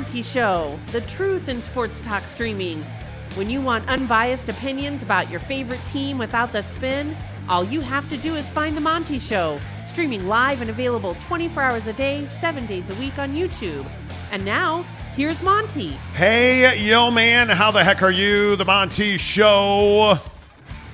Monty Show, the truth in sports talk streaming. When you want unbiased opinions about your favorite team without the spin, all you have to do is find The Monty Show, streaming live and available 24 hours a day, 7 days a week on YouTube. And now, here's Monty. Hey, yo, man, how the heck are you? The Monty Show.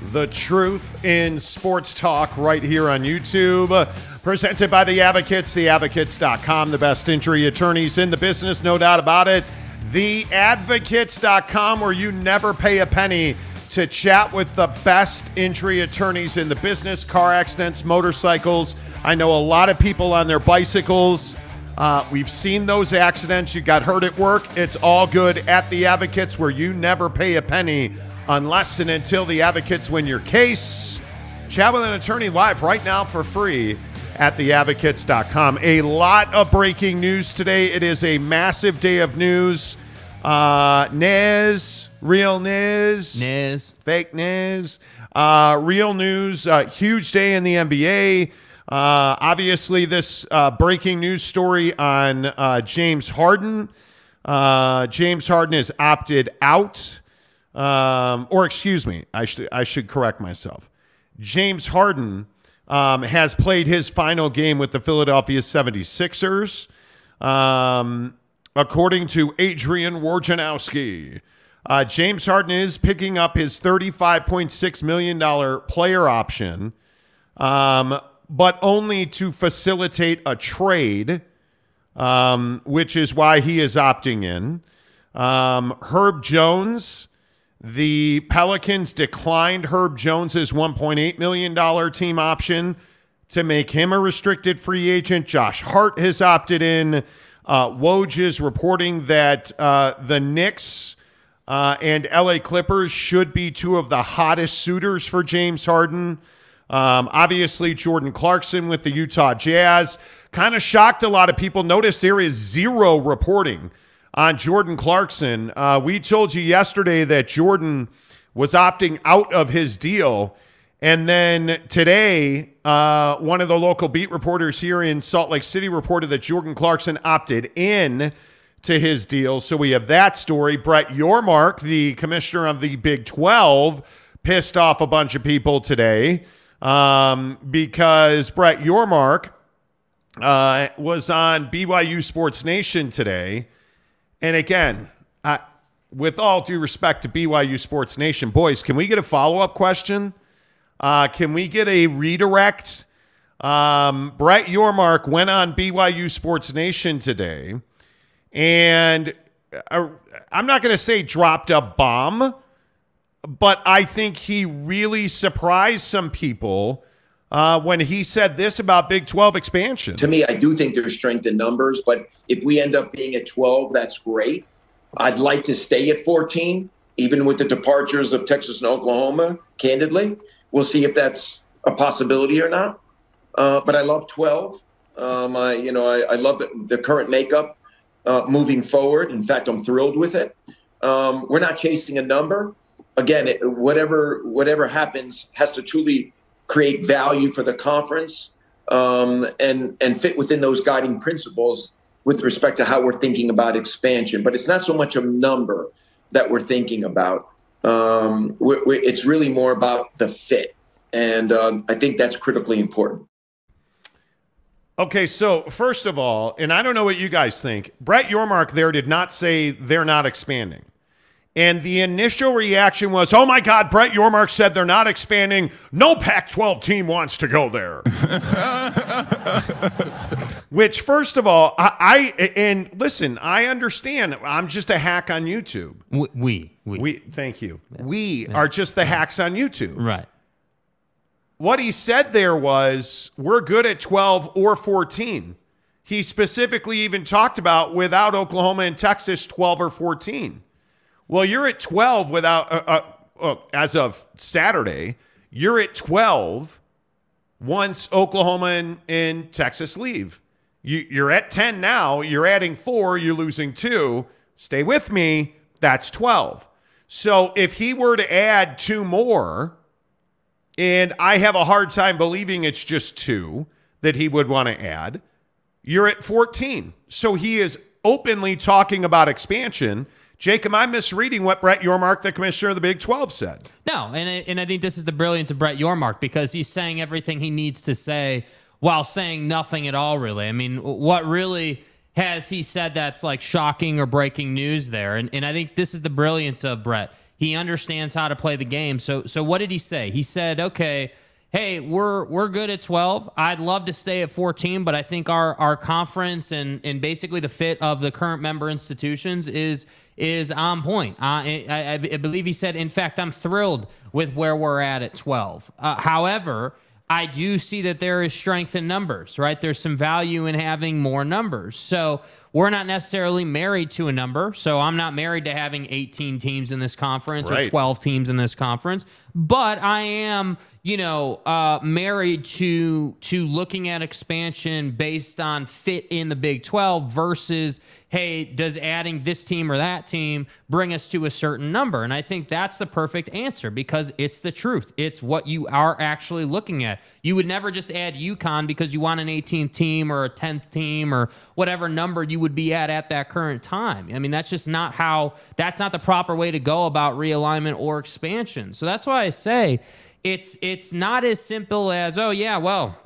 The truth in sports talk right here on YouTube. Presented by The Advocates, theadvocates.com, the best injury attorneys in the business, no doubt about it. Theadvocates.com, where you never pay a penny to chat with the best injury attorneys in the business, car accidents, motorcycles. I know a lot of people on their bicycles. Uh, we've seen those accidents. You got hurt at work. It's all good at the Advocates, where you never pay a penny unless and until the Advocates win your case. Chat with an attorney live right now for free at theadvocates.com. A lot of breaking news today. It is a massive day of news. Uh, Nez, real Nez, Niz. fake news. Uh, real news. Uh, huge day in the NBA. Uh, obviously, this uh, breaking news story on uh, James Harden. Uh, James Harden has opted out, um, or excuse me, I should I should correct myself. James Harden um, has played his final game with the Philadelphia 76ers. Um, according to Adrian Wojnarowski, uh, James Harden is picking up his $35.6 million player option, um, but only to facilitate a trade, um, which is why he is opting in. Um, Herb Jones, the Pelicans declined Herb Jones's $1.8 million team option to make him a restricted free agent. Josh Hart has opted in. Uh, Woj is reporting that uh, the Knicks uh, and LA Clippers should be two of the hottest suitors for James Harden. Um, obviously, Jordan Clarkson with the Utah Jazz kind of shocked a lot of people. Notice there is zero reporting on Jordan Clarkson. Uh, we told you yesterday that Jordan was opting out of his deal. And then today, uh, one of the local beat reporters here in Salt Lake City reported that Jordan Clarkson opted in to his deal. So we have that story. Brett Yormark, the commissioner of the Big 12, pissed off a bunch of people today um, because Brett Yormark uh, was on BYU Sports Nation today. And again, I, with all due respect to BYU Sports Nation, boys, can we get a follow up question? Uh, can we get a redirect? Um, Brett Yormark went on BYU Sports Nation today, and uh, I'm not going to say dropped a bomb, but I think he really surprised some people uh, when he said this about Big 12 expansion. To me, I do think there's strength in numbers, but if we end up being at 12, that's great. I'd like to stay at 14, even with the departures of Texas and Oklahoma, candidly. We'll see if that's a possibility or not. Uh, but I love 12. Um, I, you know, I, I love the, the current makeup uh, moving forward. In fact, I'm thrilled with it. Um, we're not chasing a number. Again, it, whatever whatever happens has to truly create value for the conference um, and and fit within those guiding principles with respect to how we're thinking about expansion. But it's not so much a number that we're thinking about. Um, we we it's really more about the fit, and um, I think that's critically important. Okay, so first of all, and I don't know what you guys think, Brett Yormark there did not say they're not expanding. And the initial reaction was, oh my God, Brett Yormark said they're not expanding. No Pac 12 team wants to go there. Which, first of all, I, I, and listen, I understand. I'm just a hack on YouTube. We, we, we. We, thank you. We are just the hacks on YouTube. right. What he said there was, we're good at 12 or 14. He specifically even talked about without Oklahoma and Texas, 12 or 14. Well, you're at 12 without, uh, uh, uh, as of Saturday, you're at 12 once Oklahoma and, and Texas leave. You, you're at 10 now. You're adding four. You're losing two. Stay with me. That's 12. So if he were to add two more, and I have a hard time believing it's just two that he would want to add, you're at 14. So he is openly talking about expansion. Jake, am I misreading what Brett Yormark, the commissioner of the Big 12, said? No, and I, and I think this is the brilliance of Brett Yormark because he's saying everything he needs to say while saying nothing at all, really. I mean, what really has he said that's like shocking or breaking news there? And, and I think this is the brilliance of Brett. He understands how to play the game. So, so what did he say? He said, okay, hey, we're we're good at 12. I'd love to stay at 14, but I think our our conference and and basically the fit of the current member institutions is is on point. Uh, I, I, believe he said, in fact, I'm thrilled with where we're at at 12. Uh, however, I do see that there is strength in numbers, right? There's some value in having more numbers. So we're not necessarily married to a number. So I'm not married to having 18 teams in this conference Right. or 12 teams in this conference, but I am, you know, uh, married to to looking at expansion based on fit in the Big 12 versus, hey, does adding this team or that team bring us to a certain number? And I think that's the perfect answer because it's the truth. It's what you are actually looking at. You would never just add UConn because you want an 18th team or a 10th team or whatever number you would be at at that current time. I mean, that's just not how, that's not the proper way to go about realignment or expansion. So that's why I say it's it's not as simple as, oh, yeah, well,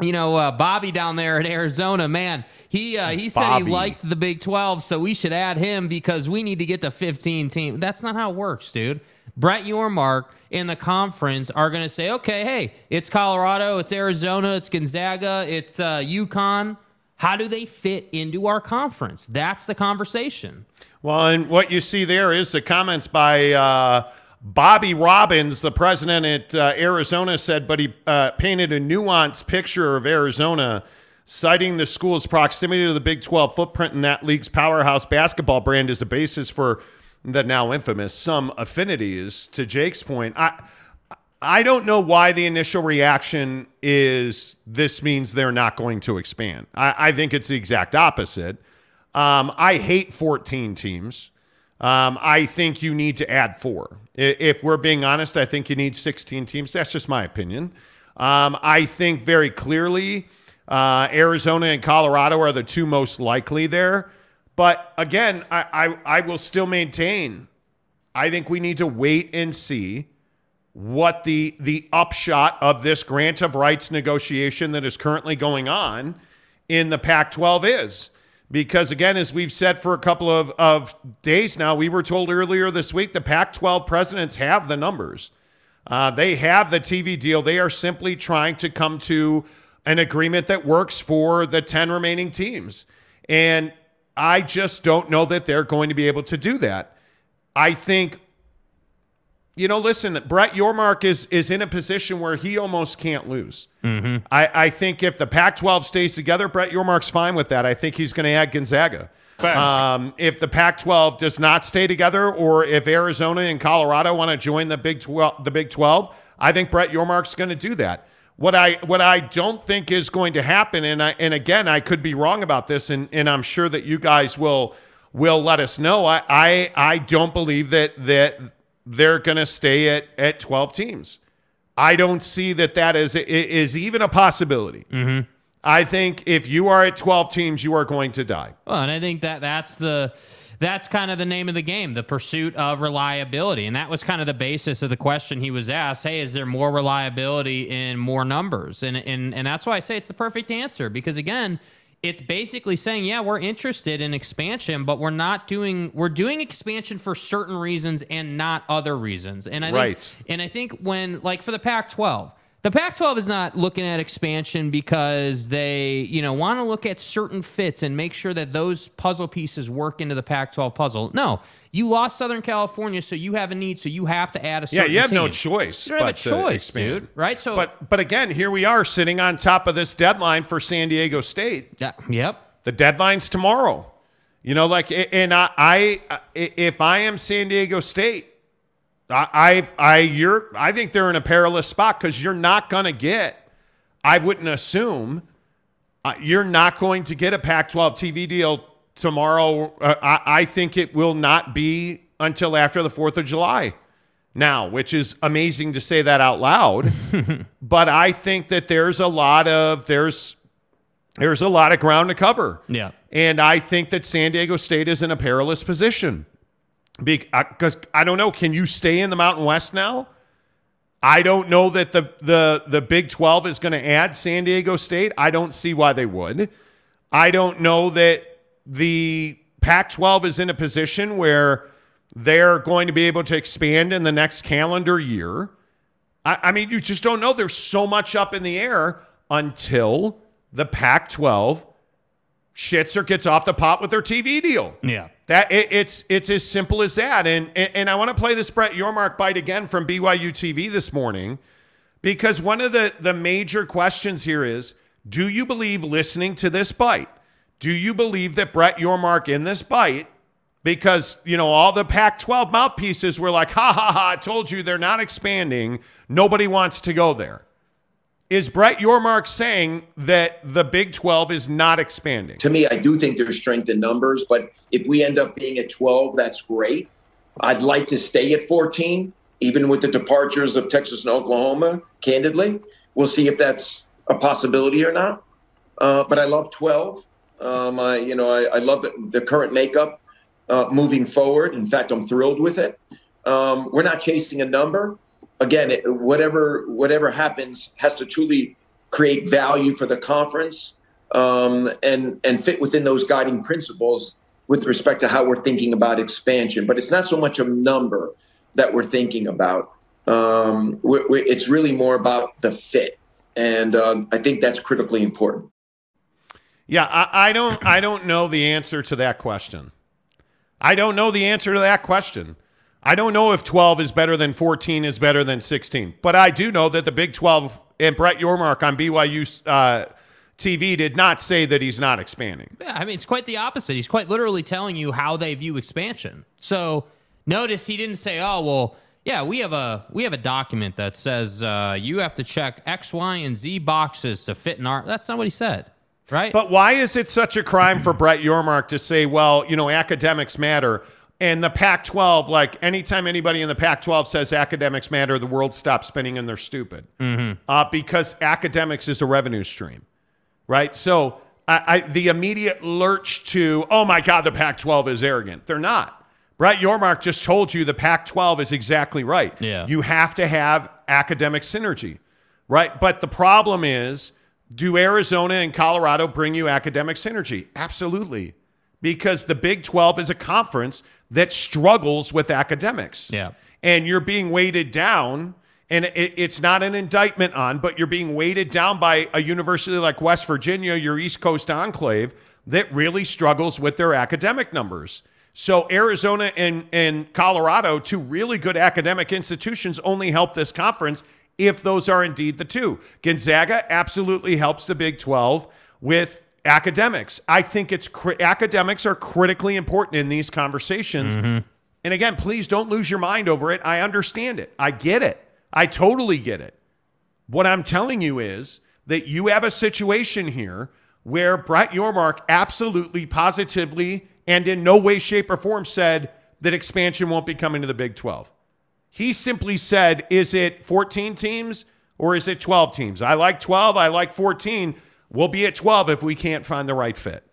you know, uh, Bobby down there in Arizona, man, he uh, he said Bobby. he liked the Big 12, so we should add him because we need to get to 15 teams. That's not how it works, dude. Brett Yormark in the conference are going to say, okay, hey, it's Colorado, it's Arizona, it's Gonzaga, it's uh, UConn. How do they fit into our conference? That's the conversation. Well, and what you see there is the comments by uh, Bobby Robbins, the president at uh, Arizona, said, but he uh, painted a nuanced picture of Arizona, citing the school's proximity to the Big 12 footprint and that league's powerhouse basketball brand as a basis for the now infamous some affinities. To Jake's point, I. I don't know why the initial reaction is this means they're not going to expand. I, I think it's the exact opposite. Um, I hate 14 teams. Um, I think you need to add four. If we're being honest, I think you need 16 teams. That's just my opinion. Um, I think very clearly uh, Arizona and Colorado are the two most likely there. But again, I, I, I will still maintain I think we need to wait and see what the the upshot of this grant of rights negotiation that is currently going on in the Pac-12 is. Because again, as we've said for a couple of, of days now, we were told earlier this week the Pac-12 presidents have the numbers. Uh, they have the TV deal. They are simply trying to come to an agreement that works for the 10 remaining teams. And I just don't know that they're going to be able to do that. I think you know, listen, Brett Yormark is is in a position where he almost can't lose. I, I think if the Pac-12 stays together, Brett Yormark's fine with that. I think he's going to add Gonzaga. Um, if the Pac-12 does not stay together, or if Arizona and Colorado want to join the Big 12, the Big 12, I think Brett Yormark's going to do that. What I what I don't think is going to happen, and I and again I could be wrong about this, and and I'm sure that you guys will will let us know. I I, I don't believe that that they're going to stay at at 12 teams. I don't see that that is is even a possibility. Mm-hmm. I think if you are at 12 teams, you are going to die. Well, and I think that that's the that's kind of the name of the game, the pursuit of reliability. And that was kind of the basis of the question he was asked. Hey, is there more reliability in more numbers? And and and that's why I say it's the perfect answer because again, it's basically saying, yeah, we're interested in expansion, but we're not doing we're doing expansion for certain reasons and not other reasons. And I think, and I think when like for the Pac-12, the Pac-12 is not looking at expansion because they, you know, want to look at certain fits and make sure that those puzzle pieces work into the Pac-12 puzzle. No, you lost Southern California, so you have a need, so you have to add a Yeah, you have no choice. You don't have a choice, dude. Right? So, But but again, here we are sitting on top of this deadline for San Diego State. yeah, yep. The deadline's tomorrow. You know, like, and I, I if I am San Diego State, I, I, I, you're, I think they're in a perilous spot because you're not going to get. I wouldn't assume uh, you're not going to get a Pac-12 TV deal tomorrow. Uh, I, I think it will not be until after the Fourth of July. Now, which is amazing to say that out loud, but I think that there's a lot of there's there's a lot of ground to cover. Yeah. And I think that San Diego State is in a perilous position because uh, I don't know. Can you stay in the Mountain West now? I don't know that the the the Big 12 is going to add San Diego State. I don't see why they would. I don't know that the Pac 12 is in a position where they're going to be able to expand in the next calendar year. I, I mean, you just don't know. There's so much up in the air until the Pac 12 shits or gets off the pot with their TV deal. Yeah. That it, it's it's as simple as that. And and, and I want to play this Brett Yormark bite again from BYU TV this morning because one of the the major questions here is do you believe listening to this bite? Do you believe that Brett Yormark in this bite because you know all the Pac-12 mouthpieces were like, "Ha ha ha! I told you they're not expanding. Nobody wants to go there." Is Brett Yormark saying that the Big 12 is not expanding? To me, I do think there's strength in numbers, but if we end up being at 12, that's great. I'd like to stay at 14, even with the departures of Texas and Oklahoma, candidly. We'll see if that's a possibility or not. Uh, but I love 12. Um, I, you know, I, I love the, the, current makeup uh, moving forward. In fact, I'm thrilled with it. Um, we're not chasing a number again, whatever whatever happens has to truly create value for the conference um, and and fit within those guiding principles with respect to how we're thinking about expansion. But it's not so much a number that we're thinking about. Um, we, we, it's really more about the fit, and um, I think that's critically important. Yeah, I, I don't I don't know the answer to that question. I don't know the answer to that question. I don't know if 12 is better than 14 is better than 16, but I do know that the Big 12 and Brett Yormark on BYU uh, TV did not say that he's not expanding. Yeah, I mean, it's quite the opposite. He's quite literally telling you how they view expansion. So notice he didn't say, oh, well, yeah, we have a we have a document that says uh, you have to check X, Y, and Z boxes to fit in our. That's not what he said, right? But why is it such a crime for Brett Yormark to say, well, you know, academics matter? And the Pac 12, like anytime anybody in the Pac 12 says academics matter, the world stops spinning and they're stupid. Mm-hmm. Uh, because academics is a revenue stream, right? So I, I, the immediate lurch to, oh my God, the Pac 12 is arrogant. They're not. Brett Yormark just told you the Pac 12 is exactly right. Yeah. You have to have academic synergy, right? But the problem is, do Arizona and Colorado bring you academic synergy? Absolutely. Because the Big 12 is a conference that struggles with academics. Yeah. And you're being weighted down, and it, it's not an indictment on, but you're being weighted down by a university like West Virginia, your East Coast enclave, that really struggles with their academic numbers. So Arizona and, and Colorado, two really good academic institutions, only help this conference if those are indeed the two. Gonzaga absolutely helps the Big 12 with academics. I think it's academics are critically important in these conversations. Mm-hmm. And again, please don't lose your mind over it. I understand it. I get it. I totally get it. What I'm telling you is that you have a situation here where Brett Yormark absolutely, positively, and in no way, shape, or form said that expansion won't be coming to the Big 12. He simply said, is it 14 teams or is it 12 teams? I like 12, I like 14 We'll be at 12 if we can't find the right fit.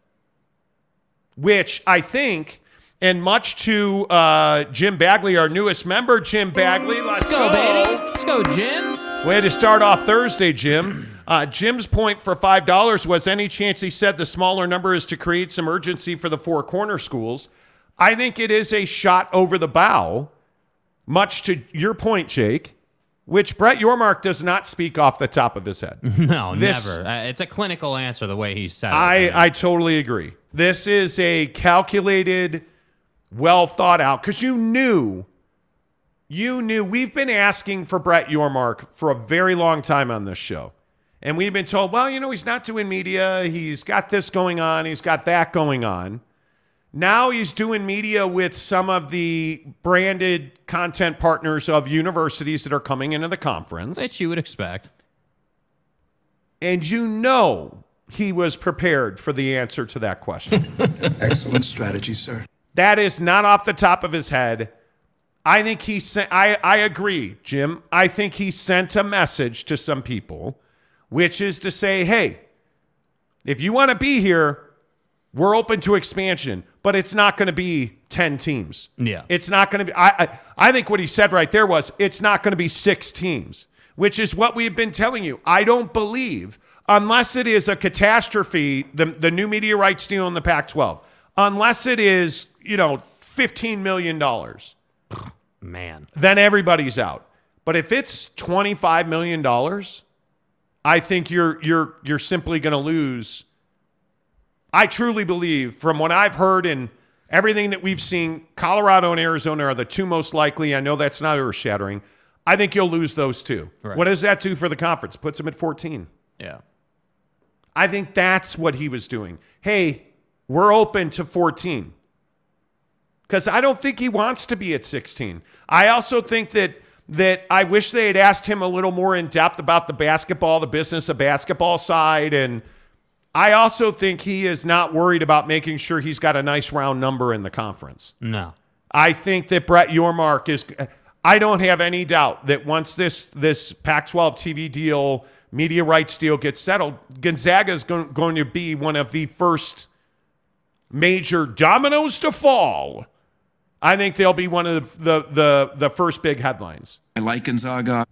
Which I think, and much to uh, Jim Bagley, our newest member, Jim Bagley. Let's, let's go, go, baby. Let's go, Jim. Way to start off Thursday, Jim. Uh, Jim's point for $5 was any chance he said the smaller number is to create some urgency for the four corner schools. I think it is a shot over the bow, much to your point, Jake which Brett Yormark does not speak off the top of his head. No, this, never. Uh, it's a clinical answer the way he said I, it. I, I totally agree. This is a calculated, well thought out because you knew, you knew. We've been asking for Brett Yormark for a very long time on this show. And we've been told, well, you know, he's not doing media. He's got this going on. He's got that going on. Now he's doing media with some of the branded content partners of universities that are coming into the conference. Which you would expect. And you know he was prepared for the answer to that question. Excellent strategy, sir. That is not off the top of his head. I think he sent, I, I agree, Jim. I think he sent a message to some people, which is to say, hey, if you want to be here, We're open to expansion, but it's not going to be 10 teams. Yeah. It's not going to be I, I I think what he said right there was it's not going to be 6 teams, which is what we've been telling you. I don't believe unless it is a catastrophe, the the new media rights deal in the Pac-12. Unless it is, you know, 15 million dollars Man. then everybody's out. But if it's $25 million, I think you're you're you're simply going to lose. I truly believe from what I've heard and everything that we've seen, Colorado and Arizona are the two most likely. I know that's not earth-shattering. I think you'll lose those two. Right. What does that do for the conference? Puts them at 14. Yeah. I think that's what he was doing. Hey, we're open to 14. Because I don't think he wants to be at 16. I also think that that I wish they had asked him a little more in depth about the basketball, the business of basketball side. And I also think he is not worried about making sure he's got a nice round number in the conference. No. I think that Brett Yormark is. I don't have any doubt that once this this Pac-12 TV deal, media rights deal gets settled, Gonzaga is going, going to be one of the first major dominoes to fall. I think they'll be one of the the the first big headlines. I like Gonzaga.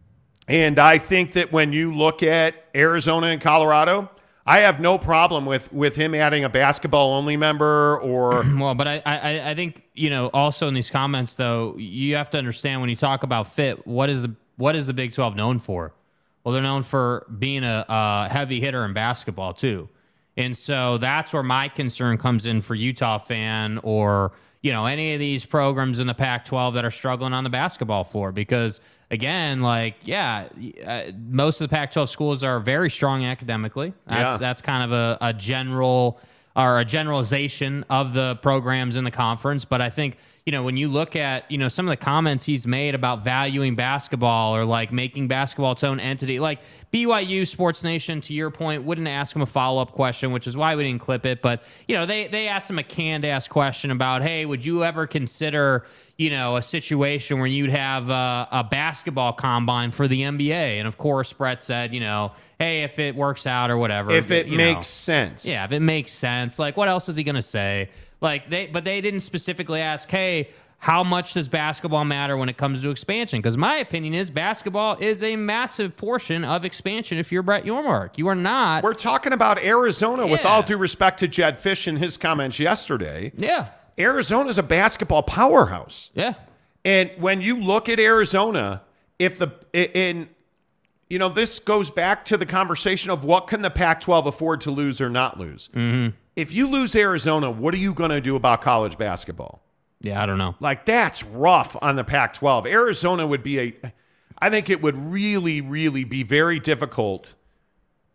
And I think that when you look at Arizona and Colorado, I have no problem with with him adding a basketball only member or Well, but I, I, I think you know also in these comments though you have to understand when you talk about fit, what is the what is the Big Twelve known for? Well, they're known for being a, a heavy hitter in basketball too, and so that's where my concern comes in for Utah fan or you know any of these programs in the Pac-12 that are struggling on the basketball floor because again, like yeah, uh, most of the Pac-12 schools are very strong academically. That's Yeah. that's kind of a, a general or a generalization of the programs in the conference. But I think, you know, when you look at, you know, some of the comments he's made about valuing basketball or like making basketball its own entity, like BYU Sports Nation, to your point, wouldn't ask him a follow up question, which is why we didn't clip it. But, you know, they, they asked him a canned ass question about, hey, would you ever consider, you know, a situation where you'd have a, a basketball combine for the NBA? And of course, Brett said, you know, hey, if it works out or whatever. if it you know. makes sense. Yeah, if it makes sense. Like, what else is he gonna say? Like they, but they didn't specifically ask, hey, how much does basketball matter when it comes to expansion? Because my opinion is basketball is a massive portion of expansion. If you're Brett Yormark, you are not. We're talking about Arizona with all due respect to Jedd Fisch and his comments yesterday. yeah, Arizona is a basketball powerhouse. yeah, And when you look at Arizona, if the in you know, this goes back to the conversation of what can the Pac-12 afford to lose or not lose. Mm-hmm. If you lose Arizona, what are you going to do about college basketball? yeah. I don't know. Like that's rough on the Pac-12. Arizona would be a I think it would really really be very difficult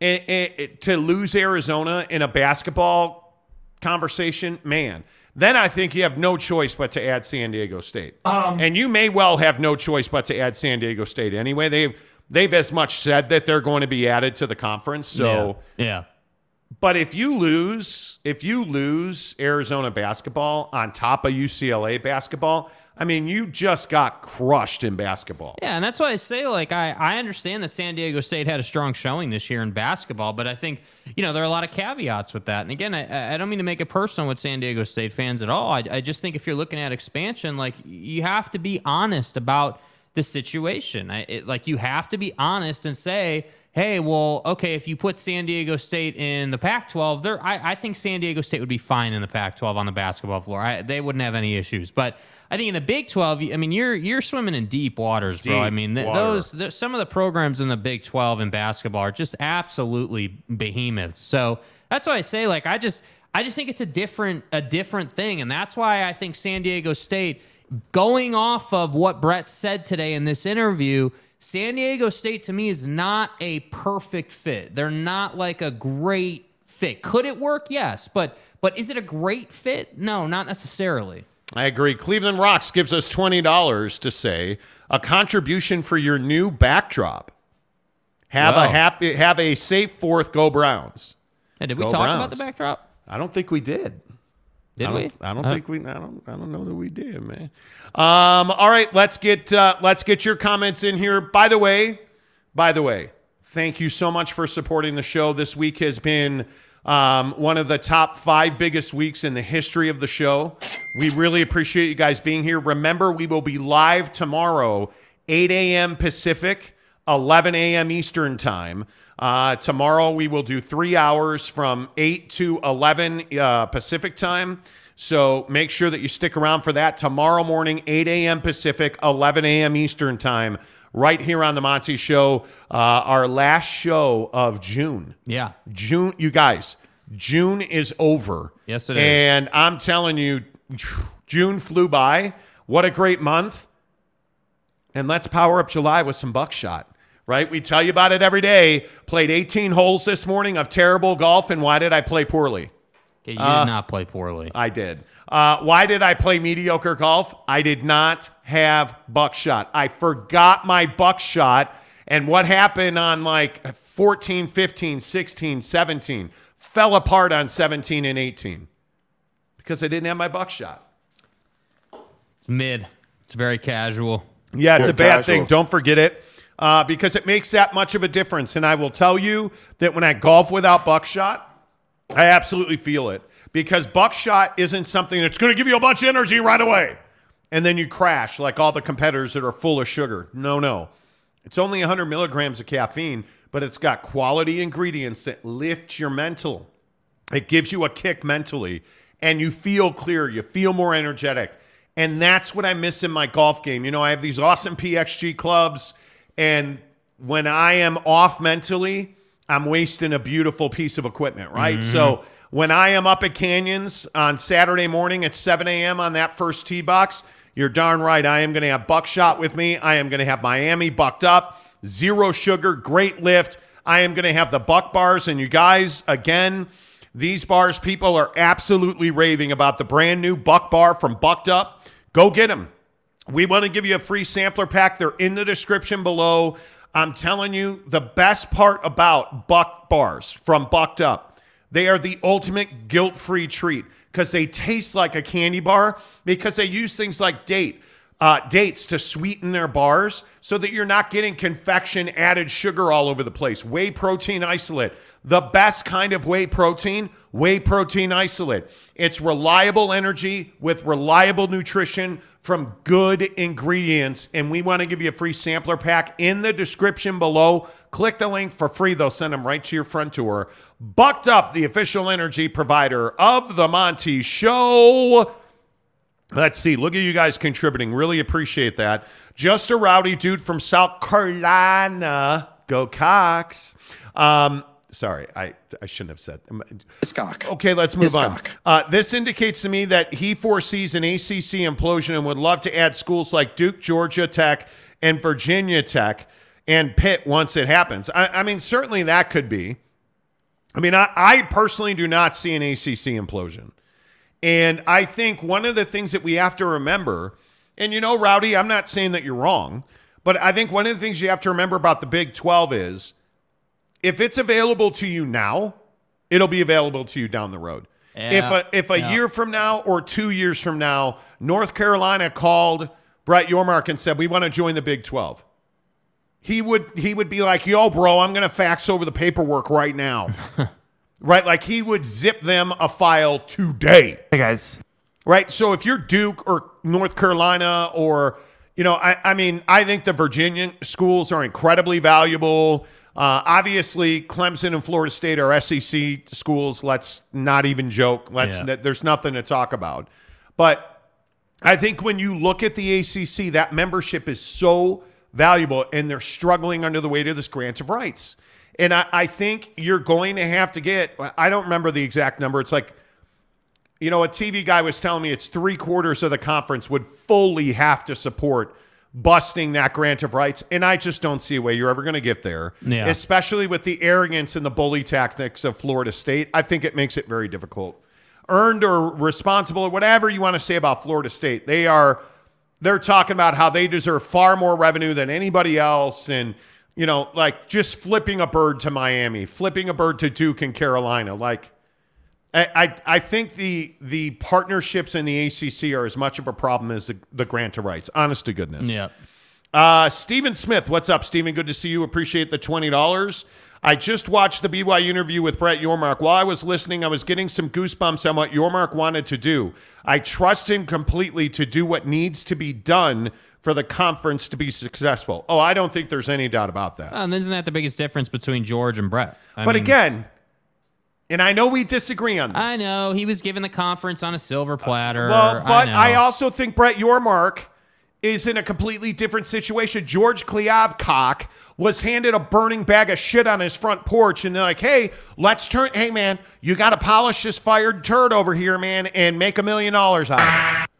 eh, eh, to lose Arizona in a basketball conversation, man. Then I think you have no choice but to add San Diego State. and you may well have no choice but to add San Diego State anyway. They've they've as much said that they're going to be added to the conference. So yeah. yeah. But if you lose, if you lose Arizona basketball on top of UCLA basketball, I mean, you just got crushed in basketball. Yeah, and that's why I say, like, I, I understand that San Diego State had a strong showing this year in basketball, but I think, you know, there are a lot of caveats with that. And again, I, I don't mean to make it personal with San Diego State fans at all. I, I just think if you're looking at expansion, like, you have to be honest about the situation. I, it, like, you have to be honest and say, hey, well, okay, if you put San Diego State in the Pac-12, there, I, I think San Diego State would be fine in the Pac-12 on the basketball floor. I, they wouldn't have any issues. But I think in the Big 12, I mean, you're you're swimming in deep waters, bro. Deep I mean, th- those there's some of the programs in the Big 12 in basketball are just absolutely behemoths. So that's why I say, like, I just I just think it's a different a different thing, and that's why I think San Diego State, going off of what Brett said today in this interview. San Diego State to me is not a perfect fit. They're not like a great fit. Could it work? Yes, but but is it a great fit? No, not necessarily. I agree. Cleveland Rocks gives us $20 to say a contribution for your new backdrop. Have Wow. a happy have a safe fourth go Browns. And did we Go talk about the backdrop? I don't think we did. Did I don't, I don't Uh, think we. I don't. I don't know that we did, man. Um. All right. Let's get. Uh, let's get your comments in here. By the way, by the way, thank you so much for supporting the show. This week has been Um, one of the top five biggest weeks in the history of the show. We really appreciate you guys being here. Remember, we will be live tomorrow, 8 a.m. Pacific, 11 a.m. Eastern Time. Uh, tomorrow, we will do three hours from 8 to 11 uh, Pacific Time. So make sure that you stick around for that. Tomorrow morning, 8 a.m. Pacific, 11 a.m. Eastern Time, right here on The Monty Show, uh, our last show of June. Yeah. June, you guys, June is over. Yes, it is. And I'm telling you, June flew by. What a great month. And let's power up July with some buckshot, right? We tell you about it every day. Played 18 holes this morning of terrible golf. And why did I play poorly? Okay, you Uh, did not play poorly. I did. Uh, why did I play mediocre golf? I did not have buckshot. I forgot my buckshot. And what happened on like 14, 15, 16, 17 fell apart on 17 and 18 because I didn't have my buckshot. It's mid. It's very casual. Yeah, it's You're a bad casual. thing. Don't forget it uh, because it makes that much of a difference. And I will tell you that when I golf without buckshot, I absolutely feel it because buckshot isn't something that's going to give you a bunch of energy right away. And then you crash like all the competitors that are full of sugar. No, no. It's only 100 milligrams of caffeine, but it's got quality ingredients that lift your mental. It gives you a kick mentally, and you feel clear. You feel more energetic. And that's what I miss in my golf game. You know, I have these awesome PXG clubs, and when I am off mentally, I'm wasting a beautiful piece of equipment, right? Mm-hmm. So when I am up at Canyons on Saturday morning at 7 a.m. on that first tee box, you're darn right. I am going to have buckshot with me. I am going to have Miami bucked up, zero sugar, great lift. I am going to have the buck bars. And you guys, again, these bars, people are absolutely raving about the brand new buck bar from Bucked Up. Go get them. We want to give you a free sampler pack. They're in the description below. I'm telling you, the best part about Buck bars from Bucked Up, they are the ultimate guilt free treat because they taste like a candy bar because they use things like date. Uh, dates to sweeten their bars so that you're not getting confection added sugar all over the place. Whey protein isolate, the best kind of whey protein, whey protein isolate. It's reliable energy with reliable nutrition from good ingredients. And we want to give you a free sampler pack in the description below. Click the link for free. They'll send them right to your front door. Bucked up, the official energy provider of The Monty Show. Let's see. Look at you guys contributing. Really appreciate that. Just a rowdy dude from South Carolina. Go Cox. Um, sorry, I, I shouldn't have said. Cock. Okay, let's move on. Uh, this indicates to me that he foresees an ACC implosion and would love to add schools like Duke, Georgia Tech, and Virginia Tech and Pitt once it happens. I, I mean, certainly that could be. I mean, I, I personally do not see an ACC implosion. And I think one of the things that we have to remember, and you know, Rowdy, I'm not saying that you're wrong, but I think one of the things you have to remember about the Big 12 is if it's available to you now, it'll be available to you down the road. If a, if a Yeah. year from now or two years from now, North Carolina called Brett Yormark and said, We want to join the Big 12 he would he would be like, "Yo, bro, I'm gonna fax over the paperwork right now." right? Like he would zip them a file today. Hey guys. Right? So if you're Duke or North Carolina or you know, I, I mean, I think the Virginia schools are incredibly valuable. Uh, obviously, Clemson and Florida State are SEC schools. Let's not even joke. Let's. Yeah. There's nothing to talk about. But I think when you look at the ACC, that membership is so valuable, and they're struggling under the weight of this grant of rights. And I, I think you're going to have to get. I don't remember the exact number. It's like, you know, a TV guy was telling me it's three quarters of the conference would fully have to support busting that grant of rights. And I just don't see a way you're ever going to get there, Yeah. especially with the arrogance and the bully tactics of Florida State. I think it makes it very difficult. Earned or responsible or whatever you want to say about Florida State, they are they're talking about how they deserve far more revenue than anybody else and you know like just flipping a bird to miami flipping a bird to duke and carolina like I, I, I think the the partnerships in the ACC are as much of a problem as the, the grant of rights. Honest to goodness. Yeah. Uh, Stephen Smith, what's up, Stephen? Good to see you. Appreciate the twenty dollars. I just watched the BYU interview with Brett Yormark. While I was listening, I was getting some goosebumps on what Yormark wanted to do. I trust him completely to do what needs to be done for the conference to be successful. Oh, I don't think there's any doubt about that. Uh, and isn't that the biggest difference between George and Brett? I but mean, again, and I know we disagree on this. I know he was given the conference on a silver platter. Well, but I, I, also think Brett Yormark is in a completely different situation. George Kliavkoff was handed a burning bag of shit on his front porch, and they're like, "Hey, let's turn. Hey, man, you got to polish this fired turd over here, man, and make a million dollars out of it."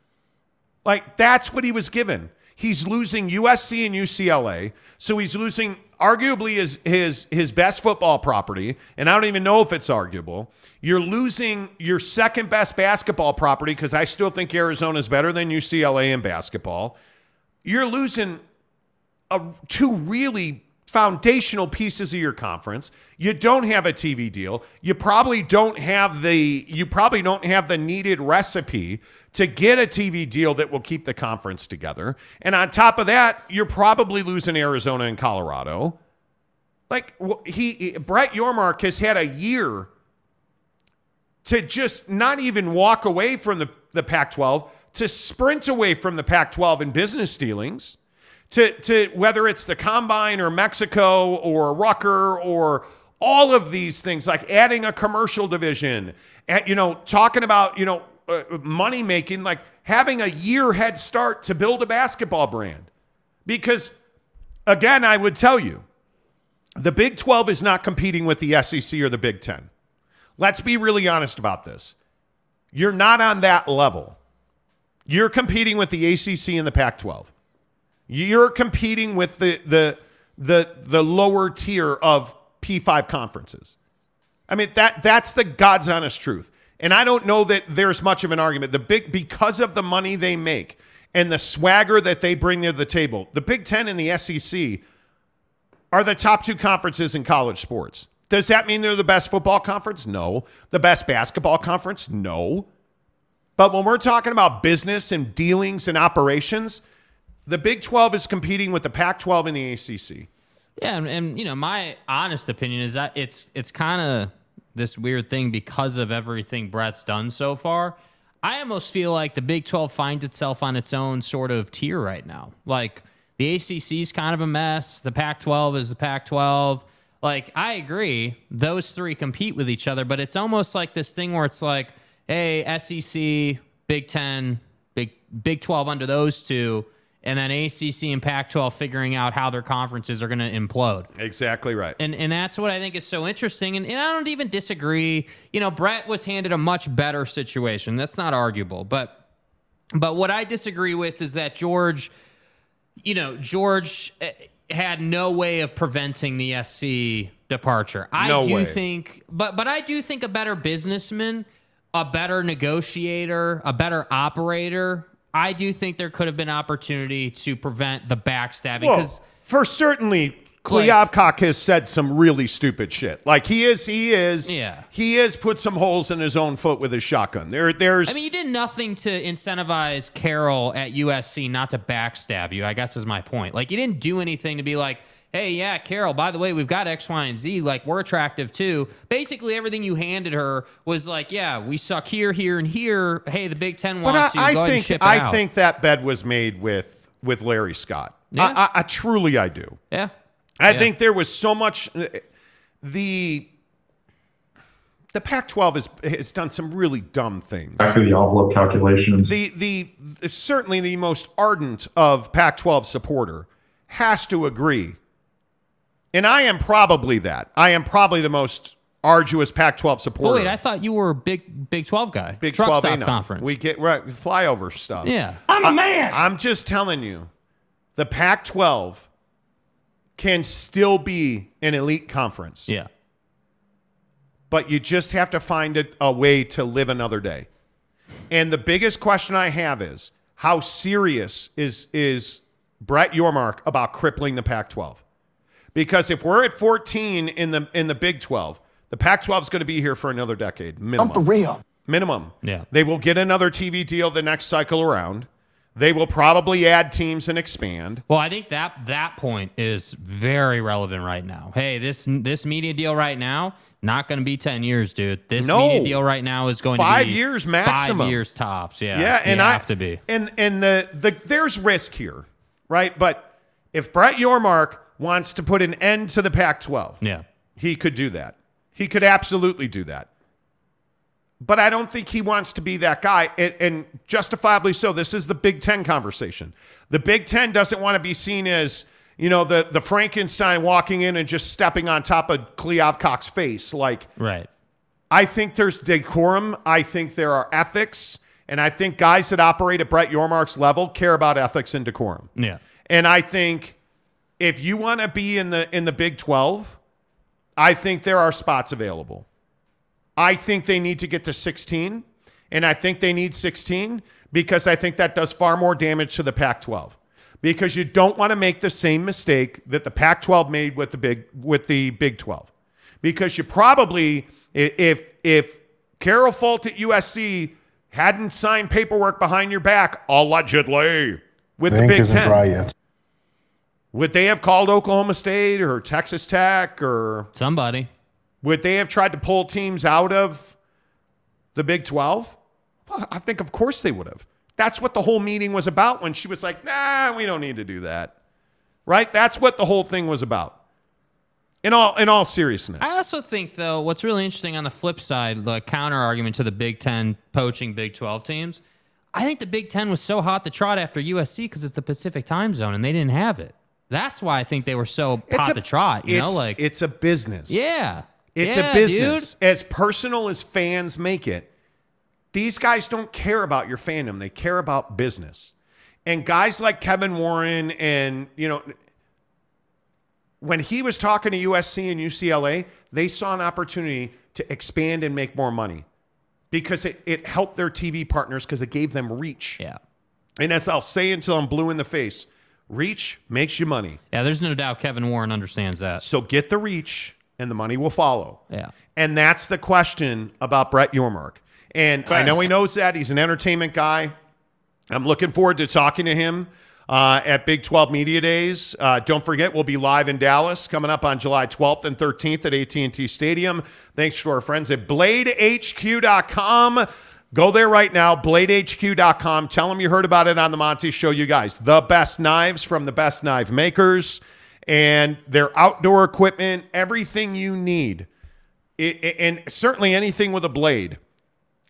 Like that's what he was given. He's losing USC and UCLA, so he's losing arguably his his his best football property, and I don't even know if it's arguable. You're losing your second best basketball property because I still think Arizona is better than UCLA in basketball. You're losing a, two really foundational pieces of your conference. You don't have a TV deal. You probably don't have the you probably don't have the needed recipe to get a TV deal that will keep the conference together. And on top of that, you're probably losing Arizona and Colorado. Like wh- he Brett Yormark has had a year to just not even walk away from the, the Pac 12, to sprint away from the Pac 12 in business dealings, to, to whether it's the combine or Mexico or Rucker or all of these things, like adding a commercial division, and, you know, talking about, you know, uh, money making, like having a year head start to build a basketball brand. Because, again, I would tell you, the Big 12 is not competing with the SEC or the Big 10. Let's be really honest about this. You're not on that level. You're competing with the ACC and the Pac 12. You're competing with the, the, the, the lower tier of P5 conferences. I mean, that, that's the God's honest truth. And I don't know that there's much of an argument. The big, because of the money they make and the swagger that they bring to the table, the Big Ten and the SEC are the top two conferences in college sports. Does that mean they're the best football conference? No. The best basketball conference? No. But when we're talking about business and dealings and operations, the Big 12 is competing with the Pac 12 and the ACC. Yeah, and, and you know, my honest opinion is that it's it's kind of this weird thing because of everything Brett's done so far. I almost feel like the Big 12 finds itself on its own sort of tier right now. Like the ACC is kind of a mess. The Pac 12 is the Pac 12. Like, I agree, those three compete with each other, but it's almost like this thing where it's like, hey, SEC, Big 10, Big, Big 12 under those two, and then ACC and Pac 12 figuring out how their conferences are going to implode. Exactly right. And and that's what I think is so interesting. And, and I don't even disagree. You know, Brett was handed a much better situation. That's not arguable. But but what I disagree with is that George, you know, George eh, had no way of preventing the SC departure. I No do way. think but but I do think a better businessman, a better negotiator, a better operator. I do think there could have been opportunity to prevent the backstabbing Well, because for certainly, Kliavkoff has said some really stupid shit. Like he is, he is, Yeah. he has put some holes in his own foot with his shotgun. There, there's. I mean, you did nothing to incentivize Carol at USC not to backstab you. I guess is my point. Like, you didn't do anything to be like, "Hey, yeah, Carol, By the way, we've got X, Y, and Z. Like, we're attractive too." Basically, everything you handed her was like, "Yeah, we suck here, here, and here. Hey, the Big Ten but wants I, you. Go I ahead and think ship it I out." think that bed was made with with Larry Scott. Yeah. I, I, I truly I do. yeah, I Yeah. think there was so much. Uh, the the Pac-12 has has done some really dumb things. back of the envelope calculations. The the certainly the most ardent of Pac-12 supporter has to agree, and I am probably that. I am probably the most arduous Pac-12 But supporter. wait, I thought you were a big Big Twelve guy. Big Truck 12 stop conference. We get right flyover stuff. yeah, I'm a man. I'm just telling you, the Pac-12 can still be an elite conference. yeah. but you just have to find a, a way to live another day. And the biggest question I have is how serious is is Brett Yormark about crippling the Pac-12? Because if we're at 14 in the in the Big 12, the Pac-12 is going to be here for another decade minimum. I'm for real. Minimum. Yeah. They will get another TV deal the next cycle around. They will probably add teams and expand. Well, I think that that point is very relevant right now. Hey, this this media deal right now not going to be ten years, dude. This No. media deal right now is going five to be years maximum. Five years tops. Yeah, Yeah, and you I have to be. And and the the there's risk here, right? But if Brett Yormark wants to put an end to the Pac-12, Yeah, he could do that. He could absolutely do that. But I don't think he wants to be that guy, and, and justifiably so. This is the Big Ten conversation. The Big Ten doesn't want to be seen as, you know, the, the Frankenstein walking in and just stepping on top of Kliavkoff's face. Like, right. I think there's decorum. I think there are ethics. And I think guys that operate at Brett Yormark's level care about ethics and decorum. Yeah. And I think if you want to be in the in the Big 12, I think there are spots available. I think they need to get to 16, and I think they need 16 because I think that does far more damage to the Pac-12. Because you don't want to make the same mistake that the Pac-12 made with the big with the Big 12. Because you probably if if Carol Folt at USC hadn't signed paperwork behind your back allegedly with the Big isn't 10, dry yet. Would they have called Oklahoma State or Texas Tech or Somebody. would they have tried to pull teams out of the Big 12? Well, I think, of course, they would have. That's what the whole meeting was about when she was like, nah, we don't need to do that. Right? That's what the whole thing was about. In all, in all seriousness. I also think, though, what's really interesting on the flip side, the counter argument to the Big Ten poaching Big 12 teams, I think the Big Ten was so hot to trot after USC because it's the Pacific time zone and they didn't have it. That's why I think they were so It's hot a- to trot. You know, like it's a business. yeah, It's Yeah, a business. As personal as fans make it, these guys don't care about your fandom. They care about business. And guys like Kevin Warren and, you know, when he was talking to USC and UCLA, they saw an opportunity to expand and make more money because it, it helped their TV partners because it gave them reach. Yeah. And as I'll say until I'm blue in the face, reach makes you money. Yeah, there's no doubt Kevin Warren understands that. So get the reach and the money will follow. Yeah. And that's the question about Brett Yormark. And I know he knows that. He's an entertainment guy. I'm looking forward to talking to him uh, at Big 12 Media Days. Uh, don't forget, we'll be live in Dallas coming up on July 12th and 13th at AT&T Stadium. Thanks to our friends at BladeHQ.com. Go there right now, BladeHQ.com. Tell them you heard about it on the Monty Show, you guys. The best knives from the best knife makers and their outdoor equipment, everything you need. It, it- and certainly anything with a blade.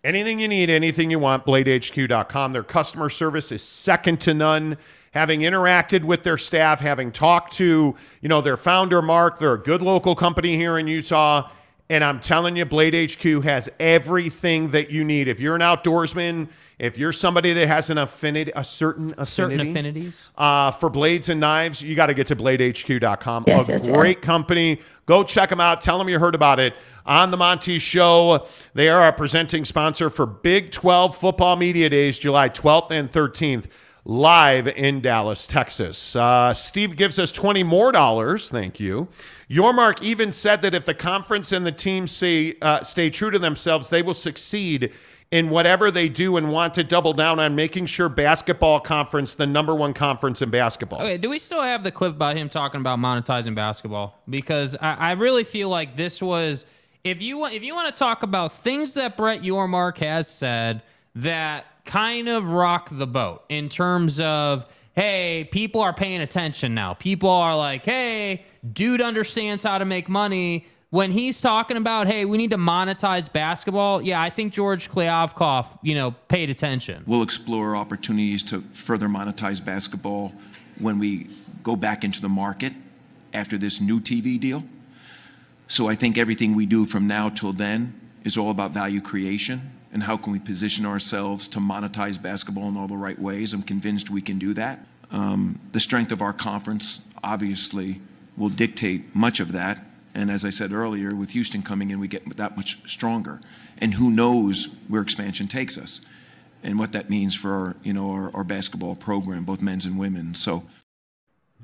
Anything you need, anything you want, bladehq.com. Their customer service is second to none. Having interacted with their staff, having talked to, you know, their founder Mark, they're a good local company here in Utah. And I'm telling you, Blade HQ has everything that you need. If you're an outdoorsman, if you're somebody that has an affinity, a certain affinity, Certain affinities. uh, for blades and knives, you got to get to bladehq.com. Yes, a yes, great yes. company. Go check them out. Tell them you heard about it on the Monty Show. They are our presenting sponsor for Big 12 Football Media Days, July 12th and 13th, live in Dallas, Texas. Uh, Steve gives us 20 more dollars. Thank you. Yormark even said that if the conference and the team say, uh, stay true to themselves, they will succeed in whatever they do and want to double down on making sure basketball conference the number one conference in basketball. Okay, do we still have the clip about him talking about monetizing basketball? Because I, I really feel like this was if you if you want to talk about things that Brett Yormark has said that kind of rock the boat in terms of hey, people are paying attention now. People are like, hey, dude understands how to make money. When he's talking about, hey, we need to monetize basketball, yeah, I think George Kliavkoff, you know, paid attention. We'll explore opportunities to further monetize basketball when we go back into the market after this new TV deal. So I think everything we do from now till then is all about value creation and how can we position ourselves to monetize basketball in all the right ways. I'm convinced we can do that. Um, the strength of our conference obviously will dictate much of that. And as I said earlier, with Houston coming in, we get that much stronger. And who knows where expansion takes us and what that means for our, you know, our, our basketball program, both men's and women. So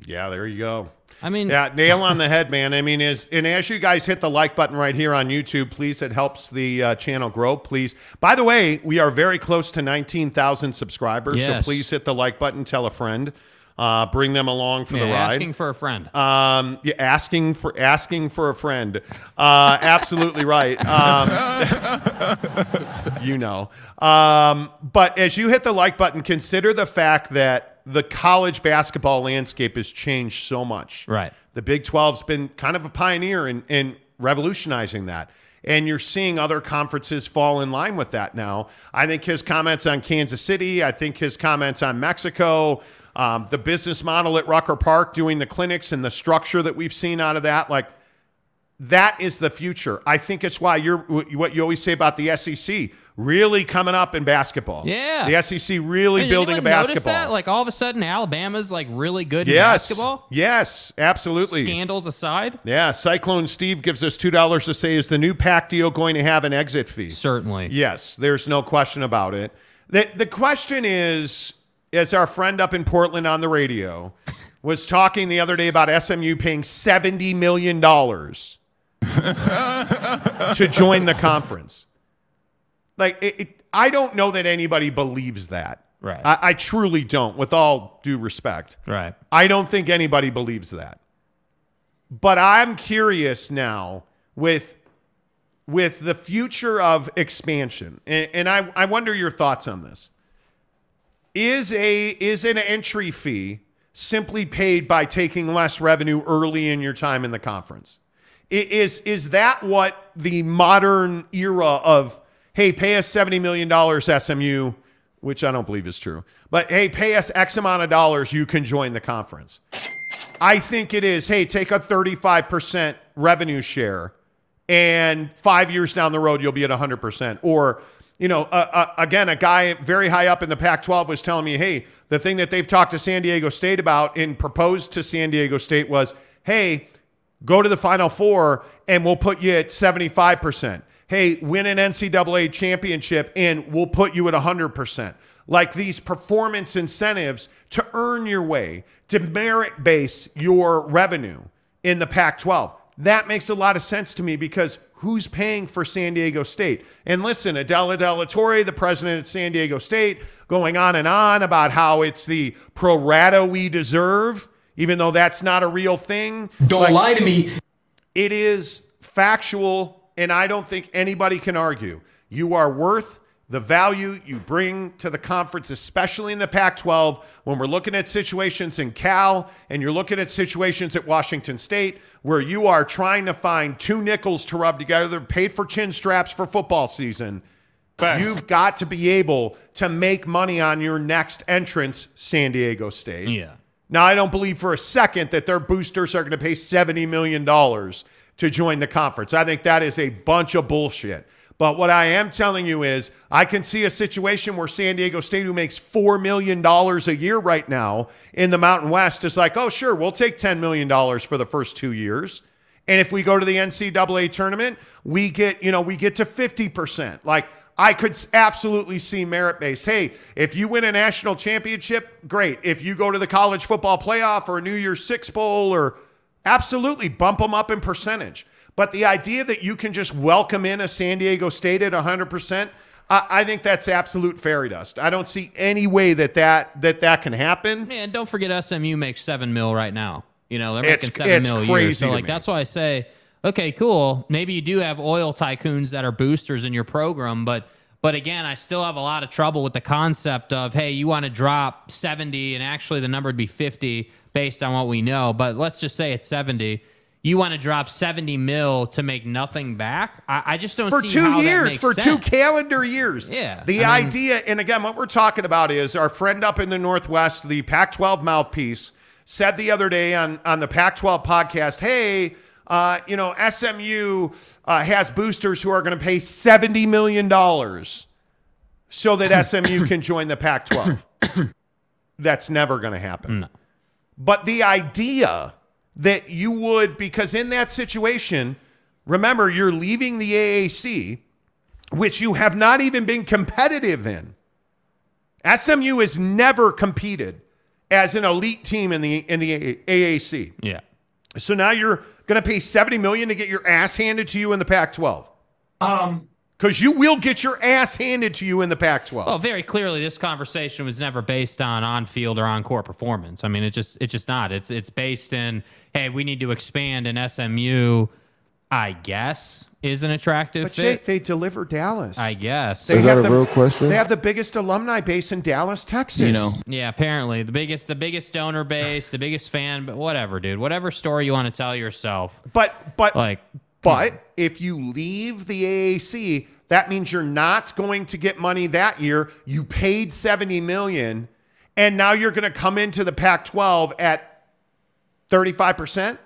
Yeah, there you go. I mean, Yeah, nail on the head, man. I mean, is and as you guys hit the like button right here on YouTube, please, it helps the uh, channel grow. Please. By the way, we are very close to nineteen thousand subscribers, so please hit the like button. Tell a friend, uh, bring them along for the ride. asking for a friend. Um, yeah, asking for asking for a friend. Uh, absolutely right. Um, you know. Um, but as you hit the like button, consider the fact that the college basketball landscape has changed so much. Right. The Big 12's been kind of a pioneer in, in revolutionizing that. And you're seeing other conferences fall in line with that now. I think his comments on Kansas City, I think his comments on Mexico, um, the business model at Rucker Park, doing the clinics and the structure that we've seen out of that, like that is the future. I think it's why you're what you always say about the SEC really coming up in basketball. Yeah. the SEC really Did building a basketball. That? Like all of a sudden, Alabama's like really good in basketball. yes, absolutely. Scandals aside, Yeah, Cyclone Steve gives us two dollars to say, is the new Pac deal going to have an exit fee? certainly. Yes, there's no question about it. The the question is, as our friend up in Portland on the radio was talking the other day about SMU paying seventy million dollars to join the conference. Like it, it, I don't know that anybody believes that. Right. I, I truly don't, with all due respect. Right. I don't think anybody believes that. But I'm curious now with with the future of expansion, and, and I, I wonder your thoughts on this. Is a is an entry fee simply paid by taking less revenue early in your time in the conference? Is is that what the modern era of hey, pay us seventy million dollars SMU, which I don't believe is true, but hey, pay us X amount of dollars, you can join the conference. I think it is, hey, take a 35% revenue share and five years down the road, you'll be at 100%. Or, you know, uh, uh, again, a guy very high up in the Pac 12 was telling me, hey, the thing that they've talked to San Diego State about and proposed to San Diego State was, hey, go to the Final Four and we'll put you at 75%. Hey, win an NCAA championship and we'll put you at 100%. Like these performance incentives to earn your way, to merit base your revenue in the Pac 12. That makes a lot of sense to me because who's paying for San Diego State? And listen, Adela De La Torre, the president at San Diego State, going on and on about how it's the pro rata we deserve, even though that's not a real thing. Don't lie to me. It is factual, and I don't think anybody can argue. You are worth the value you bring to the conference, especially in the Pac 12, when we're looking at situations in Cal and you're looking at situations at Washington State where you are trying to find two nickels to rub together, paid for chin straps for football season. You've got to be able to make money on your next entrance, San Diego State. Yeah. Now, I don't believe for a second that their boosters are going to pay $70 million to join the conference. I think that is a bunch of bullshit. But what I am telling you is, I can see a situation where San Diego State, who makes $4 million a year right now in the Mountain West, is like, oh, sure, we'll take $10 million for the first two years. And if we go to the NCAA tournament, we get, you know, we get to 50%. Like, I could absolutely see merit based. Hey, if you win a national championship, great. If you go to the college football playoff or a New Year's Six Bowl, or absolutely bump them up in percentage. But the idea that you can just welcome in a San Diego State at 100%, I, I think that's absolute fairy dust. I don't see any way that that, that, that can happen. Man, don't forget SMU makes seven mil right now. You know, they're It's- making seven it's mil a year. So like that's why I say, okay, cool. Maybe you do have oil tycoons that are boosters in your program, but but again, I still have a lot of trouble with the concept of, hey, you want to drop 70 and actually the number would be 50 based on what we know, but let's just say it's 70. You want to drop 70 mil to make nothing back? I, I just don't for see two how that years, for two calendar years. Yeah, The I mean- idea, and again, what we're talking about is our friend up in the Northwest, the Pac 12 mouthpiece, said the other day on, on the Pac 12 podcast, hey, uh, you know, SMU uh, has boosters who are going to pay $70 million so that SMU can join the Pac 12. That's never going to happen. But the idea that you would, because in that situation, remember, you're leaving the AAC, which you have not even been competitive in. SMU has never competed as an elite team in the in the AAC. Yeah. So now you're going to pay 70 million to get your ass handed to you in the Pac-12. Um, Cuz you will get your ass handed to you in the Pac-12. Well, very clearly, this conversation was never based on on-field or on-court performance. I mean, it's just it's just not. It's it's based in hey, we need to expand in SMU. I guess is an attractive but fit. Jake, they deliver Dallas. I guess. They Is that have a the- real question? They have the biggest alumni base in Dallas, Texas. You know, Yeah, apparently the biggest the biggest donor base, the biggest fan, but whatever, dude. Whatever story you want to tell yourself. But but Like but if you leave the AAC, that means you're not going to get money that year. You paid 70 million and now you're going to come into the Pac-12 at 35%.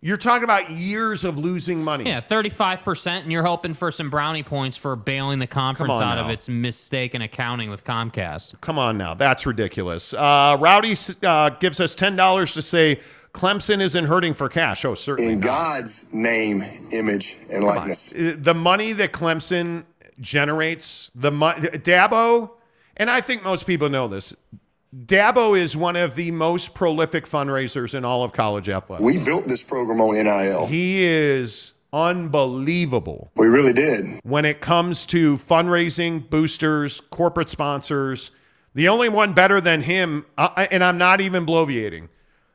You're talking about years of losing money. Yeah, thirty-five percent, and you're hoping for some brownie points for bailing the conference on out of its mistaken accounting with Comcast. Come on now. That's ridiculous. Uh, Rowdy uh, gives us $10 to say Clemson isn't hurting for cash. Oh, certainly. in not. God's name, image, and likeness. Uh, the money that Clemson generates, the money, Dabo, and I think most people know this. Dabo is one of the most prolific fundraisers in all of college athletics. We built this program on NIL. he is unbelievable We really did. when it comes to fundraising, boosters, corporate sponsors. The only one better than him, uh, and I'm not even bloviating.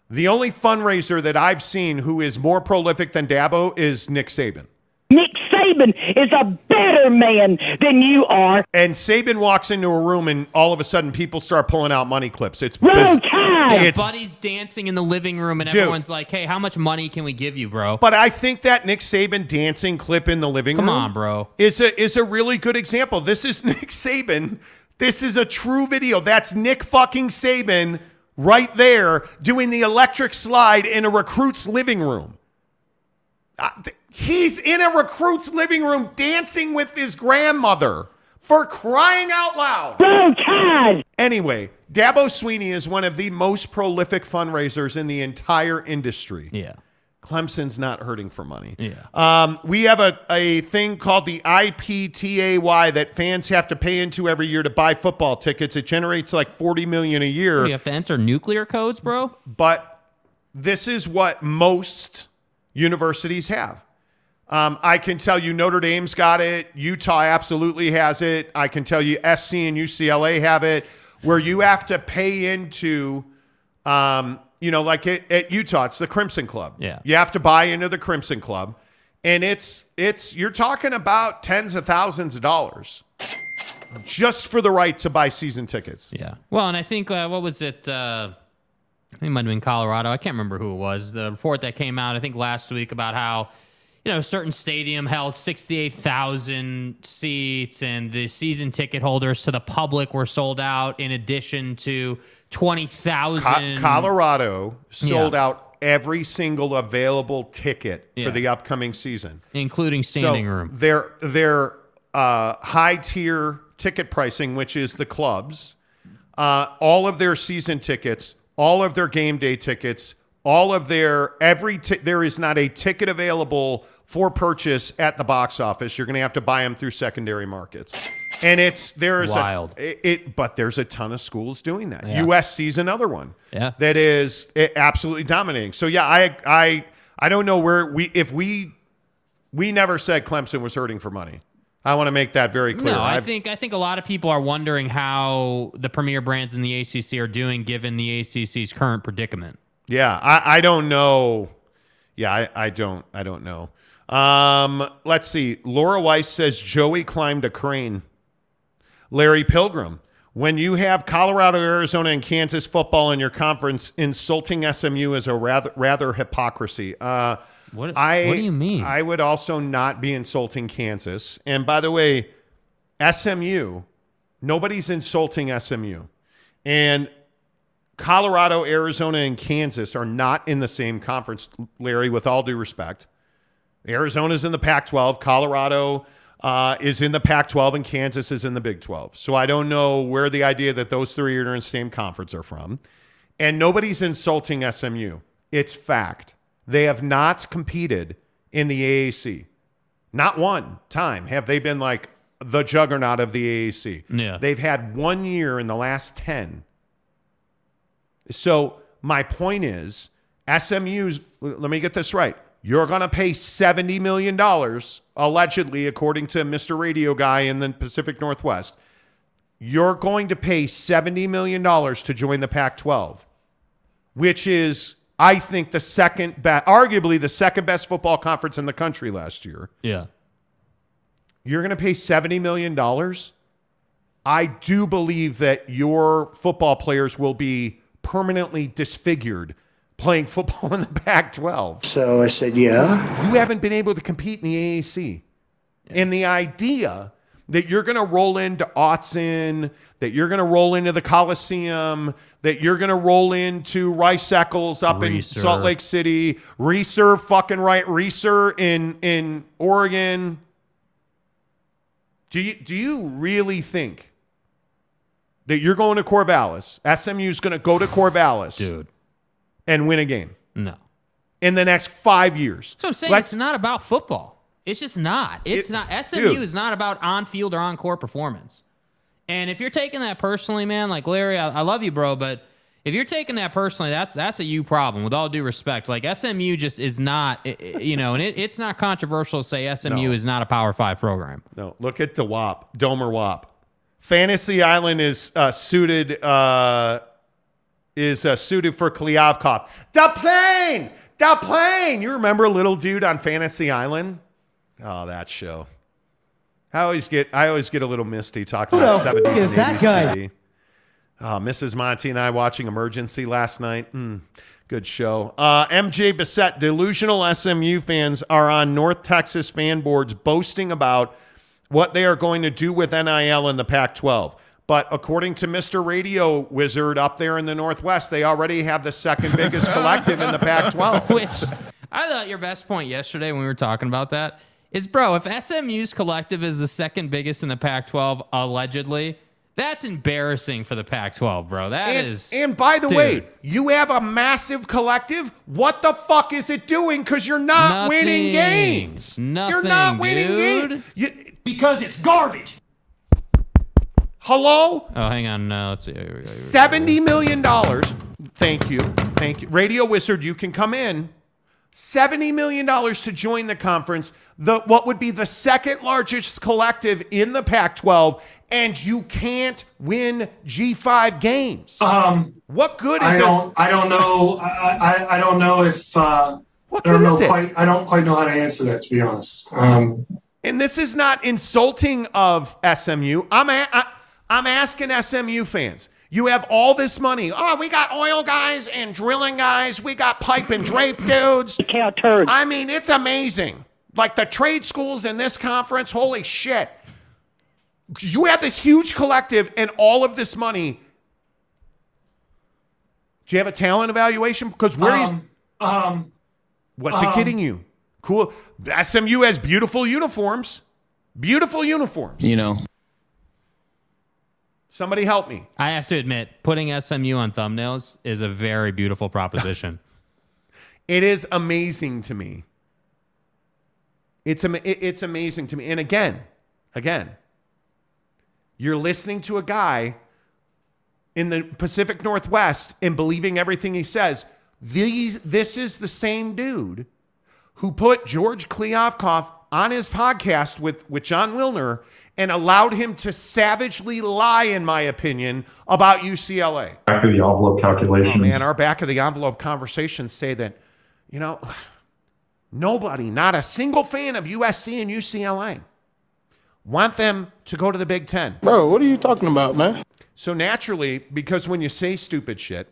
The only fundraiser that I've seen who is more prolific than Dabo is Nick Saban. Nick Saban is a better man than you are. And Saban walks into a room, and all of a sudden, people start pulling out money clips. It's Roll biz- Tide. It's- Buddy's dancing in the living room, and Dude. everyone's like, "Hey, how much money can we give you, bro?" But I think that Nick Saban dancing clip in the living Come room, on, bro. is a is a really good example. This is Nick Saban. This is a true video. That's Nick fucking Saban right there doing the electric slide in a recruit's living room. Uh, th- he's in a recruit's living room dancing with his grandmother for crying out loud. Roll Tide. Anyway, Dabo Swinney is one of the most prolific fundraisers in the entire industry. yeah, Clemson's not hurting for money. Yeah. Um, we have a, a thing called the IPTAY that fans have to pay into every year to buy football tickets. It generates like 40 million a year. you have to enter nuclear codes, bro. But this is what most universities have. Um, I can tell you Notre Dame's got it. Utah absolutely has it. I can tell you SC and UCLA have it, where you have to pay into, um, you know, like at, at Utah, it's the Crimson Club. Yeah. you have to buy into the Crimson Club, and it's it's you're talking about tens of thousands of dollars just for the right to buy season tickets. Yeah. Well, and I think uh, what was it? Uh, I think it might have been Colorado. I can't remember who it was. The report that came out, I think last week, about how you know a certain stadium held sixty-eight thousand seats, and the season ticket holders to the public were sold out. In addition to 20,000. Co- Colorado sold Yeah. out every single available ticket Yeah. for the upcoming season. including standing so room. Their their uh, high tier ticket pricing, which is the clubs, uh, all of their season tickets, all of their game day tickets, all of their every ti- there is not a ticket available for purchase at the box office. You're going to have to buy them through secondary markets. And it's there is Wild. a it, it, but there's a ton of schools doing that. Yeah. USC's another one. Yeah. that is eh, absolutely dominating. So yeah, I I I don't know where we if we we never said Clemson was hurting for money. I want to make that very clear. No, I I've- think I think a lot of people are wondering how the premier brands in the ACC are doing given the ACC's current predicament. Yeah, I, I don't know. Yeah, I, I don't I don't know. Um, let's see. Laura Weiss says Joey climbed a crane. Larry Pilgrim, when you have Colorado, Arizona, and Kansas football in your conference, insulting SMU is a rather rather hypocrisy. Uh, What- I, what do you mean? I would also not be insulting Kansas. And by the way, SMU, nobody's insulting SMU. And Colorado, Arizona, and Kansas are not in the same conference, Larry, with all due respect. Arizona's in the Pac 12, Colorado uh, is in the Pac 12, and Kansas is in the Big 12. So I don't know where the idea that those three are in the same conference are from. And nobody's insulting SMU. It's fact. They have not competed in the AAC. Not one time have they been like the juggernaut of the AAC. Yeah. They've had one year in the last 10 So my point is, SMU's. Let me get this right. You're going to pay seventy million dollars, allegedly, according to Mr. Radio Guy in the Pacific Northwest. You're going to pay seventy million dollars to join the Pac-12, which is, I think, the second best, arguably the second best football conference in the country last year. Yeah. You're going to pay seventy million dollars. I do believe that your football players will be permanently disfigured playing football in the Pac 12. So I said, yeah. You haven't been able to compete in the AAC. And the idea that you're going to roll into Autzen, that you're going to roll into the Coliseum, that you're going to roll into Rice Eccles up in Salt Lake City, Reser fucking right, Reser in in Oregon. Do you do you really think that you're going to Corvallis? SMU's going to go to Corvallis, Dude. and win a game No. in the next five years. So I'm saying Like- it's not about football. It's just not. It's It- not. SMU dude. is not about on field or on court performance. And if you're taking that personally, man, like Larry, I, I love you, bro, but if you're taking that personally, that's that's a you problem. With all due respect, like SMU just is not, i- i- you know, and it, it's not controversial to say SMU No. is not a Power Five program. No, look at DeWap, Domer Wap. Fantasy Island is uh, suited uh, is uh, suited for Kliavkoff. The plane, the plane. You remember little dude on Fantasy Island? Oh, that show. I always get I always get a little misty talking Who about the is that guy? TV. Oh, Mrs. Monty and I watching Emergency last night. Mm, good show. Uh, MJ Bissett, delusional SMU fans are on North Texas fan boards boasting about what they are going to do with NIL in the Pac 12. But according to Mr. Radio Wizard up there in the Northwest, they already have the second biggest collective in the Pac 12. Which I thought your best point yesterday when we were talking about that is, bro, if SMU's collective is the second biggest in the Pac-12 allegedly, that's embarrassing for the Pac-12, bro. That And, is. and by the Dude. way, you have a massive collective. What the fuck is it doing? Because you're not winning games. Nothing. you're not winning dude. games. You, Because it's garbage. hello? Oh, hang on. No, let's see. Here we go, here we go. Seventy million dollars. Thank you, thank you, Radio Wizard. You can come in. Seventy million dollars to join the conference. The what would be the second largest collective in the Pac-12, and you can't win G5 games. Um, what good is I don't. I don't know. I, I, I don't know if. Uh, What I don't know is it? quite. I don't quite know how to answer that, to be honest. Um, And this is not insulting of SMU. I'm a, I, I'm asking SMU fans. You have all this money. Oh, we got oil guys and drilling guys. We got pipe and drape dudes. Count turds. I mean, it's amazing. Like the trade schools in this conference, holy shit. You have this huge collective and all of this money. Do you have a talent evaluation? Because where is um, um, what's it kidding you? Cool. SMU has beautiful uniforms. Beautiful uniforms. You know. Somebody help me. I have to admit, putting SMU on thumbnails is a very beautiful proposition. It is amazing to me. It's am- it's amazing to me. And again, again, you're listening to a guy in the Pacific Northwest and believing everything he says. These this is the same dude who put George Kliavkoff on his podcast with, with Jon Wilner and allowed him to savagely lie, in my opinion, about UCLA. Back of the envelope Oh calculations. man, our back of the envelope conversations say that, you know, nobody, not a single fan of USC and UCLA, want them to go to the Big Ten. Bro, what are you talking about, man? So naturally, because when you say stupid shit,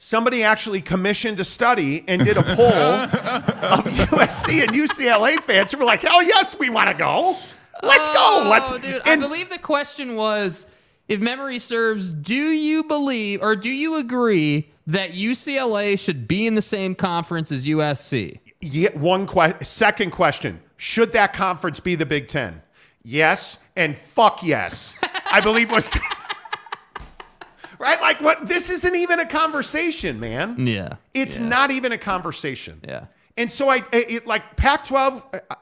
somebody actually commissioned a study and did a poll of USC and UCLA fans who were like, "Hell yes, we want to go. Let's go. Oh, Let's." Oh, dude, I believe the question was, if memory serves, do you believe or do you agree that UCLA should be in the same conference as USC? Yeah, one que- second question. Should that conference be the Big Ten? Yes, and fuck yes. I believe was right. Like what? This isn't even a conversation, man. Yeah. It's yeah, not even a conversation. Yeah. And so I, it, like Pac-12. uh,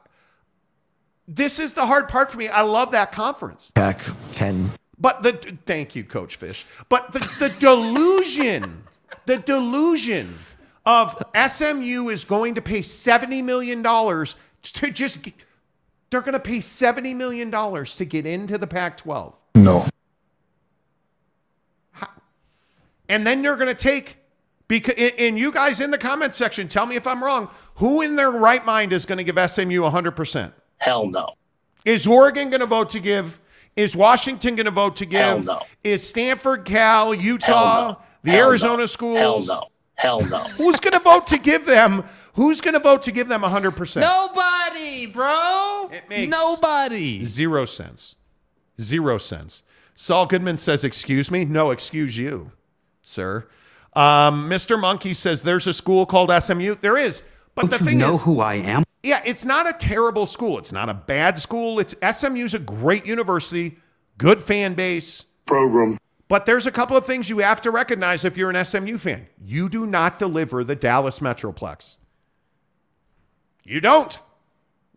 This is the hard part for me. I love that conference. Pac 10. But the thank you, Coach Fish. But the, the delusion, the delusion of SMU is going to pay $70 million to just get- they're going to pay $70 million to get into the Pac 12. No. And then you're going to take, because, and you guys in the comment section, tell me if I'm wrong. Who in their right mind is going to give SMU 100%? Hell no. Is Oregon going to vote to give? Is Washington going to vote to give? Hell no. Is Stanford, Cal, Utah, Hell no. the Hell Arizona no. schools? Hell no. Hell no. Who's going to vote to give them? Who's going to vote to give them 100%? Nobody, bro. It makes Nobody. Zero sense. Zero sense. Saul Goodman says, Excuse me? No, excuse you, sir. Um, Mr. Monkey says, There's a school called SMU. There is. But the thing is, know who I am? yeah, it's not a terrible school. It's not a bad school. It's SMU's a great university, good fan base. Program. But there's a couple of things you have to recognize if you're an SMU fan. You do not deliver the Dallas Metroplex. You don't.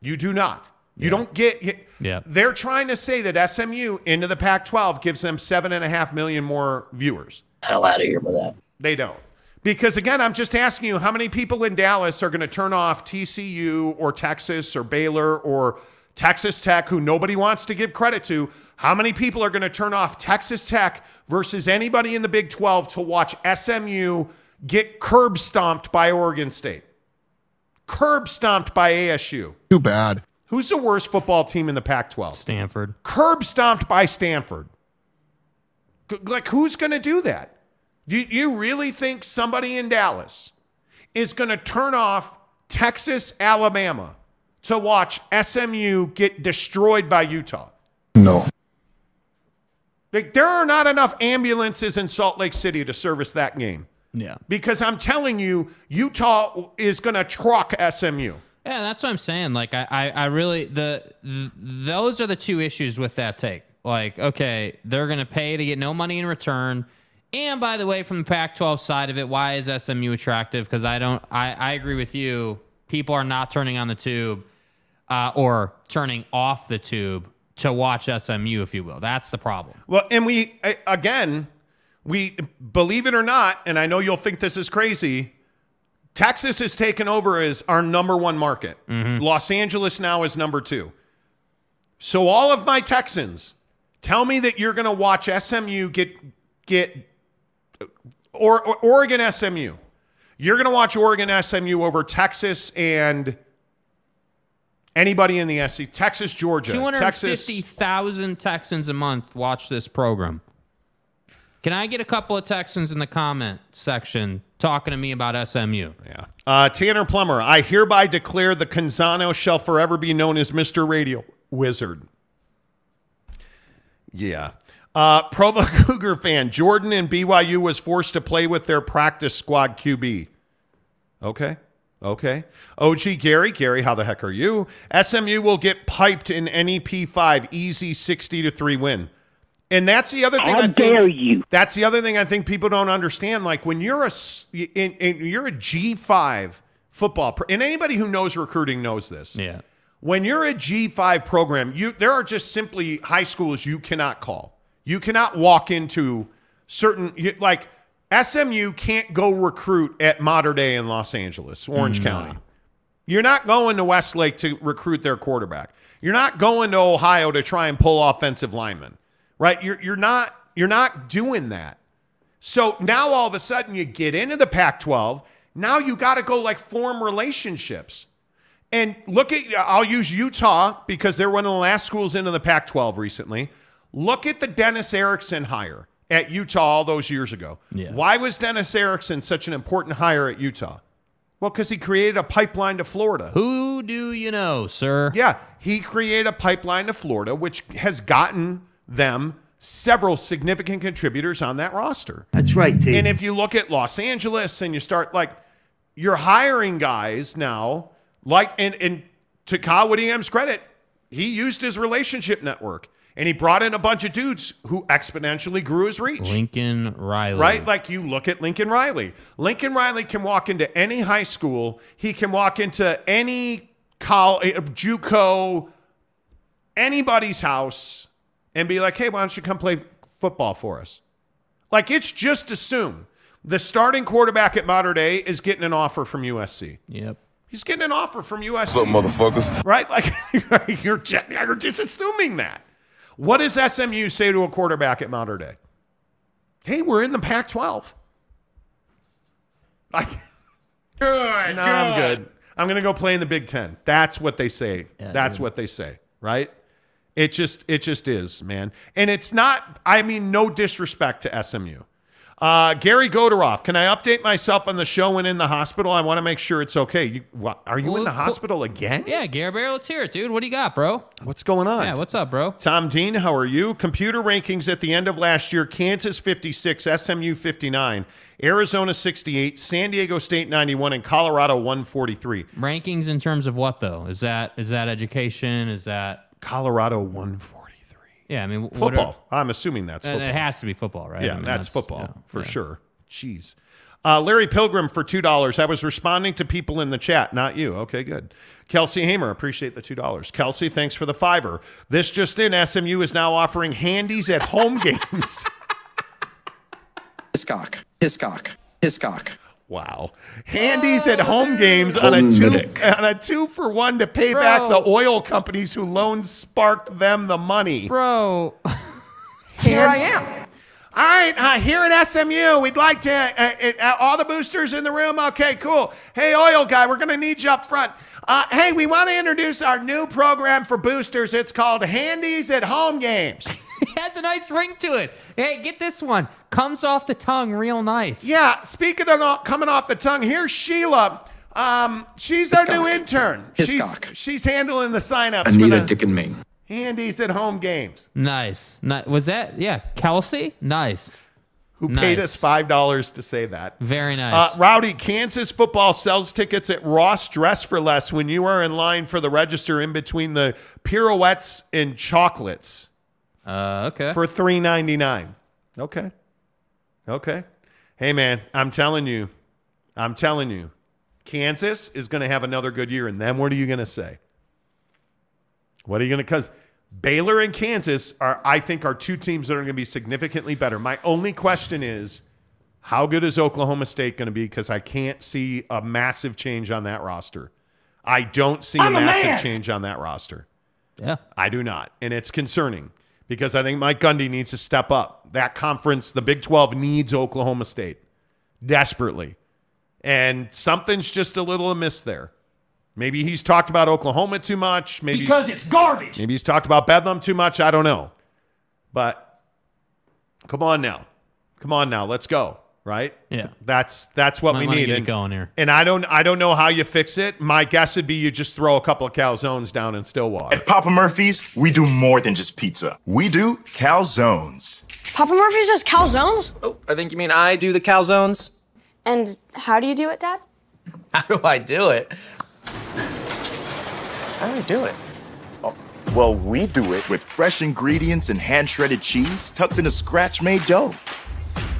You do not. You don't get. you- Yeah. They're trying to say that SMU into the Pac-12 gives them seven and a half million more viewers. Hell out of here with that. They don't. Because again, I'm just asking you how many people in Dallas are going to turn off TCU or Texas or Baylor or Texas Tech, who nobody wants to give credit to. How many people are going to turn off Texas Tech versus anybody in the Big 12 to watch SMU get curb stomped by Oregon State? Curb stomped by ASU. Too bad. Who's the worst football team in the Pac 12? Stanford. curb stomped by Stanford. Like, who's going to do that? Do you really think somebody in Dallas is going to turn off Texas, Alabama to watch SMU get destroyed by Utah? No. Like, there are not enough ambulances in Salt Lake City to service that game Yeah. because I'm telling you, Utah is going to truck SMU. Yeah, that's what I'm saying. Like, I, I, I really the, th those are the two issues with that take. Like, okay, they're gonna pay to get no money in return. And by the way, from the Pac-12 side of it, why is SMU attractive? Because I don't, I, I agree with you. People are not turning on the tube uh, or turning off the tube to watch SMU, if you will. That's the problem. Well, and we again, we believe it or not, and I know you'll think this is crazy. Texas has taken over as our number one market. Los Angeles now is number two. So all of my Texans, tell me that you're going to watch SMU get get or, or Oregon SMU. You're going to watch Oregon SMU over Texas and anybody in the SC. Texas, Georgia, Texas. 250,000 Texans a month watch this program. Can I get a couple of Texans in the comment section talking to me about SMU? Yeah. Uh, Tanner Plummer, I hereby declare the Canzano shall forever be known as Mr. Radio Wizard. Yeah. Uh, Provo Cougar fan, Jordan and BYU was forced to play with their practice squad QB. Okay. Okay. OG Gary, Gary, how the heck are you? SMU will get piped in any P5, easy 60 to 3 win. And that's the other thing. How I think, dare you? That's the other thing I think people don't understand. Like when you're a s- in, in, you're a G five football, and anybody who knows recruiting knows this. Yeah. When you're a G five program, you there are just simply high schools you cannot call. You cannot walk into certain like SMU can't go recruit at Mater Dei in Los Angeles, Orange mm, County. You're not going to Westlake to recruit their quarterback. You're not going to Ohio to try and pull offensive linemen, right? You're, you're not you're not doing that. So now all of a sudden you get into the Pac-12. Now you got to go like form relationships. And look at I'll use Utah because they're one of the last schools into the Pac-12 recently. Look at the Dennis Erickson hire at Utah all those years ago. Yeah. Why was Dennis Erickson such an important hire at Utah? Well, because he created a pipeline to Florida. Who do you know, sir? Yeah, he created a pipeline to Florida, which has gotten them several significant contributors on that roster. That's right, T. And if you look at Los Angeles and you start like you're hiring guys now, like and and to Kyle Whittingham's credit, he used his relationship network and he brought in a bunch of dudes who exponentially grew his reach. Lincoln Riley. Right? Like you look at Lincoln Riley. Lincoln Riley can walk into any high school. He can walk into any college, eh, JUCO, anybody's house and be like, hey, why don't you come play football for us? Like, it's just assume the starting quarterback at Mater Dei is getting an offer from USC. Yep. He's getting an offer from USC. What's up, motherfuckers? Right? Like, you're, just, you're just assuming that. What does SMU say to a quarterback at Mater Dei? Hey, we're in the Pac 12. Like, Good. no, I'm good. I'm going to go play in the Big Ten. That's what they say. Yeah, That's dude. what they say, right? It just, it just is, man. And it's not. I mean, no disrespect to SMU. Uh, Gary Godoroff, can I update myself on the show when in the hospital? I want to make sure it's okay. You, what, are you in the hospital again? Yeah, Gary Bear, let's hear it, dude. What do you got, bro? What's going on? Yeah, what's up, bro? Tom Dean, how are you? Computer rankings at the end of last year Kansas 56, SMU 59, Arizona 68, San Diego State 91, and Colorado 143. Rankings in terms of what though? Is that is that education? Is that Colorado 143. Yeah? I mean, what Football. Are, I'm assuming that's Uh, football. It has to be football, right? yeah, I mean, that's, football yeah, for yeah. sure. Jeez. Uh, Larry Pilgrim for $2. I was responding to people in the chat, not you. Okay, good. Kelsey Hamer, appreciate the $2. Kelsey, thanks for the fiver. This just in SMU is now offering handies at home games. Hiscock. Hiscock. Hiscock. Wow. Handies at home games on a two on a two for one to pay back the oil companies who loaned sparked them the money. Bro, Here I am. All right, uh, here at SMU, we'd like to uh, uh, all the boosters in the room. Okay, cool. Hey, oil guy, we're gonna need you up front. Uh, hey, we want to introduce our new program for boosters. It's called Handies at Home Games. It has a nice ring to it. Hey, get this one. Comes off the tongue real nice. Yeah, speaking of not coming off the tongue, here's Sheila. Um, she's our new intern. She's, Hiscock. she's handling the signups for Anita the Dick and Ming. Handies at Home Games. Nice. Ni- was that yeah? Kelsey, nice. Who paid us five dollars to say that? Very nice. Uh, Rowdy, Kansas football sells tickets at Ross Dress for Less when you are in line for the register in between the pirouettes and chocolates Uh, okay. for three ninety nine. Okay, okay. Hey man, I'm telling you, I'm telling you, Kansas is going to have another good year. And then what are you going to say? What are you going to? Because Baylor and Kansas are, I think, are two teams that are going to be significantly better. My only question is, how good is Oklahoma State going to be? Because I can't see a massive change on that roster. I don't see a I'm a massive man. change on that roster. yeah. I do not. And it's concerning because I think Mike Gundy needs to step up. That conference, the Big 12, needs Oklahoma State desperately. And something's just a little amiss there. Maybe he's talked about Oklahoma too much. Maybe Because it's garbage. maybe he's talked about Bedlam too much. I don't know. But come on now. Come on now. Let's go. Right? Yeah. That's that's what Might we need. get And- going here. And I don't I don't know how you fix it. My guess would be you just throw a couple of calzones down in Stillwater. At Papa Murphy's, we do more than just pizza. We do calzones. Papa Murphy's does calzones? Oh, I think you mean I do the calzones. And how do you do it, Dad? How do I do it? How do I do it? Oh, well, we do it with fresh ingredients and hand shredded cheese tucked in a scratch made dough.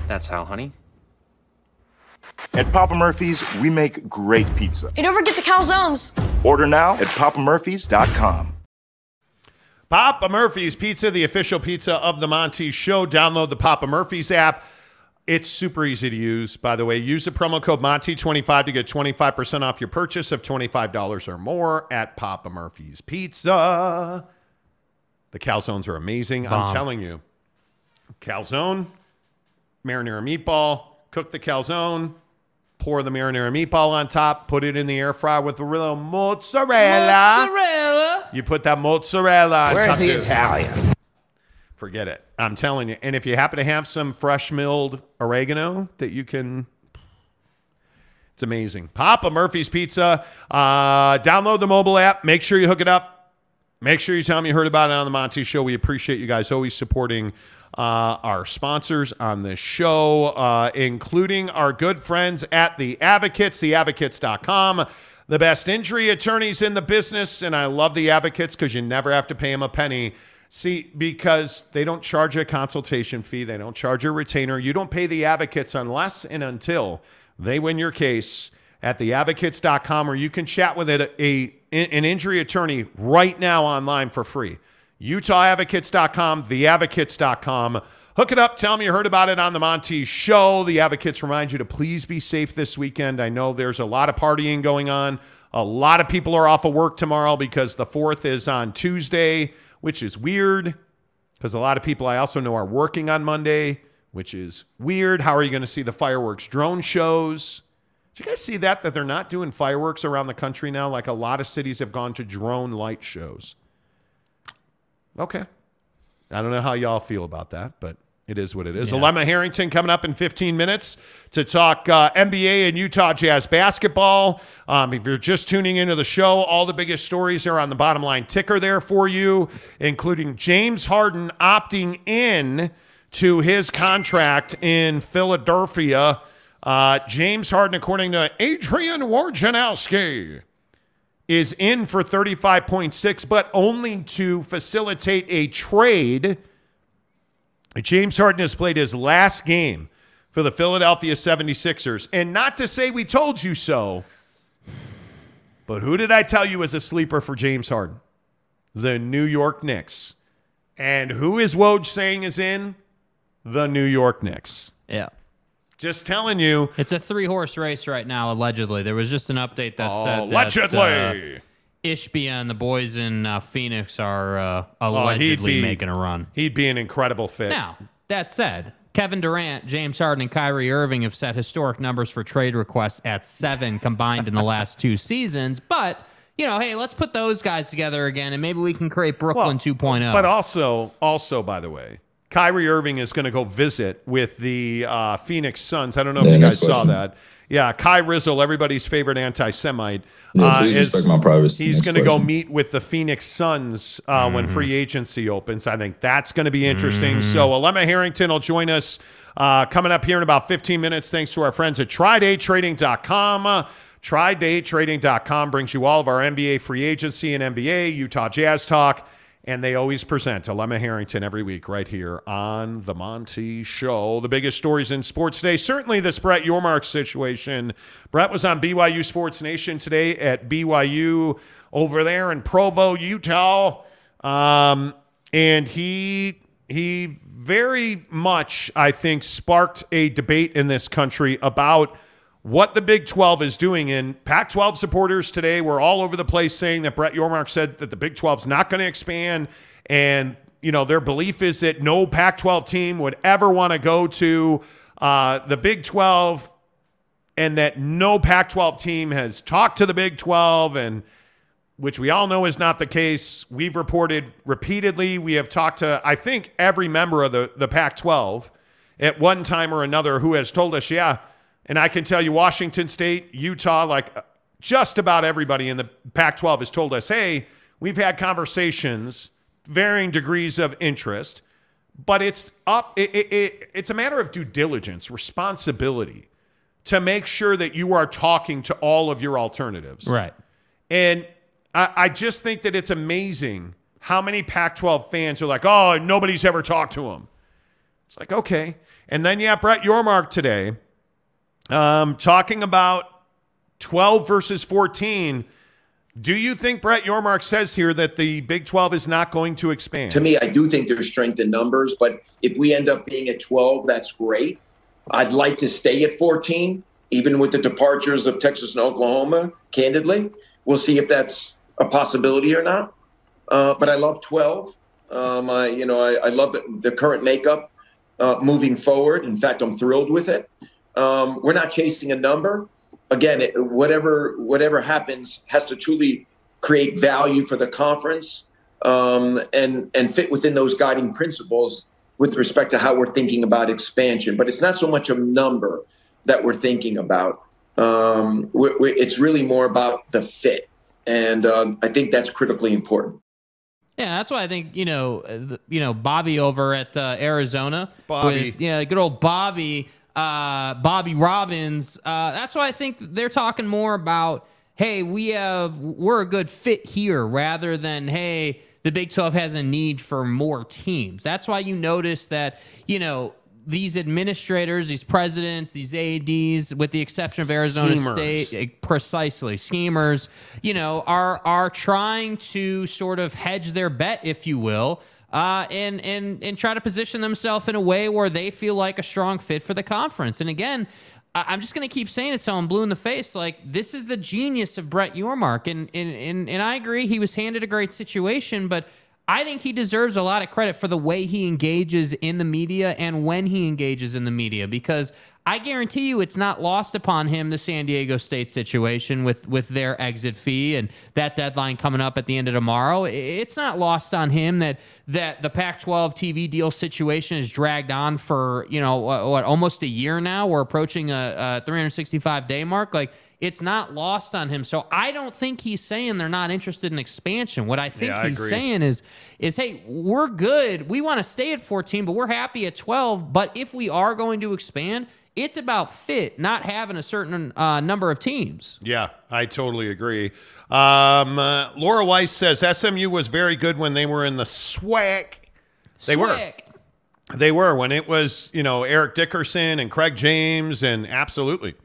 That's how, honey. At Papa Murphy's, we make great pizza. You don't forget the calzones. Order now at papamurphys.com. Papa Murphy's Pizza, the official pizza of the Monty Show. Download the Papa Murphy's app. It's super easy to use, by the way. Use the promo code Monty25 to get 25% off your purchase of $25 or more at Papa Murphy's Pizza. The calzones are amazing. I'm telling you. Calzone, marinara meatball, cook the calzone, pour the marinara meatball on top, put it in the air fryer with a little mozzarella. Mozzarella. You put that mozzarella on Where's top. the dude. Italian? Forget it. I'm telling you. And if you happen to have some fresh milled oregano that you can, it's amazing. Papa Murphy's Pizza. Uh, download the mobile app. Make sure you hook it up. Make sure you tell them you heard about it on the Monty Show. We appreciate you guys always supporting uh, our sponsors on this show, uh, including our good friends at The Advocates, theadvocates.com. The best injury attorneys in the business. And I love The Advocates because you never have to pay them a penny. See, because they don't charge a consultation fee, they don't charge a retainer. You don't pay the advocates unless and until they win your case at theadvocates.com, or you can chat with a, a, an injury attorney right now online for free. UtahAdvocates.com, theadvocates.com. Hook it up. Tell me you heard about it on the Monty Show. The Advocates remind you to please be safe this weekend. I know there's a lot of partying going on. A lot of people are off of work tomorrow because the 4th is on Tuesday, which is weird because a lot of people I also know are working on Monday, which is weird. How are you going to see the fireworks drone shows? Did you guys see that? That they're not doing fireworks around the country now? Like a lot of cities have gone to drone light shows. Okay. I don't know how y'all feel about that, but it is what it is. Yeah. Alema Harrington coming up in 15 minutes to talk uh, NBA and Utah Jazz basketball. Um, if you're just tuning into the show, all the biggest stories are on the bottom line ticker there for you, including James Harden opting in to his contract in Philadelphia. Uh, James Harden, according to Adrian Wojnarowski, is in for 35.6, but only to facilitate a trade. James Harden has played his last game for the Philadelphia 76ers. And not to say we told you so, but who did I tell you is a sleeper for James Harden? The New York Knicks. And who is Woj saying is in? The New York Knicks. Yeah. Just telling you. It's a three horse race right now, allegedly. There was just an update that Oh, said that allegedly. uh, Ishbia and the boys in uh, Phoenix are uh, Oh, allegedly be- making a run. He'd be an incredible fit. Now, that said, Kevin Durant, James Harden, and Kyrie Irving have set historic numbers for trade requests at seven combined in the last two seasons. But, you know, hey, let's put those guys together again and maybe we can create Brooklyn oh. 2.0. But also, also by the way, Kyrie Irving is going to go visit with the uh, Phoenix Suns. I don't know if Yeah, you guys next saw question. that. Yeah, Kai Rizzle, everybody's favorite anti-Semite, Yeah, please is- respect my privacy. He's going to go meet with the Phoenix Suns uh, when Mm-hmm. free agency opens. I think that's going to be interesting. So Alema Harrington will join us uh, coming up here in about 15 minutes. Thanks to our friends at TryDayTrading.com. TryDayTrading.com brings you all of our NBA free agency and NBA, Utah Jazz talk. And they always present Alema Harrington every week right here on The Monty Show. The biggest stories in sports today. Certainly this Brett Yormark situation. Brett was on BYU Sports Nation today at BYU over there in Provo, Utah. Um, and he he very much, I think, sparked a debate in this country about what the Big 12 is doing. And Pac 12 supporters today were all over the place saying that Brett Yormark said that the Big 12 is not going to expand. And, you know, their belief is that no Pac 12 team would ever want to go to uh, the Big 12 and that no Pac 12 team has talked to the Big 12 and which we all know is not the case. We've reported repeatedly. We have talked to, I think, every member of the, the Pac 12 at one time or another who has told us, yeah. And I can tell you, Washington State, Utah, like uh, just about everybody in the Pac 12 has told us, hey, we've had conversations, varying degrees of interest, but it's up, it, it, it, it's a matter of due diligence, responsibility to make sure that you are talking to all of your alternatives. Right. And I, I just think that it's amazing how many Pac 12 fans are like, oh, nobody's ever talked to him. It's like, okay. And then, yeah, Brett Yormark today um, talking about 12 versus 14. Do you think Brett Yormark says here that the Big 12 is not going to expand? To me, I do think there's strength in numbers, but if we end up being at 12, that's great. I'd like to stay at 14, even with the departures of Texas and Oklahoma, candidly. We'll see if that's a possibility or not. Uh, but I love 12. Um, I, you know, I, I love the, the current makeup uh, moving forward. In fact, I'm thrilled with it. Um, we're not chasing a number. Again, it, whatever whatever happens has to truly create value for the conference um, and and fit within those guiding principles with respect to how we're thinking about expansion. But it's not so much a number that we're thinking about. Um, we we it's really more about the fit, and um, I think that's critically important. Yeah, that's why I think you know, uh, the- you know, Bobby over at uh, Arizona, Bobby. with, yeah, good old Bobby, uh, Bobby Robbins. Uh, that's why I think they're talking more about, hey, we have we're a good fit here, rather than hey, the Big Twelve has a need for more teams. That's why you notice that you know these administrators, these presidents, these ADs, with the exception of Arizona Schemers. State, eh, precisely schemers, you know, are are trying to sort of hedge their bet, if you will, uh, and and and try to position themselves in a way where they feel like a strong fit for the conference. And again. I'm just going to keep saying it so I'm blue in the face. Like, this is the genius of Brett Yormark. And, and, and, and I agree, he was handed a great situation, but I think he deserves a lot of credit for the way he engages in the media and when he engages in the media because I guarantee you it's not lost upon him the San Diego State situation with with their exit fee and that deadline coming up at the end of tomorrow. It's not lost on him that that the Pac-12 TV deal situation is dragged on for, you know, what, what almost a year now. We're approaching a, a 365 day mark like it's not lost on him. So I don't think he's saying they're not interested in expansion. What I think Yeah, he's saying is is hey, we're good. We want to stay at 14, but we're happy at 12. But if we are going to expand, it's about fit, not having a certain uh, number of teams. Yeah, I totally agree. Um, uh, Laura Weiss says SMU was very good when they were in the SWAC. They were. They were when it was, you know, Eric Dickerson and Craig James, and absolutely,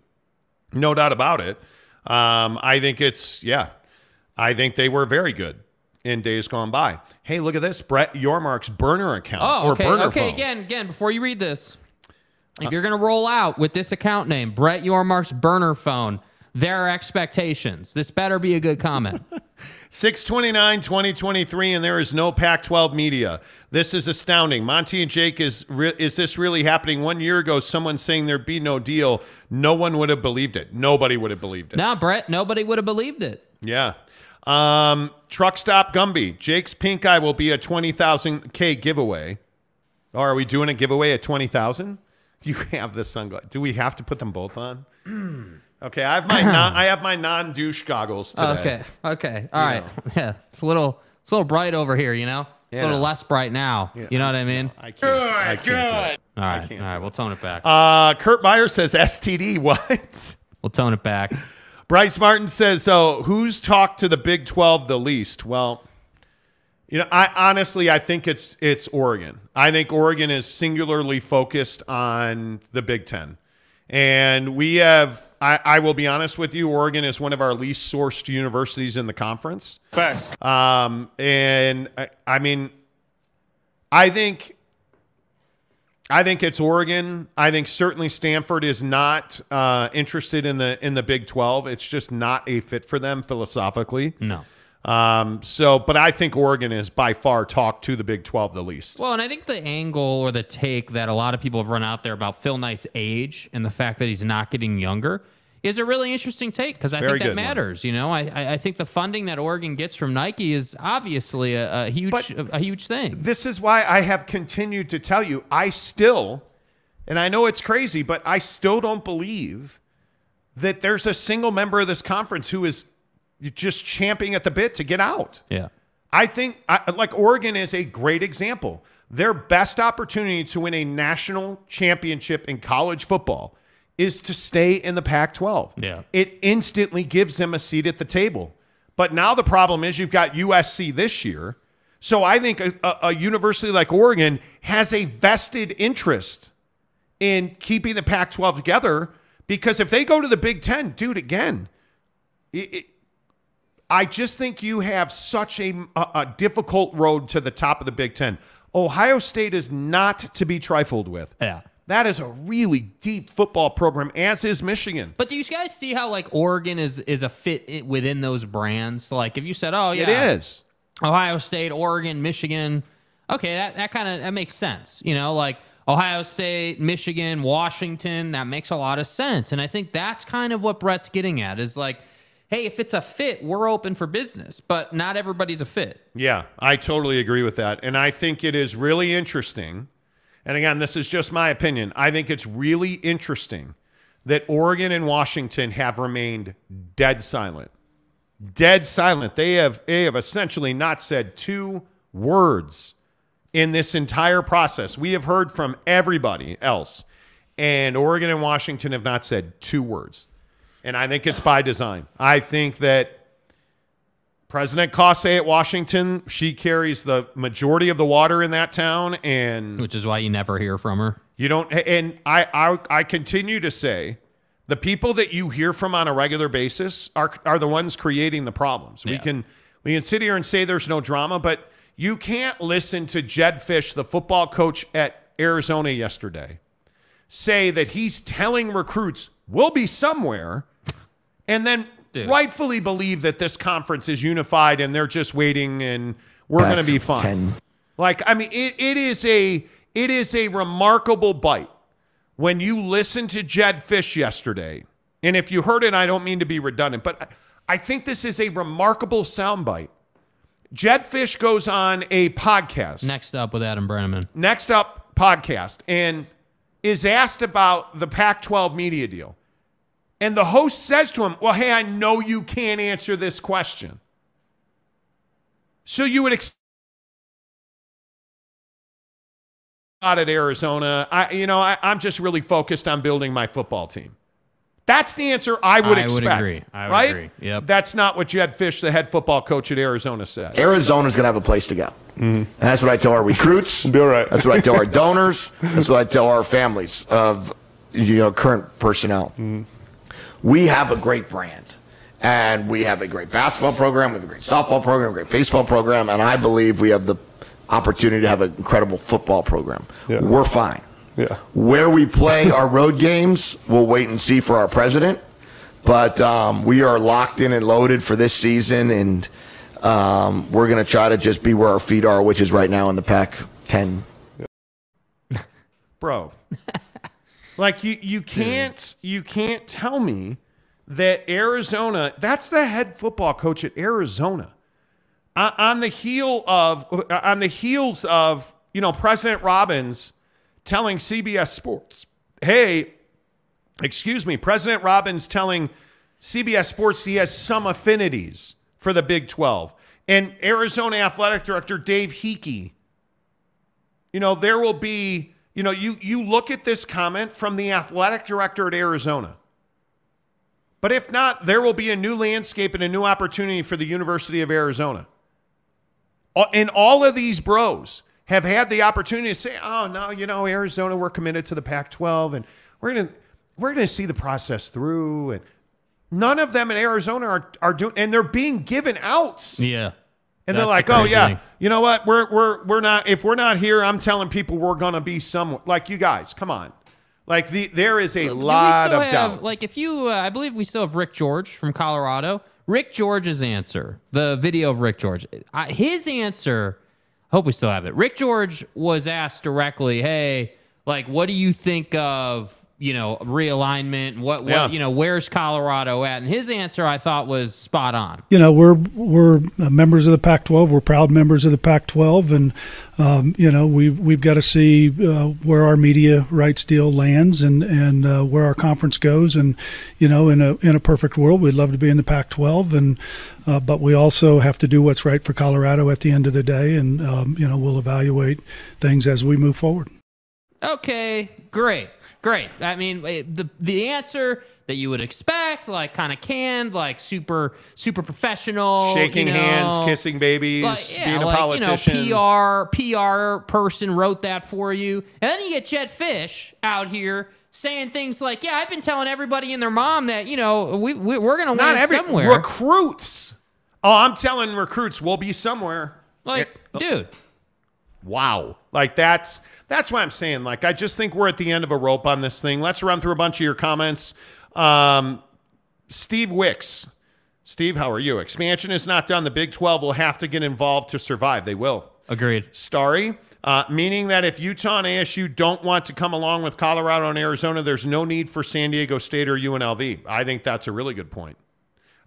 no doubt about it. Um, I think it's, yeah, I think they were very good in days gone by. Hey, look at this, Brett Yormark's burner account Oh, or okay. burner Okay, phone. again, again, before you read this, if you're going to roll out with this account name, Brett Yormark's burner phone, there are expectations. This better be a good comment. 629 2023 and there is no Pac 12 media. This is astounding. Monty and Jake is re- is this really happening? 1 year ago someone saying there'd be no deal, no one would have believed it. Nobody would have believed it. now, Brett, nobody would have believed it. Yeah. Um, truck stop Gumby. Jake's pink eye will be a 20,000 K giveaway. Are we doing a giveaway at 20,000? You have the sunglasses. Do we have to put them both on? Okay, I have my non, I have my non douche goggles today. Okay. Okay. All You right. Yeah. It's a little it's a little bright over here, you know? Yeah, a little less bright now. Yeah, you know what I mean? I can't. I can't do it. All right. can't All right. We'll tone it back. Uh, Kurt Meyer says STD. What? we'll tone it back. Bryce Martin says, so who's talked to the Big 12 the least? Well, you know, I honestly I think it's it's Oregon. I think Oregon is singularly focused on the Big 10. And we have I, I will be honest with you, Oregon is one of our least sourced universities in the conference. Facts. Um, and I, I mean, I think, I think it's Oregon. I think certainly Stanford is not uh, interested in the in the Big Twelve. It's just not a fit for them philosophically. No. Um, so, but I think Oregon is by far talked to the Big Twelve the least. Well, and I think the angle or the take that a lot of people have run out there about Phil Knight's age and the fact that he's not getting younger is a really interesting take because I Very think that one. matters. You know, I, I think the funding that Oregon gets from Nike is obviously a, a huge a, a huge thing. This is why I have continued to tell you I still, and I know it's crazy, but I still don't believe that there's a single member of this conference who is just champing at the bit to get out. Yeah. I think, I, like, Oregon is a great example. Their best opportunity to win a national championship in college football is to stay in the Pac 12. Yeah. It instantly gives them a seat at the table. But now the problem is you've got USC this year. So I think a, a, a university like Oregon has a vested interest in keeping the Pac 12 together because if they go to the Big Ten, dude, again, it, it, I just think you have such a, a, a difficult road to the top of the Big Ten. Ohio State is not to be trifled with. Yeah. That is a really deep football program, as is Michigan. But do you guys see how like Oregon is is a fit within those brands? Like if you said, oh yeah, It is. Ohio State, Oregon, Michigan. Okay, that, that kind of that makes sense. You know, like Ohio State, Michigan, Washington, that makes a lot of sense. And I think that's kind of what Brett's getting at is like, hey, if it's a fit, we're open for business, but not everybody's a fit. Yeah, I totally agree with that. And I think it is really interesting. And again, this is just my opinion. I think it's really interesting that Oregon and Washington have remained dead silent. Dead silent. They have they have essentially not said two words in this entire process. We have heard from everybody else. And Oregon and Washington have not said two words. And I think it's by design. I think that President Cauce at Washington, she carries the majority of the water in that town, and Which is why you never hear from her. You don't, and I, I, I continue to say, the people that you hear from on a regular basis are are the ones creating the problems. We can we can sit here and say there's no drama, but you can't listen to Jedd Fisch, the football coach at Arizona yesterday, say that he's telling recruits we'll be somewhere, and then Dude. rightfully believe that this conference is unified and they're just waiting and we're going to be fine. 10. Like, I mean, it, it is a it is a remarkable bite when you listen to Jedd Fisch yesterday. And if you heard it, I don't mean to be redundant, but I think this is a remarkable soundbite. Jedd Fisch goes on a podcast. Next up with Adam Brenneman. Next up podcast and is asked about the Pac 12 media deal. And the host says to him, Well, hey, I know you can't answer this question. So you would expect out at Arizona. I, you know, I, I'm just really focused on building my football team. That's the answer I would I would expect. agree. I would right? agree. Yep. That's not what Jedd Fisch, the head football coach at Arizona, said. Arizona's going to have a place to go. And that's what I tell our recruits. Be all right. That's what I tell our donors. That's what I tell our families of you know current personnel. Mm-hmm. We have a great brand, and we have a great basketball program, we have a great softball program, a great baseball program, and I believe we have the opportunity to have an incredible football program. Yeah. We're fine. Yeah. Where we play our road games, we'll wait and see for our president. But um, we are locked in and loaded for this season, and um, we're going to try to just be where our feet are, which is right now in the Pac 10. bro. like you you can't you can't tell me that Arizona that's the head football coach at Arizona on, on the heel of on the heels of you know President Robbins telling CBS Sports, "Hey, excuse me, President Robbins telling CBS Sports he has some affinities for the Big 12." And Arizona Athletic Director Dave Heeke you know, there will be, you know, you you look at this comment from the athletic director at Arizona. But if not, there will be a new landscape and a new opportunity for the University of Arizona. And all of these bros have had the opportunity to say, "Oh no, you know, Arizona, we're committed to the Pac-12, and we're gonna we're gonna see the process through." And none of them in Arizona are are doing, and they're being given outs. Yeah. And they're like, the "Oh yeah, thing. you know what? We're we're we're not. If we're not here, I'm telling people we're gonna be somewhere. Like you guys, come on. Like the there is a Do lot of have, doubt. Like, if you, uh, I believe we still have Rick George from Colorado. Rick George's answer, the video of Rick George, I, his answer. I hope we still have it. Rick George was asked directly, "Hey, like, what do you think of you know realignment? What, what Yeah. you know, where's Colorado at?" And his answer, I thought, was spot on. you know we're we're uh, members of the Pac-12. We're proud members of the Pac-12, and um, you know we've we've got to see uh, where our media rights deal lands and and uh, where our conference goes. And you know, in a in a perfect world, we'd love to be in the Pac-12, and uh, but we also have to do what's right for Colorado at the end of the day. And um, you know, we'll evaluate things as we move forward. Okay, great, great. I mean, eh, the the answer that you would expect, like kind of canned, like super super professional, Shaking you know, hands, kissing babies, like, yeah, being a like, politician. You know, PR PR person wrote that for you, and then you get Jedd Fisch out here saying things like, "Yeah, I've been telling everybody and their mom that you know we, we we're gonna not every somewhere." recruits. Oh, I'm telling recruits we'll be somewhere. like, dude, Wow. Like that's that's why I'm saying. Like I just think we're at the end of a rope on this thing. Let's run through a bunch of your comments. Um, Steve Wicks. Steve, how are you? Expansion is not done. The Big 12 will have to get involved to survive. They will. agreed. Starry, uh, meaning that if Utah and ASU don't want to come along with Colorado and Arizona, there's no need for San Diego State or UNLV. I think that's a really good point.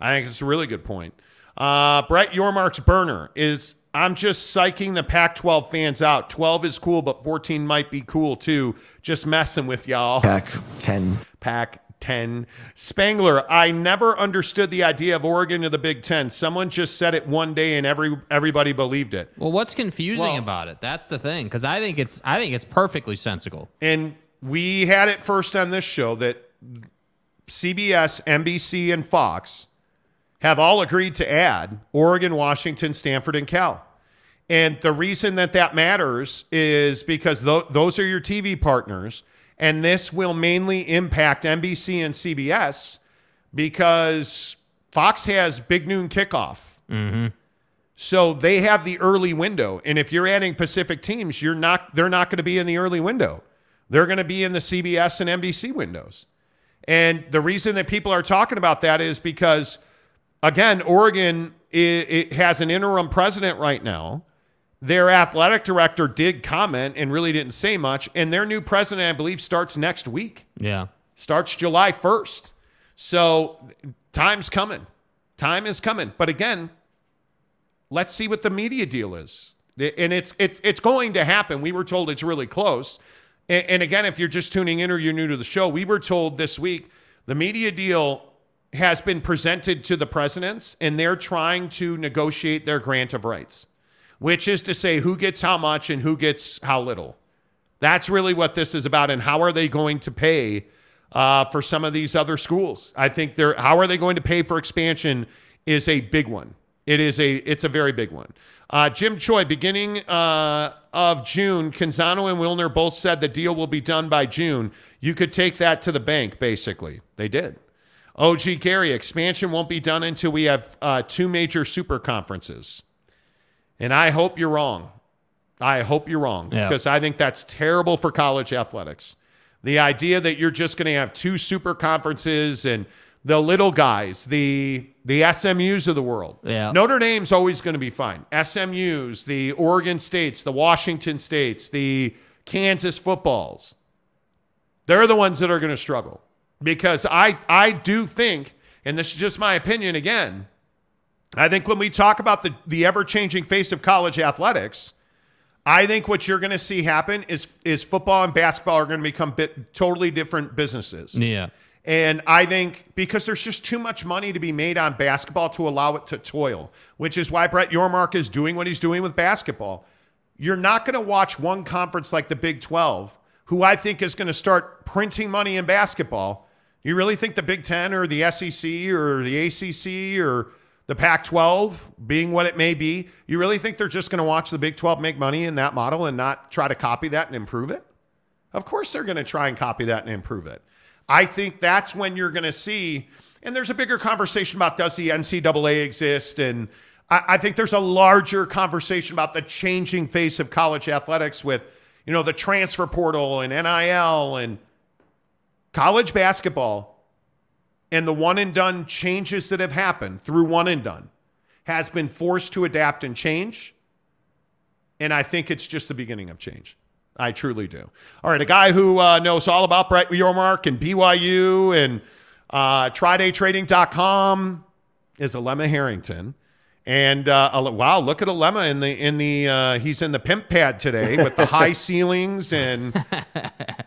I think it's a really good point. Uh, Brett Yormark's burner is I'm just psyching the Pac 12 fans out. 12 is cool, but 14 might be cool too. Just messing with y'all. Pac 10. Pac 10. Spangler, I never understood the idea of Oregon to the Big Ten. Someone just said it one day and every everybody believed it. Well, what's confusing Well- about it? That's the thing, because I think it's I think it's perfectly sensible. And we had it first on this show that CBS, NBC, and Fox have all agreed to add Oregon, Washington, Stanford, and Cal. And the reason that that matters is because th- those are your TV partners. And this will mainly impact NBC and CBS because Fox has big noon kickoff. Mm-hmm. So they have the early window. And if you're adding Pacific teams, you're not they're not going to be in the early window. They're going to be in the CBS and NBC windows. And the reason that people are talking about that is because again, Oregon it, it has an interim president right now. Their athletic director did comment and really didn't say much. And their new president, I believe, starts next week. Yeah. Starts July 1st. So time's coming. Time is coming. But again, let's see what the media deal is. And it's it's it's going to happen. We were told it's really close. And, and again, if you're just tuning in or you're new to the show, we were told this week the media deal has been presented to the presidents and they're trying to negotiate their grant of rights, which is to say who gets how much and who gets how little. That's really what this is about. And how are they going to pay uh, for some of these other schools? I think they're how are they going to pay for expansion is a big one. It is a it's a very big one. Uh, Jim Choi, beginning uh, of June, Canzano and Wilner both said the deal will be done by June. You could take that to the bank, basically. They did. OG Gary, expansion won't be done until we have uh, two major super conferences. And I hope you're wrong. I hope you're wrong Yeah. because I think that's terrible for college athletics. The idea that you're just going to have two super conferences and the little guys, the the SMUs of the world. Yeah. Notre Dame's always going to be fine. SMUs, the Oregon States, the Washington States, the Kansas footballs. They're the ones that are going to struggle because I I do think, and this is just my opinion again. I think when we talk about the the ever changing face of college athletics, I think what you're going to see happen is is football and basketball are going to become bit, totally different businesses. Yeah. And I think because there's just too much money to be made on basketball to allow it to toil, which is why Brett Yormark is doing what he's doing with basketball. You're not going to watch one conference like the Big 12, who I think is going to start printing money in basketball. You really think the Big 10 or the SEC or the ACC or the Pac 12, being what it may be, you really think they're just going to watch the Big 12 make money in that model and not try to copy that and improve it? Of course, they're going to try and copy that and improve it. I think that's when you're going to see, and there's a bigger conversation about does the NCAA exist? And I, I think there's a larger conversation about the changing face of college athletics with, you know, the transfer portal and NIL and college basketball and the one and done changes that have happened through one and done has been forced to adapt and change. And I think it's just the beginning of change. I truly do. All right, a guy who uh, knows all about Brett Yormark and BYU and uh, TryDayTrading.com is Alema Harrington. And uh, wow, look at Alema in the in the uh, he's in the pimp pad today with the high ceilings and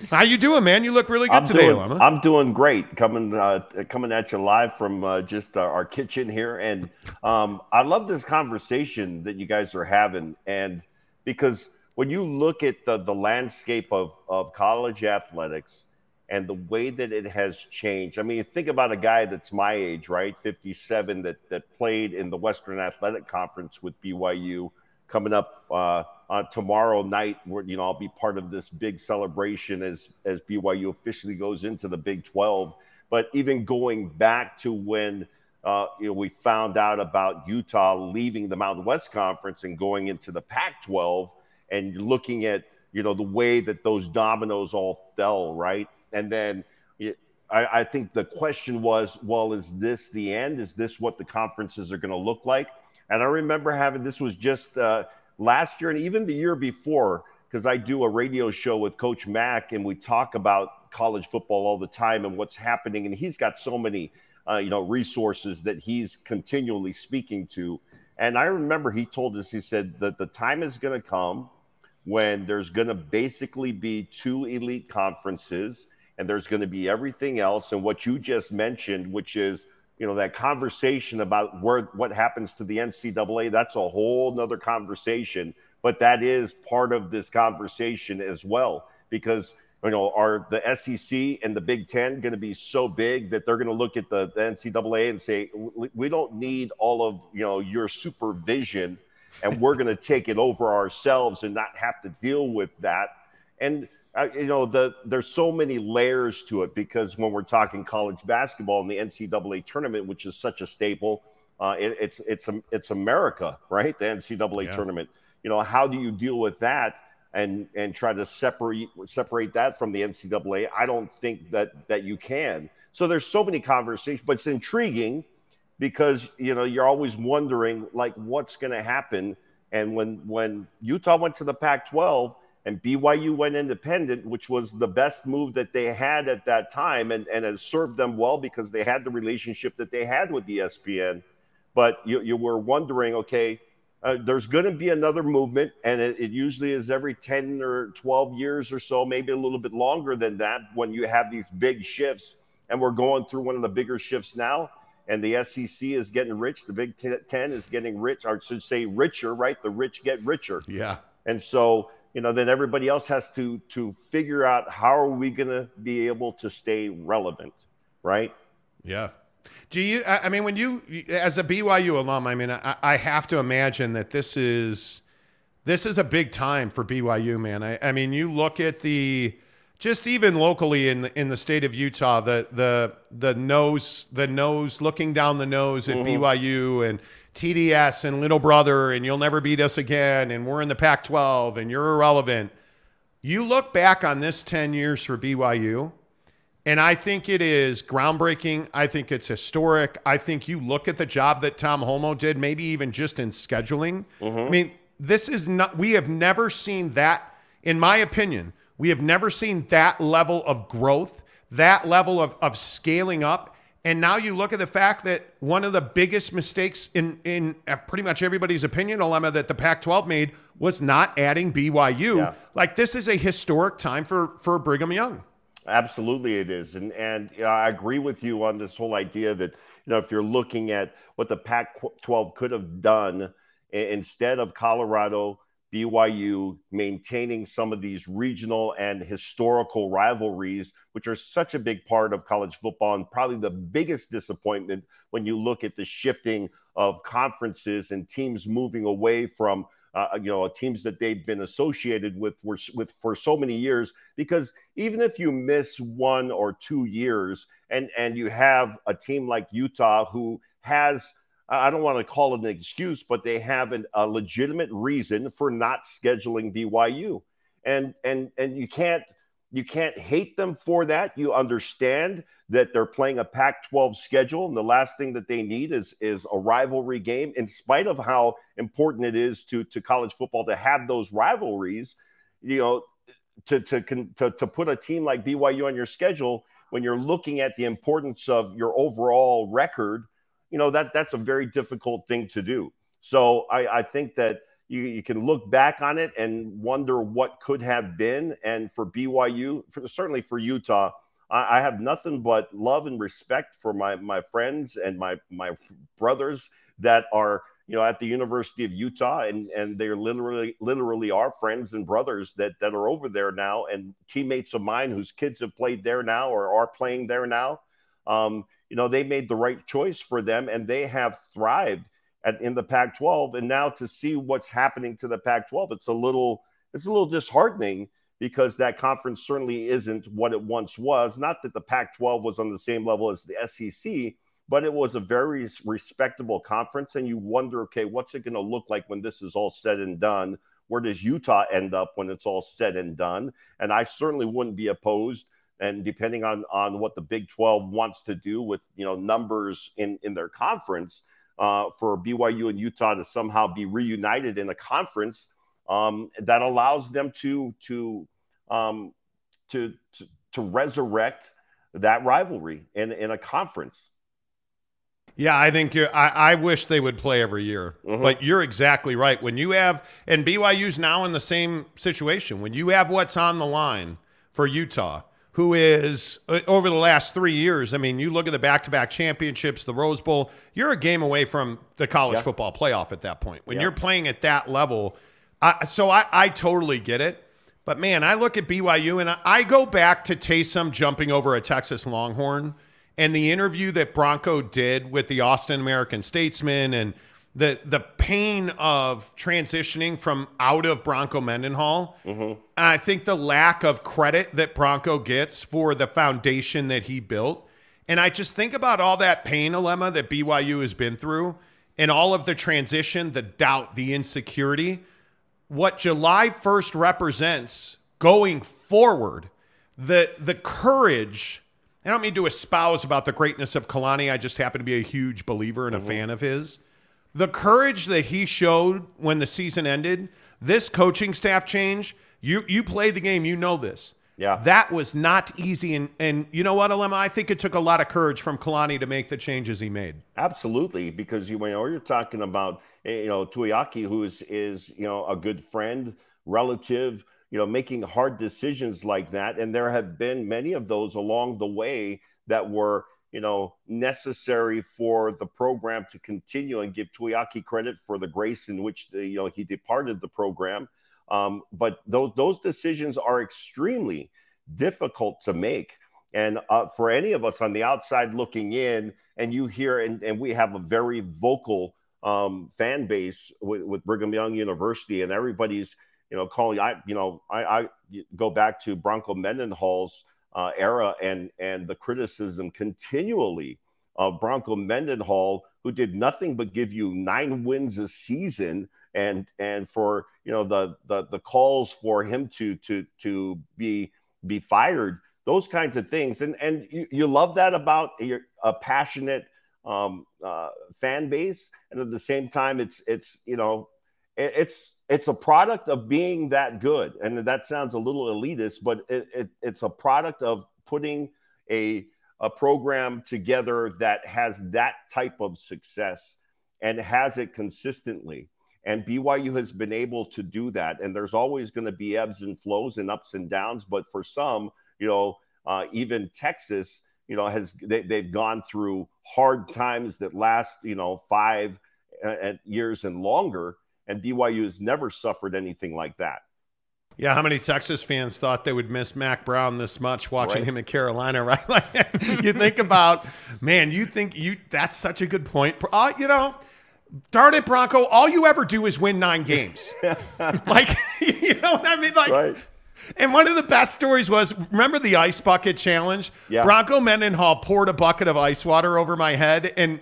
how you doing, man? You look really good I'm today, doing, Alema. I'm doing great. Coming uh, coming at you live from uh, just uh, our kitchen here, and um, I love this conversation that you guys are having, and because when you look at the the landscape of of college athletics and the way that it has changed. I mean, think about a guy that's my age, right, 57, that that played in the Western Athletic Conference with BYU, coming up uh, on tomorrow night. Where you know I'll be part of this big celebration as as BYU officially goes into the Big 12. But even going back to when uh, you know we found out about Utah leaving the Mountain West Conference and going into the Pac-12, and looking at you know the way that those dominoes all fell, right? And then it, I, I think the question was, well, is this the end? Is this what the conferences are going to look like? And I remember having this was just uh, last year and even the year before, because I do a radio show with Coach Mack and we talk about college football all the time and what's happening. And he's got so many, uh, you know, resources that he's continually speaking to. And I remember he told us, he said that the time is going to come when there's going to basically be two elite conferences and there's going to be everything else and what you just mentioned which is you know that conversation about where what happens to the ncaa that's a whole nother conversation but that is part of this conversation as well because you know are the sec and the big ten going to be so big that they're going to look at the, the ncaa and say "We- don't need all of you know your supervision and we're going to take it over ourselves and not have to deal with that. And you know, the there's so many layers to it because when we're talking college basketball and the NCAA tournament, which is such a staple, uh, it, it's it's it's America, right? The NCAA Yeah. tournament. You know, how do you deal with that? and and try to separate separate that from the NCAA. I don't think that that you can. So there's so many conversations, but it's intriguing because you know you're always wondering like what's going to happen. And when when Utah went to the Pac-12 and BYU went independent, which was the best move that they had at that time, and and it served them well because they had the relationship that they had with ESPN. But you you were wondering, okay uh, there's going to be another movement, and it, it usually is every 10 or 12 years or so, maybe a little bit longer than that, when you have these big shifts. And we're going through one of the bigger shifts now. And the SEC is getting rich. The Big Ten is getting rich, or I should say richer, right? The rich get richer. Yeah. And so, you know, then everybody else has to to figure out how are we going to be able to stay relevant, right? Yeah. Do you? I mean, when you, as a BYU alum, I mean, I, I have to imagine that this is, this is a big time for BYU, man. I, I mean, you look at the, just even locally in the, in the state of Utah, the the the nose, the nose, looking down the nose at Mhm. BYU and TDS and Little Brother, and you'll never beat us again, and we're in the Pac-12, and you're irrelevant. You look back on this ten years for BYU. And I think it is groundbreaking. I think it's historic. I think you look at the job that Tom Holmoe did, maybe even just in scheduling. Mm-hmm. I mean, this is not, we have never seen that, in my opinion, we have never seen that level of growth, that level of, of scaling up. And now you look at the fact that one of the biggest mistakes in, in uh, pretty much everybody's opinion, dilemma that the Pac 12 made was not adding BYU. Yeah. Like, this is a historic time for, for Brigham Young. Absolutely, it is, and and you know, I agree with you on this whole idea that you know if you're looking at what the Pac-12 could have done instead of Colorado, BYU maintaining some of these regional and historical rivalries, which are such a big part of college football, and probably the biggest disappointment when you look at the shifting of conferences and teams moving away from uh, you know teams that they've been associated with for, with for so many years. Because even if you miss one or two years and and you have a team like Utah who has I don't want to call it an excuse but they have an, a legitimate reason for not scheduling BYU and and and you can't you can't hate them for that you understand that they're playing a Pac-12 schedule, and the last thing that they need is is a rivalry game. In spite of how important it is to to college football to have those rivalries, you know, to to to to put a team like BYU on your schedule when you're looking at the importance of your overall record, you know that that's a very difficult thing to do. So I, I think that you, you can look back on it and wonder what could have been. And for BYU, for, certainly for Utah, I, I have nothing but love and respect for my my friends and my my brothers that are you know at the University of Utah and and they're literally literally are friends and brothers that that are over there now and teammates of mine whose kids have played there now or are playing there now. Um, you know they made the right choice for them and they have thrived at, in the Pac-12 and now to see what's happening to the Pac-12 it's a little it's a little disheartening because that conference certainly isn't what it once was. Not that the Pac 12 was on the same level as the SEC, but it was a very respectable conference. And you wonder, okay, what's it going to look like when this is all said and done? Where does Utah end up when it's all said and done? And I certainly wouldn't be opposed. And depending on, on what the Big 12 wants to do with you know numbers in, in their conference, uh, for BYU and Utah to somehow be reunited in a conference um, that allows them to to um, to, to to resurrect that rivalry in in a conference. Yeah, I think you're, I, I wish they would play every year, but you're exactly right. When you have, and BYU's now in the same situation, when you have what's on the line for Utah, who is uh, over the last three years, I mean, you look at the back to back championships, the Rose Bowl, you're a game away from the college Yeah. football playoff at that point. When Yeah. you're playing at that level, I, so I, I totally get it. But man, I look at BYU and I, I go back to Taysom jumping over a Texas Longhorn and the interview that Bronco did with the Austin American Statesman and the the pain of transitioning from out of Bronco Mendenhall. I think the lack of credit that Bronco gets for the foundation that he built. And I just think about all that pain, Alema, that BYU has been through and all of the transition, the doubt, the insecurity. What July 1st represents going forward, the the courage. I don't mean to espouse about the greatness of Kalani. I just happen to be a huge believer and a mm-hmm. fan of his. The courage that he showed when the season ended, this coaching staff change, you you played the game, you know this. Yeah. That was not easy. And and you know what, Alema? I think it took a lot of courage from Kalani to make the changes he made. Absolutely, because you know you're talking about eh, you know Tuiaki, who is is you know a good friend, relative, you know, making hard decisions like that, and there have been many of those along the way that were you know necessary for the program to continue and give Tuiaki credit for the grace in which the, you know he departed the program. Um, but those those decisions are extremely difficult to make. And uh, for any of us on the outside looking in, and you hear, and, and we have a very vocal um, fan base with, with Brigham Young University, and everybody's, you know, calling. I, you know, I, I go back to Bronco Mendenhall's uh, era and and the criticism continually of Bronco Mendenhall, who did nothing but give you nine wins a season, and and for you know the the the calls for him to to to be be fired those kinds of things. And and you, you love that about your a passionate um, uh, fan base. And at the same time it's it's you know it's it's a product of being that good. And that sounds a little elitist but it, it, it's a product of putting a a program together that has that type of success and has it consistently. And BYU has been able to do that. And there's always going to be ebbs and flows and ups and downs. But for some you know, uh, even Texas, you know, has they, they've gone through hard times that last, you know, five uh, years and longer, and BYU has never suffered anything like that. Yeah, how many Texas fans thought they would miss Mack Brown this much watching Right. him in Carolina, right? Like you think about, man, you think you that's such a good point. Uh, you know, darn it, Bronco, all you ever do is win nine games. like, you know what I mean? Like Right. and one of the best stories was remember the ice bucket challenge? Yeah. Bronco Mendenhall poured a bucket of ice water over my head, and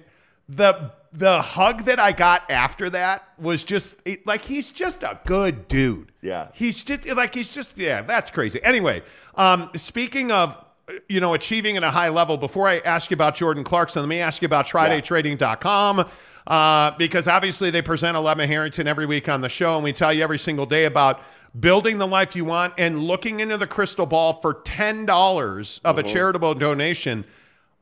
the the hug that I got after that was just it- like he's just a good dude. Yeah. He's just like he's just yeah, that's crazy. Anyway, um, speaking of you know achieving at a high level, before I ask you about Jordan Clarkson, let me ask you about TryDayTrading.com. Uh, because obviously they present Alema Harrington every week on the show, and we tell you every single day about building the life you want and looking into the crystal ball for ten dollars of a charitable donation.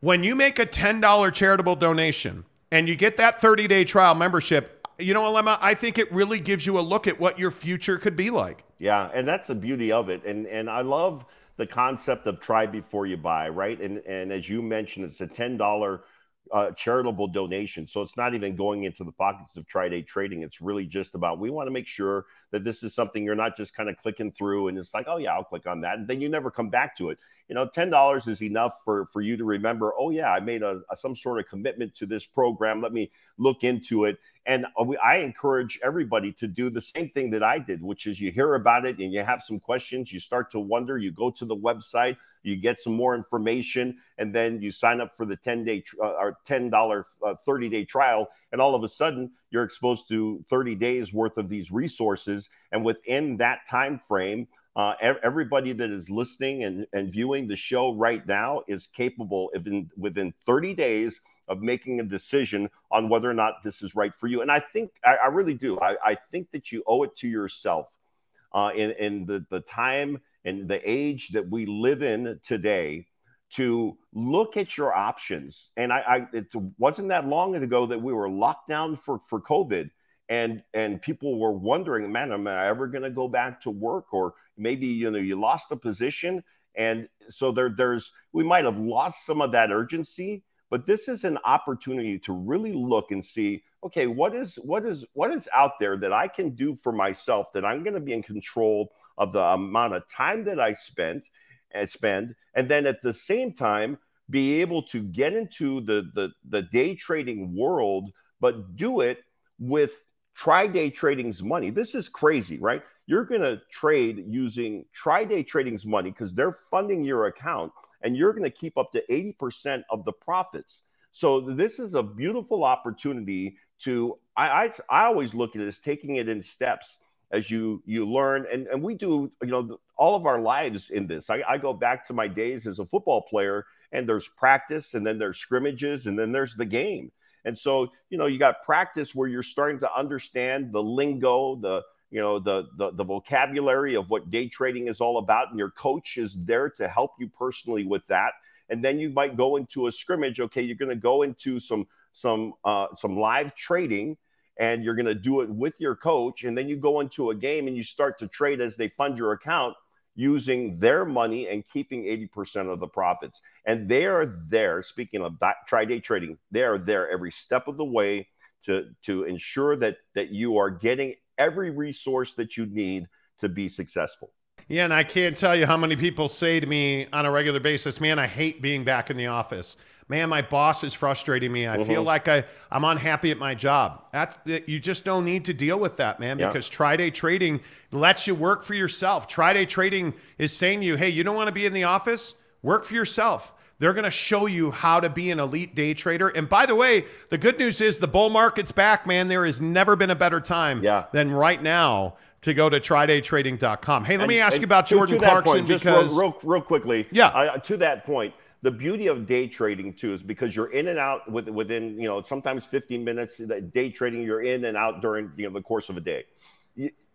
When you make a ten dollar charitable donation and you get that thirty day trial membership, you know, Alema, I think it really gives you a look at what your future could be like. Yeah, and that's the beauty of it. And and I love the concept of try before you buy, right? And and as you mentioned, it's a ten dollar uh, charitable donation, so it's not even going into the pockets of Try Day Trading. It's really just about we want to make sure that this is something you're not just kind of clicking through and it's like, oh yeah, I'll click on that, and then you never come back to it. You know, ten dollars is enough for for you to remember. Oh yeah, I made a, a some sort of commitment to this program. Let me look into it. And uh, I encourage everybody to do the same thing that I did, which is you hear about it and you have some questions, you start to wonder, you go to the website, you get some more information, and then you sign up for the 10 day uh, or $10 uh, 30 day trial. And all of a sudden, you're exposed to 30 days worth of these resources. And within that time frame, uh, everybody that is listening and, and viewing the show right now is capable of in, within 30 days of making a decision on whether or not this is right for you. And I think I, I really do. I, I think that you owe it to yourself uh, in, in the, the time and the age that we live in today to look at your options. And I, I it wasn't that long ago that we were locked down for, for COVID and and people were wondering, man, am I ever going to go back to work? Or maybe you know you lost a position, and so there there's we might have lost some of that urgency. But this is an opportunity to really look and see, okay, what is what is what is out there that I can do for myself that I'm going to be in control of the amount of time that I spent and spend, and then at the same time be able to get into the the, the day trading world, but do it with try Day Trading's money, this is crazy, right? You're going to trade using Try Day Trading's money because they're funding your account and you're going to keep up to 80% of the profits. So this is a beautiful opportunity to I, I I always look at it as taking it in steps as you you learn and and we do you know all of our lives in this I, I go back to my days as a football player and there's practice and then there's scrimmages and then there's the game and so you know you got practice where you're starting to understand the lingo the you know the, the the vocabulary of what day trading is all about and your coach is there to help you personally with that. And then you might go into a scrimmage okay you're going to go into some some uh, some live trading and you're going to do it with your coach and then you go into a game and you start to trade as they fund your account using their money and keeping 80% of the profits. And they are there speaking of try-day trading they are there every step of the way to to ensure that that you are getting every resource that you need to be successful yeah, and I can't tell you how many people say to me on a regular basis, man, I hate being back in the office. Man, my boss is frustrating me. I Mhm. feel like I, I'm unhappy at my job. That's you just don't need to deal with that, man, Yeah. because Try-Day trading lets you work for yourself. Try-Day trading is saying to you, hey, you don't want to be in the office? Work for yourself. They're going to show you how to be an elite day trader. And by the way, the good news is the bull market's back, man. There has never been a better time than right now to go to trydaytrading.com. Hey, let And- me ask you about to- Jordan to Clarkson point, just because real, real, real quickly, Yeah. uh, to that point, the beauty of day trading too is because you're in and out with, within you know sometimes 15 minutes. Day trading, you're in and out during you know the course of a day.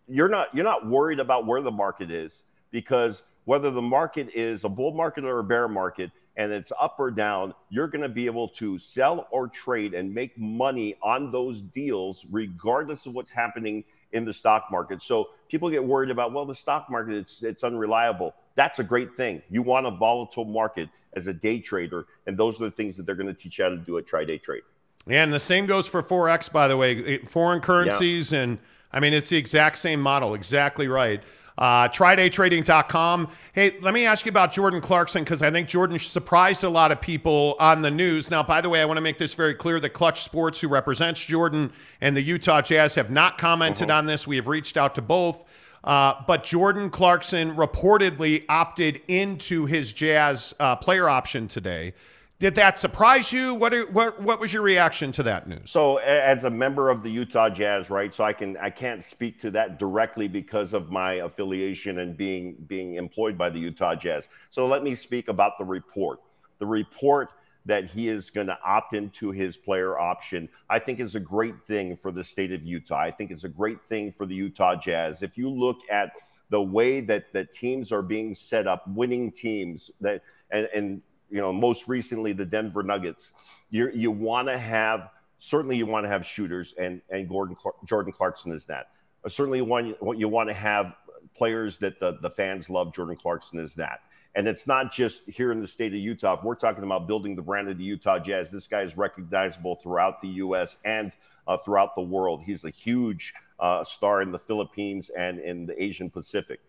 You're not you're not worried about where the market is because whether the market is a bull market or a bear market and it's up or down, you're going to be able to sell or trade and make money on those deals regardless of what's happening in the stock market. So people get worried about, well, the stock market it's it's unreliable. That's a great thing. You want a volatile market as a day trader, and those are the things that they're going to teach you how to do at Try Day Trade. And the same goes for Forex, by the way. Foreign currencies, and I mean, it's the exact same model. Exactly right. Uh, TryDayTrading.com. Hey, let me ask you about Jordan Clarkson because I think Jordan surprised a lot of people on the news. Now, by the way, I want to make this very clear that Clutch Sports, who represents Jordan and the Utah Jazz, have not commented on this. We have reached out to both. Uh, but Jordan Clarkson reportedly opted into his Jazz uh, player option today. Did that surprise you? What, are, what what was your reaction to that news? So, as a member of the Utah Jazz, right? So I can I can't speak to that directly because of my affiliation and being being employed by the Utah Jazz. So let me speak about the report. The report that he is going to opt into his player option, I think is a great thing for the state of Utah. I think it's a great thing for the Utah Jazz. If you look at the way that that teams are being set up, winning teams that and and you know most recently the Denver Nuggets, you you want to have certainly you want to have shooters and and Gordon Clark, Jordan Clarkson is that. Uh, Certainly one you want to have players that the the fans love. Jordan Clarkson is that. And it's not just here in the state of Utah. If we're talking about building the brand of the Utah Jazz, this guy is recognizable throughout the U.S. and uh, throughout the world. He's a huge uh, star in the Philippines and in the Asian Pacific.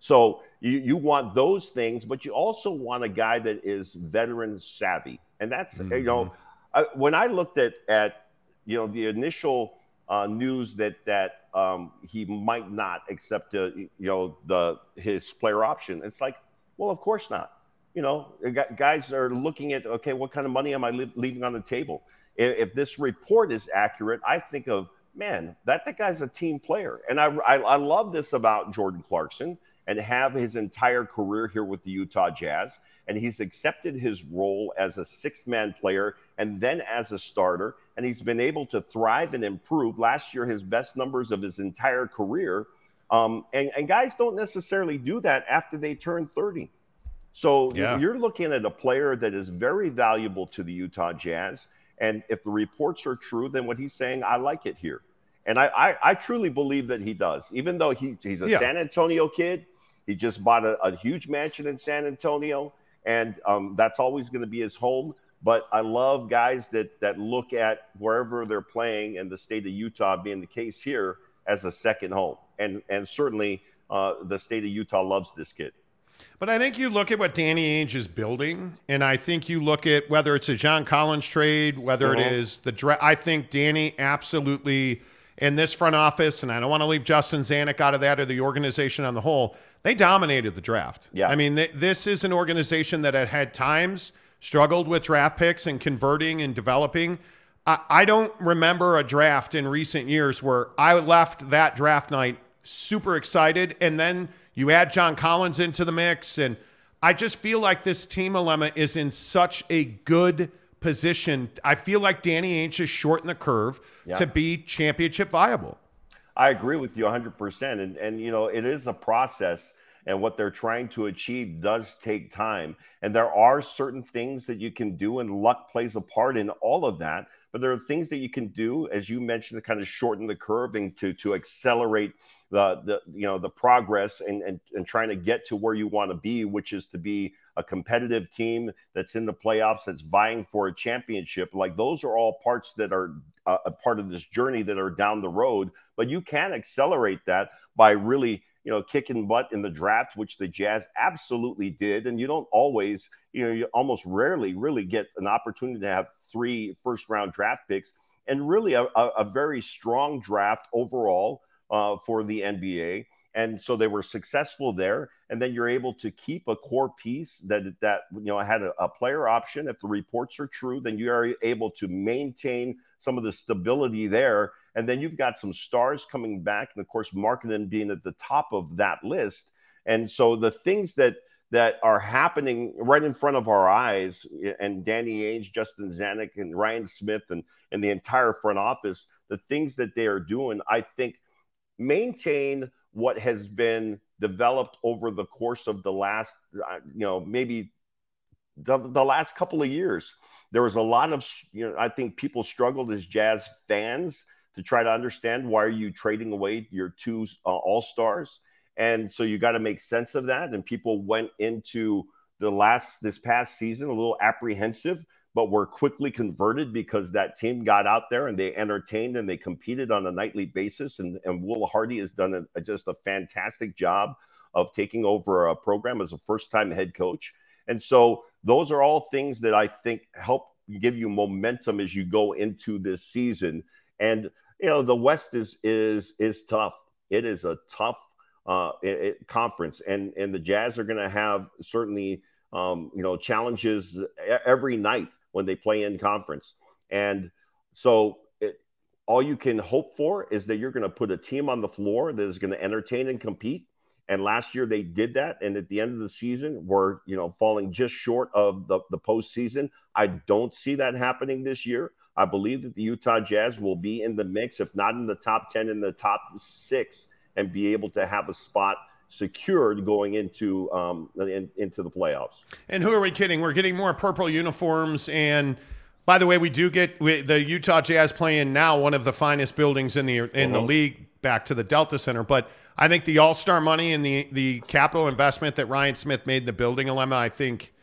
So you, you want those things, but you also want a guy that is veteran savvy. And that's, you know, I, when I looked at, at, you know, the initial uh, news that, that um, he might not accept, uh, you know, the, his player option, it's like, well, of course not. You know, guys are looking at, okay, what kind of money am I leave, leaving on the table? If, if this report is accurate, I think of, man, that, that guy's a team player. And I, I, I love this about Jordan Clarkson and have his entire career here with the Utah Jazz. And he's accepted his role as a sixth man player and then as a starter. And he's been able to thrive and improve. Last year, his best numbers of his entire career. Um, and, and guys don't necessarily do that after they turn 30. So Yeah. you're looking at a player that is very valuable to the Utah Jazz. And if the reports are true, then what he's saying, I like it here. And I, I, I truly believe that he does, even though he, he's a Yeah. San Antonio kid. He just bought a, a huge mansion in San Antonio, and um, that's always going to be his home. But I love guys that that look at wherever they're playing and the state of Utah being the case here as a second home. And and certainly uh, the state of Utah loves this kid. But I think you look at what Danny Ainge is building, and I think you look at whether it's a John Collins trade, whether it Mhm. is the draft. I think Danny absolutely and this front office, and I don't want to leave Justin Zanik out of that or the organization on the whole, they dominated the draft. Yeah. I mean, th- this is an organization that had had times struggled with draft picks and converting and developing. I, I don't remember a draft in recent years where I left that draft night super excited, and then you add John Collins into the mix, and I just feel like this team, Alema, is in such a good position. I feel like Danny Ainge has shortened the curve Yeah. to be championship viable. I agree with you 100%. And, and, you know, it is a process, and what they're trying to achieve does take time. And there are certain things that you can do, and luck plays a part in all of that. But there are things that you can do, as you mentioned, to kind of shorten the curve and to, to accelerate the, the, you know, the progress and, and, and trying to get to where you want to be, which is to be a competitive team that's in the playoffs, that's vying for a championship. Like those are all parts that are uh, a part of this journey that are down the road. But you can accelerate that by really, you know, kicking butt in the draft, which the Jazz absolutely did. And you don't always, you know, you almost rarely really get an opportunity to have three first round draft picks and really a, a, a very strong draft overall uh, for the NBA and so they were successful there. And then you're able to keep a core piece that that you know had a, a, player option. If the reports are true then you are able to maintain some of the stability there. And then you've got some stars coming back. And of course marketing being at the top of that list. And so the things that that are happening right in front of our eyes and Danny Ainge, Justin Zanik and Ryan Smith and and the entire front office the things that they are doing I think maintain what has been developed over the course of the last, uh, you know, maybe the, the last couple of years. There was a lot of, you know, I think people struggled as Jazz fans to try to understand why are you trading away your two uh, all stars, and so you got to make sense of that. And people went into the last this past season a little apprehensive but were quickly converted because that team got out there and they entertained and they competed on a nightly basis. And, and Will Hardy has done a, just a fantastic job of taking over a program as a first time head coach. And so those are all things that I think help give you momentum as you go into this season. And you know the West is is is tough. It is a tough uh, conference, and and the Jazz are going to have certainly um, you know challenges every night when they play in conference. And so it, all you can hope for is that you're going to put a team on the floor that is going to entertain and compete. And last year they did that, and at the end of the season, were you know falling just short of the the postseason. I don't see that happening this year. I believe that the Utah Jazz will be in the mix, if not in the top ten, in the top six, and be able to have a spot secured going into um, in, into the playoffs. And who are we kidding? We're getting more purple uniforms. And by the way, we do get we, the Utah Jazz playing now one of the finest buildings in the in uh-huh. the league. Back to the Delta Center, but I think the All Star money and the the capital investment that Ryan Smith made in the building, Alema, I think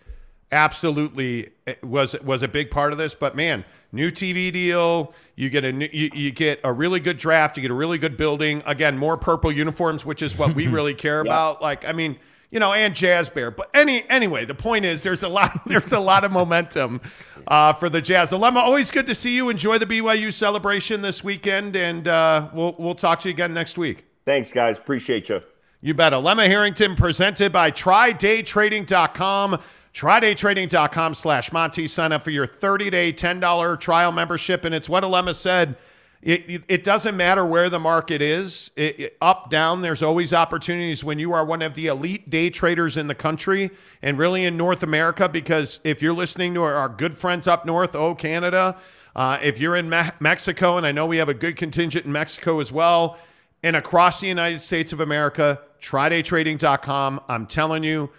absolutely was was a big part of this. But man, new TV deal, you get a new, you, you get a really good draft, you get a really good building. Again, more purple uniforms, which is what we really care yeah. about. Like, I mean, you know, and Jazz Bear. But any anyway, the point is there's a lot there's a lot of momentum uh, for the Jazz. Alema, always good to see you. Enjoy the BYU celebration this weekend, and uh, we'll we'll talk to you again next week. Thanks, guys. Appreciate you. You bet. Alema Harrington presented by TryDayTrading.com. TryDayTrading.com slash Monty. Sign up for your 30-day, $10 trial membership. And it's what Alema said. It, it, it doesn't matter where the market is. It, up, down, there's always opportunities when you are one of the elite day traders in the country and really in North America. Because if you're listening to our, our good friends up north, oh, Canada, uh, if you're in Me- Mexico, and I know we have a good contingent in Mexico as well, and across the United States of America, TryDayTrading.com. I'm telling you,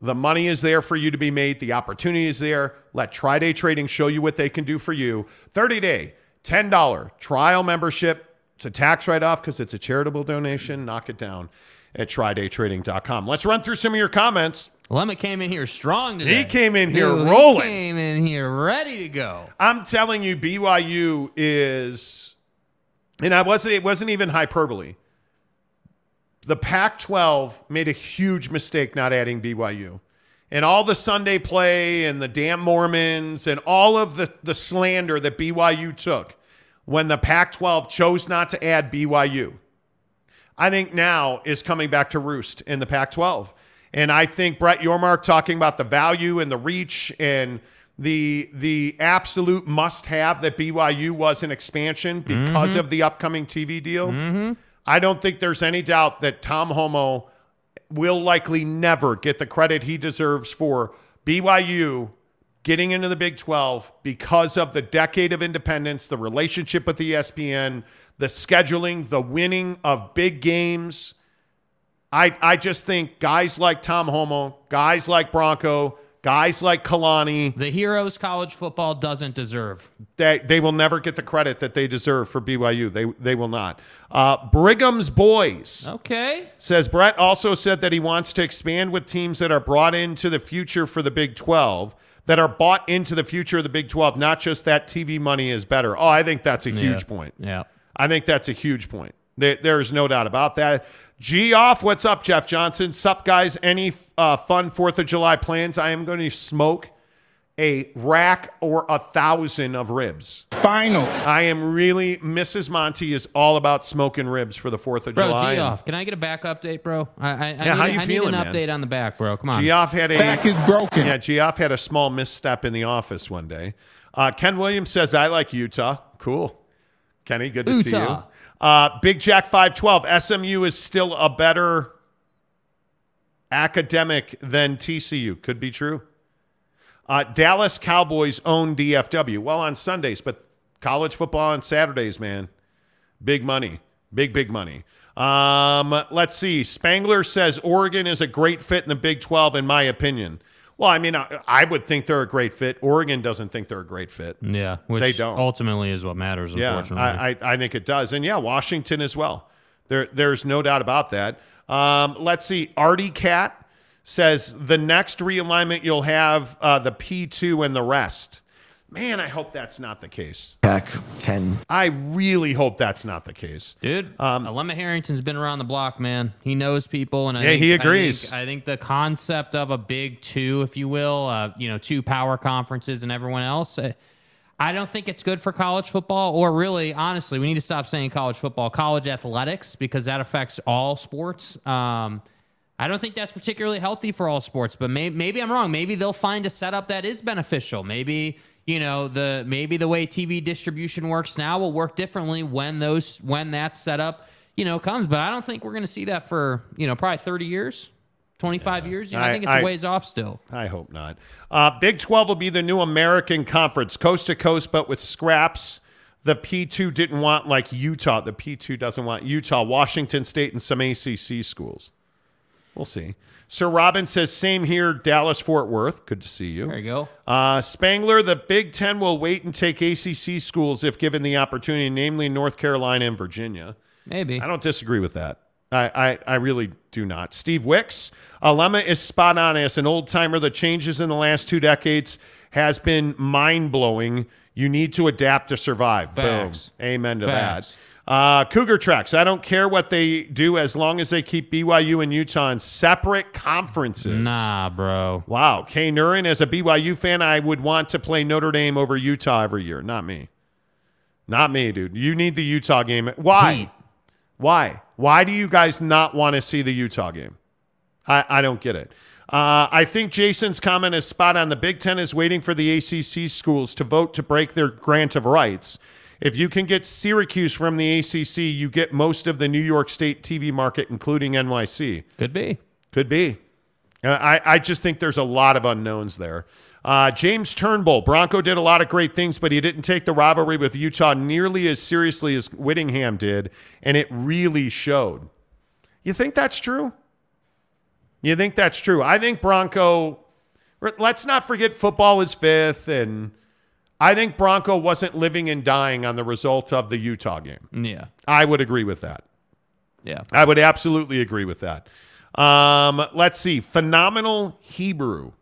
the money is there for you to be made. The opportunity is there. Let TryDay Trading show you what they can do for you. 30 day, $10 trial membership. It's a tax write off because it's a charitable donation. Knock it down at trydaytrading.com. Let's run through some of your comments. Lemon came in here strong today. He came in here Dude, rolling. He came in here ready to go. I'm telling you, BYU is, and I wasn't. It wasn't even hyperbole. The Pac-12 made a huge mistake not adding BYU, and all the Sunday play and the damn Mormons and all of the the slander that BYU took when the Pac 12 chose not to add BYU. I think now is coming back to roost in the Pac 12. And I think Brett Yormark talking about the value and the reach and the the absolute must have that BYU was an expansion because Mhm. of the upcoming TV deal. Mhm. I don't think there's any doubt that Tom Holmoe will likely never get the credit he deserves for BYU getting into the Big 12 because of the decade of independence, the relationship with ESPN, the scheduling, the winning of big games. I, I just think guys like Tom Holmoe, guys like Bronco, guys like Kalani, The heroes college football doesn't deserve. they, they will never get the credit that they deserve for BYU. They, they will not. Uh, Brigham's Boys. Okay. Says Brett also said that he wants to expand with teams that are brought into the future for the Big 12, that are bought into the future of the Big 12, not just that TV money is better. Oh, I think that's a huge Yeah. point. Yeah. I think that's a huge point. There, there's no doubt about that. G off. What's up, Jeff Johnson? Sup, guys? Any uh, fun Fourth of July plans? I am going to smoke a rack or a thousand of ribs. Final. I am really. Mrs. Monty is all about smoking ribs for the Fourth of Bro, July. G off. Can I get a back update, bro? I, I, I Yeah, need, how you I feeling, need an man? update on the back, bro. Come on. Geoff had a Back is broken. Yeah, Geoff had a small misstep in the office one day. Uh, Ken Williams says, "I like Utah. Cool, Kenny. Good to see you." Uh, Big Jack five twelve. SMU is still a better academic than TCU. Could be true. Uh, Dallas Cowboys own DFW. Well, on Sundays, but college football on Saturdays, man. Big money. Big, big money. Um, let's see. Spangler says Oregon is a great fit in the Big 12, in my opinion. Well, I mean, I, I would think they're a great fit. Oregon doesn't think they're a great fit. Yeah, which They don't. ultimately is what matters, Yeah, unfortunately. I, I, I think it does. And yeah, Washington as well. There, there's no doubt about that. Um, let's see. Artie Cat says the next realignment you'll have uh, the P2 and the rest. Man, I hope that's not the case. Pac 10. I really hope that's not the case. Dude, Um, Alema Harrington's been around the block, man. He knows people, and I Yeah, think, he I agrees. think- I think, the concept of a big two, if you will, uh, you know, two power conferences and everyone else. uh, I don't think it's good for college football, or really, honestly, we need to stop saying college football, college athletics, because that affects all sports. Um, I don't think that's particularly healthy for all sports, but maybe, maybe I'm wrong. Maybe they'll find a setup that is beneficial. Maybe you know the maybe the way TV distribution works now will work differently when those when that setup you know comes. But I don't think we're going to see that for you know probably 30 years, 25 years. You know, I, I- think it's I- ways off still. I hope not. Uh, Big 12 will be the new American conference, coast to coast, but with scraps. The P2 didn't want like Utah. The P2 doesn't want Utah, Washington State, and some ACC schools. We'll see. Sir Robin says, same here, Dallas, Fort Worth. Good to see you. There you go. Uh, Spangler, the Big Ten will wait and take ACC schools if given the opportunity, namely North Carolina and Virginia. Maybe. I don't disagree with that. I, I, I really do not. Steve Wicks, Alema is spot on. As an old timer, the changes in the last two decades has been mind blowing. You need to adapt to survive. Facts. Boom. Amen to Facts. that. Uh, Cougar Tracks. I don't care what they do as long as they keep BYU and Utah in separate conferences. Nah, bro. Wow. Kay Nurin, as a BYU fan, I would want to play Notre Dame over Utah every year. Not me. Not me, dude. You need the Utah game. Why? Heat. Why? Why do you guys not want to see the Utah game? I, I don't get it. Uh, I think Jason's comment is spot on. The Big Ten is waiting for the ACC schools to vote to break their grant of rights. If you can get Syracuse from the ACC, you get most of the New York State TV market, including NYC. Could be. Could be. Uh, I, I just think there's a lot of unknowns there. Uh, James Turnbull, Bronco did a lot of great things, but he didn't take the rivalry with Utah nearly as seriously as Whittingham did, and it really showed. You think that's true? You think that's true? I think Bronco, let's not forget football is fifth, and I think Bronco wasn't living and dying on the result of the Utah game. Yeah. I would agree with that. Yeah. I would absolutely agree with that. Um, let's see. Phenomenal Hebrew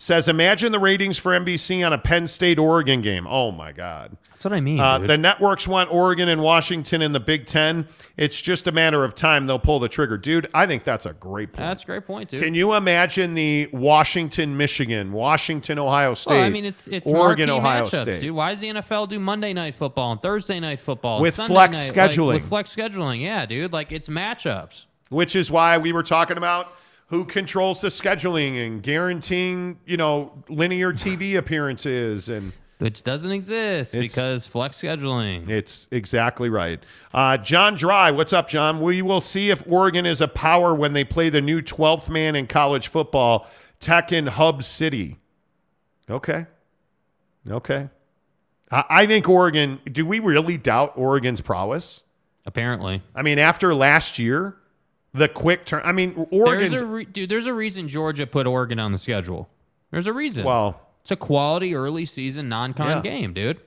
says, imagine the ratings for NBC on a Penn State Oregon game. Oh my God. That's what I mean. Uh, dude. the networks want Oregon and Washington in the Big Ten. It's just a matter of time they'll pull the trigger. Dude, I think that's a great point. That's a great point, dude. Can you imagine the Washington, Michigan, Washington, Ohio State? Well, I mean, it's it's Oregon, Ohio matchups, State. dude. Why does the NFL do Monday night football and Thursday night football With Sunday flex night, like, scheduling. with flex scheduling, yeah, dude. Like it's matchups. Which is why we were talking about who controls the scheduling and guaranteeing, you know, linear TV appearances and Which doesn't exist because flex scheduling. It's exactly right. Uh, John Dry, what's up, John? We will see if Oregon is a power when they play the new 12th man in college football, Tech in Hub City. Okay. Okay. I, I think Oregon, do we really doubt Oregon's prowess? Apparently. I mean, after last year, the quick turn, I mean, Oregon's. There's a re- dude. There's a reason Georgia put Oregon on the schedule. There's a reason. Well, it's a quality early season non-con Yeah. game, dude.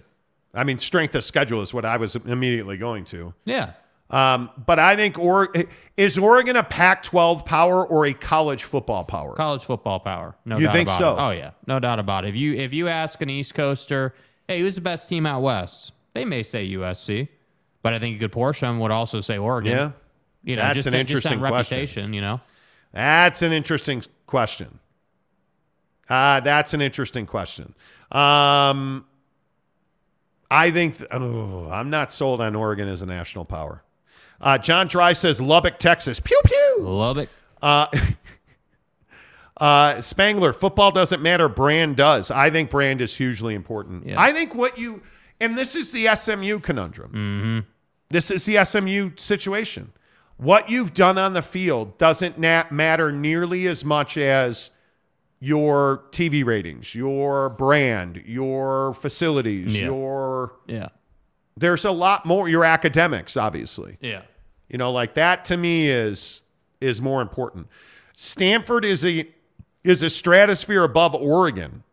I mean, strength of schedule is what I was immediately going to. Yeah. Um, but I think or is Oregon a Pac-12 power or a college football power? College football power. No You doubt think so? it. Oh yeah, no doubt about it. If you if you ask an East Coaster, hey, who's the best team out west? They may say USC, but I think a good portion would also say Oregon. Yeah. You know, That's just an that- just interesting question. reputation. You know. That's an interesting question. Uh, that's an interesting question. Um, I think th- oh, I'm not sold on Oregon as a national power. Uh, John Dry says Lubbock, Texas. Pew pew. Lubbock. Uh, uh, Spangler, football doesn't matter. Brand does. I think brand is hugely important. Yeah. I think what you, and this is the SMU conundrum. Mm-hmm. This is the SMU situation. What you've done on the field doesn't na- matter nearly as much as your TV ratings, your brand, your facilities, Yeah. your Yeah. there's a lot more your academics obviously. Yeah. You know, like that to me is is more important. Stanford is a is a stratosphere above Oregon.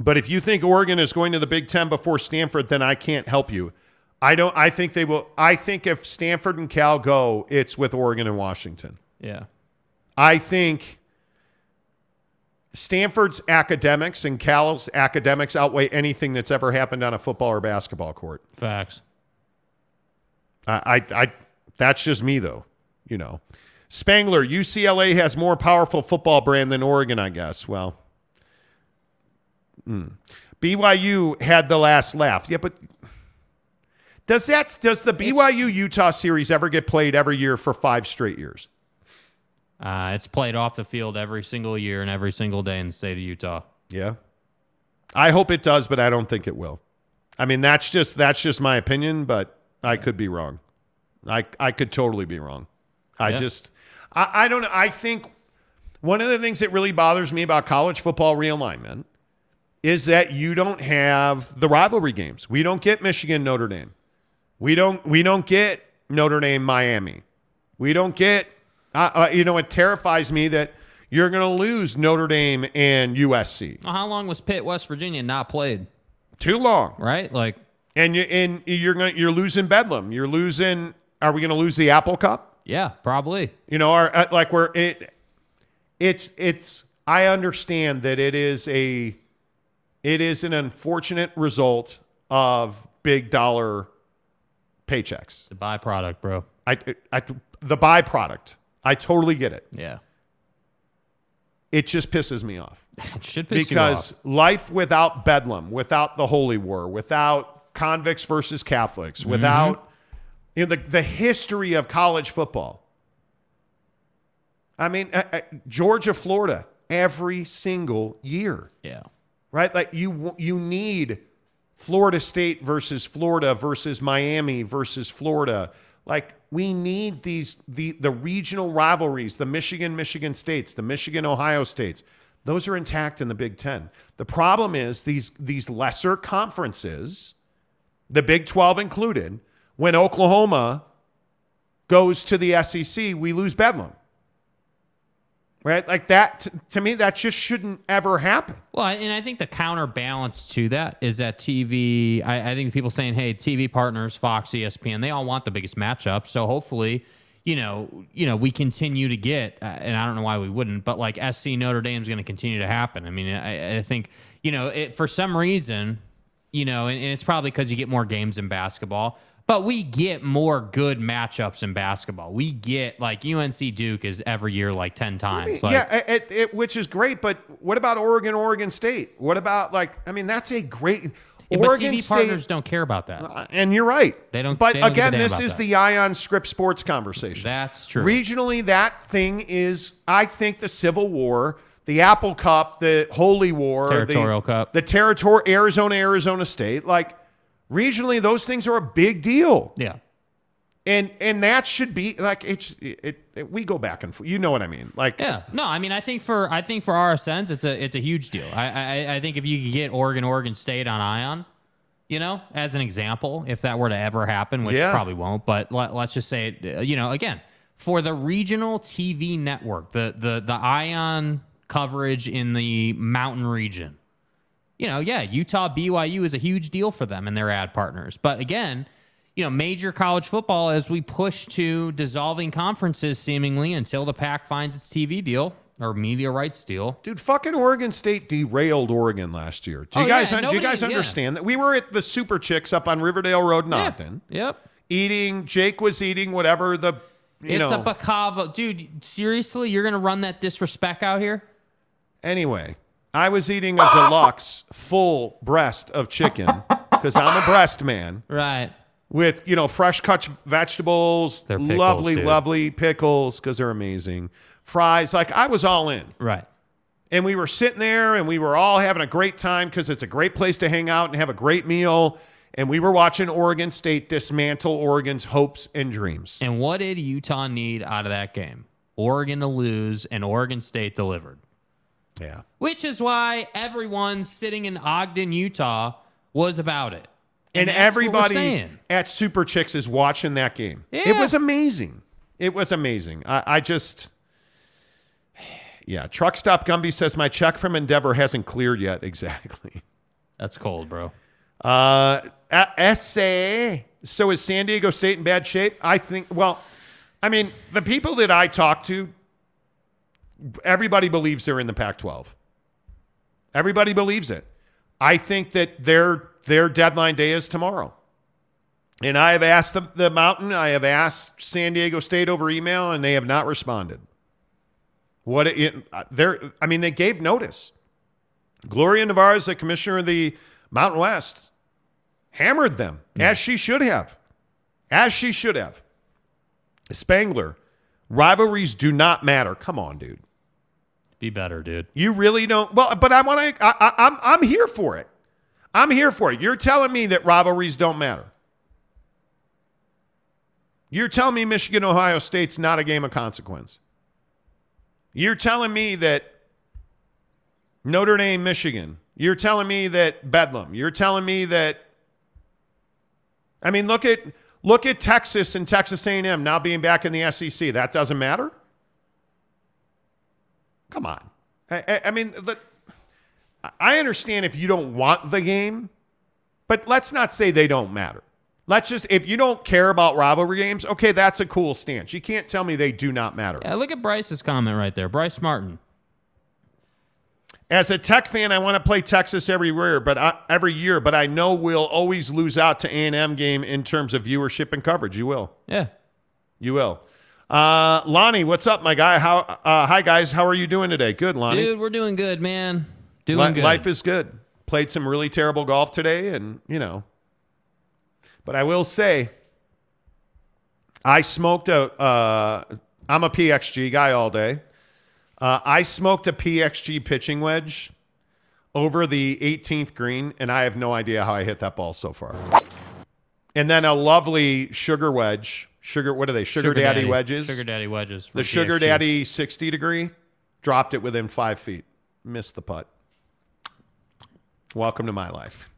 But if you think Oregon is going to the Big 10 before Stanford, then I can't help you. I don't I think they will I think if Stanford and Cal go, it's with Oregon and Washington. Yeah. I think Stanford's academics and Cal's academics outweigh anything that's ever happened on a football or basketball court. Facts. I, I, I that's just me though. You know, Spangler, UCLA has more powerful football brand than Oregon, I guess. Well, hmm. BYU had the last laugh. Yeah, but does that does the BYU Utah series ever get played every year for five straight years? Uh, it's played off the field every single year and every single day in the state of Utah. Yeah. I hope it does, but I don't think it will. I mean, that's just that's just my opinion, but I could be wrong. I I could totally be wrong. I Yeah. just I, I don't know. I think one of the things that really bothers me about college football realignment is that you don't have the rivalry games. We don't get Michigan Notre Dame. We don't we don't get Notre Dame Miami. We don't get uh, uh, you know it terrifies me that you're going to lose Notre Dame and USC. Well, how long was Pitt, West Virginia not played? Too long, right? Like, and you and you're going you're losing Bedlam. You're losing. Are we going to lose the Apple Cup? Yeah, probably. You know, our, uh, like we're it. It's it's. I understand that it is a. It is an unfortunate result of big dollar paychecks. The byproduct, bro. I, I the byproduct. I totally get it. Yeah. It just pisses me off. It should piss you because off. life without bedlam, without the holy war, without convicts versus Catholics, Mm-hmm. without you know the the history of college football. I mean, uh, uh, Georgia, Florida, every single year, Yeah. right? Like you you need Florida State versus Florida versus Miami versus Florida. Like we need these the the regional rivalries, the Michigan Michigan states, the Michigan Ohio states. Those are intact in the Big 10. The problem is these these lesser conferences, the Big 12 included, when Oklahoma goes to the SEC, we lose Bedlam. Right? Like that t- to me that just shouldn't ever happen. Well, and I think the counterbalance to that is that TV. I, I think people saying, "Hey, TV partners, Fox, ESPN, they all want the biggest matchup." So hopefully, you know, you know, we continue to get, uh, and I don't know why we wouldn't, but like SC Notre Dame is going to continue to happen. I mean, I, I think you know, it, for some reason, you know, and, and it's probably because you get more games in basketball. But we get more good matchups in basketball. We get like UNC Duke is every year like ten times. Like, yeah, it, it, which is great. But what about Oregon, Oregon State? What about like? I mean, that's a great. Yeah, Oregon State, partners don't care about that. Uh, and you're right. They don't. Care. But they don't again, this is that. the Ion Scripps Sports conversation. That's true. Regionally, that thing is, I think, the Civil War, the Apple Cup, the Holy War, Territorial the, Cup. the territory, Arizona, Arizona State. Like regionally, those things are a big deal. Yeah. And and that should be like it's it, it, we go back and forth. You know what I mean? Like Yeah, no, I mean, I think for I think for RSNs, it's a it's a huge deal. I I, I think if you could get Oregon, Oregon State on Ion, you know, as an example, if that were to ever happen, which Yeah. probably won't, but let, let's just say it, uh, you know, again, for the regional TV network, the the the Ion coverage in the Mountain region, you know, yeah, Utah BYU is a huge deal for them and their ad partners. But again, you know, major college football as we push to dissolving conferences seemingly until the pack finds its TV deal or media rights deal. Dude, fucking Oregon State derailed Oregon last year. Do you Oh, guys yeah, do you nobody- guys yeah. understand that we were at the Super Chicks up on Riverdale Road in Ogden, Yep. eating. Jake was eating whatever the you it's know. a bacava. Dude, seriously, you're going to run that disrespect out here? Anyway, I was eating a deluxe full breast of chicken because I'm a breast man. Right. With you know fresh cut vegetables, They're pickles, lovely, lovely pickles because they're amazing. Fries, like I was all in. Right. And we were sitting there and we were all having a great time because it's a great place to hang out and have a great meal. And we were watching Oregon State dismantle Oregon's hopes and dreams. And what did Utah need out of that game? Oregon to lose, and Oregon State delivered. Yeah. Which is why everyone sitting in Ogden, Utah, was about it. And, that's everybody at Super Chicks is watching that game. It was amazing. It was amazing. I, I just, yeah. Truck Stop Gumby says my check from Endeavor hasn't cleared yet. Exactly. That's cold, bro. Uh, SA. So is San Diego State in bad shape? I think. Well, I mean, the people that I talk to, everybody believes they're in the Pac-12. Everybody believes it. I think that their their deadline day is tomorrow. And I have asked the, the Mountain, I have asked San Diego State over email, and they have not responded. What it, uh, they're, I mean, they gave notice. Gloria Nevarez, the commissioner of the Mountain West, hammered them as she should have, as she should have. Spangler, rivalries do not matter. Come on, dude. Be better, dude. You really don't. Well, but I want to. I, I, I'm I'm here for it. I'm here for it. You're telling me that rivalries don't matter. You're telling me Michigan Ohio State's not a game of consequence. You're telling me that Notre Dame Michigan. You're telling me that Bedlam. You're telling me that. I mean, look at look at Texas and Texas A&M now being back in the SEC. That doesn't matter. Come on. I, I, I mean, let, I understand if you don't want the game, but let's not say they don't matter. Let's just, if you don't care about rivalry games, okay, that's a cool stance. You can't tell me they do not matter. Yeah, look at Bryce's comment right there. Bryce Martin. As a Tech fan, I want to play Texas everywhere, but I, every year, but I know we'll always lose out to A&M game in terms of viewership and coverage. You will. Yeah. You will. Uh, Lonnie, what's up, my guy? How? Uh, hi, guys. How are you doing today? Good, Lonnie. Dude, we're doing good, man. Doing Li- good. Life is good. Played some really terrible golf today, and you know. But I will say, I smoked a. Uh, I'm a PXG guy all day. Uh, I smoked a PXG pitching wedge over the 18th green, and I have no idea how I hit that ball so far. And then a lovely sugar wedge. Sugar, what are they? Sugar, daddy, wedges. Sugar daddy wedges. The Sugar PXG. Daddy 60 degree dropped it within five feet. Missed the putt. Welcome to my life.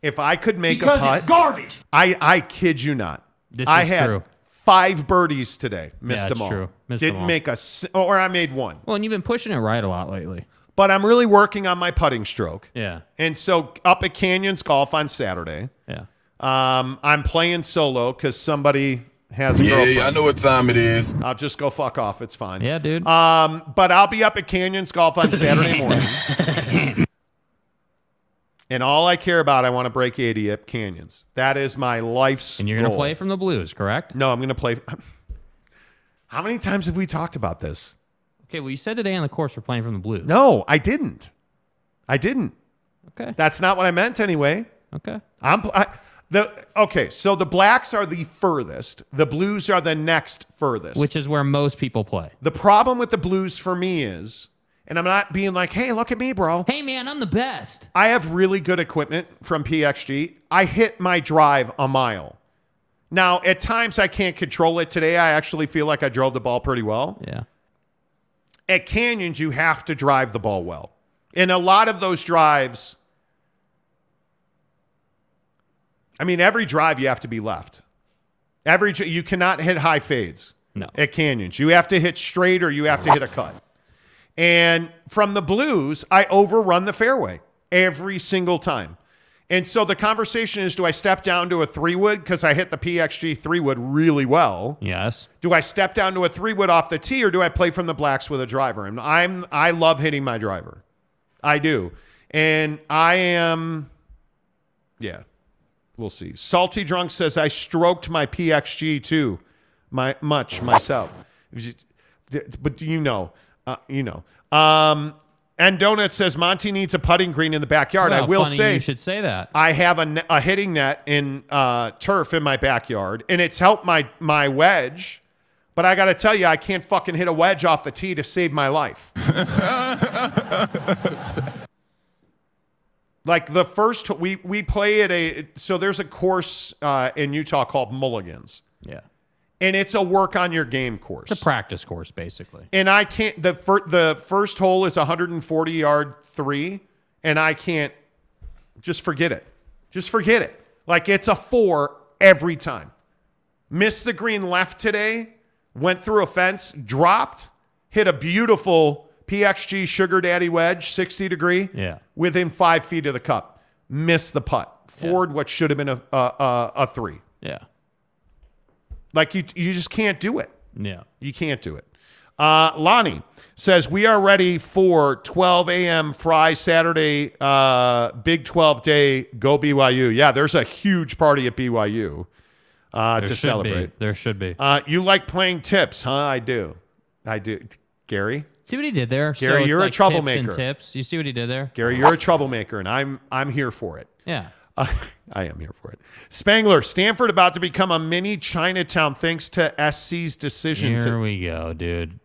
If I could make Because a putt, it's garbage. I I kid you not. This I is had true. five birdies today. Missed Yeah, them it's all. true. Missed Didn't them all. make a or I made one. Well, and you've been pushing it right a lot lately. But I'm really working on my putting stroke. Yeah. And so up at Canyons Golf on Saturday. Yeah. Um, I'm playing solo because somebody has a Yeah, girlfriend. yeah, I know what time it is. I'll just go fuck off. It's fine. Yeah, dude. Um, but I'll be up at Canyons Golf on Saturday morning. and all I care about, I want to break 80 at Canyons. That is my life's And you're going to play from the Blues, correct? No, I'm going to play. How many times have we talked about this? Okay, well, you said today on the course we're playing from the Blues. No, I didn't. I didn't. Okay. That's not what I meant anyway. Okay. I'm I, the okay. So the blacks are the furthest. The blues are the next furthest. Which is where most people play. the problem with the blues for me is, and I'm not being like, hey, look at me, bro. Hey, man, I'm the best. I have really good equipment from PXG. I hit my drive a mile. Now, at times I can't control it. Today, I actually feel like I drove the ball pretty well. Yeah. At Canyons, you have to drive the ball well. And a lot of those drives, I mean, every drive you have to be left. Every you cannot hit high fades. No. At Canyons, you have to hit straight or you have to hit a cut. And from the blues, I overrun the fairway every single time. And so the conversation is do I step down to a three wood because I hit the PXG three wood really well? Yes. Do I step down to a three wood off the tee or do I play from the blacks with a driver? And I'm I love hitting my driver. I do. And I am yeah. We'll see. Salty Drunk says I stroked my PXG too. My much myself. It was just- but you know, uh, you know. Um and Donut says Monty needs a putting green in the backyard. I will funny say you should say that. I have a, a hitting net in uh, turf in my backyard, and it's helped my my wedge. But I got to tell you, I can't fucking hit a wedge off the tee to save my life. like the first we we play at a so there's a course uh, in Utah called Mulligans, Yeah. and it's a work on your game course. It's a practice course, basically. and I can't the fir- the first hole is 140 yard three, and I can't just forget it. Just forget it. Like it's a four every time. Missed the green left today, went through a fence, dropped, hit a beautiful PXG Sugar Daddy wedge, 60 degree, Yeah. within five feet of the cup. Missed the putt. Forward what should have been a, a, a, a three. Yeah. Like you, you just can't do it. Yeah. You can't do it. Uh, Lonnie says we are ready for 12 a.m. Fry Saturday, uh, Big 12 day. Go BYU! Yeah, there's a huge party at BYU uh, There to celebrate. Be. There should be. Uh, you like playing tips, huh? I do. I do. Gary, see what he did there? Gary, it's you're a troublemaker. Tips, tips. You see what he did there? Gary, you're a troublemaker, and I'm I'm here for it. Yeah. Uh, I am here for it. Spangler, Stanford about to become a mini Chinatown thanks to SC's decision Here to we go, dude.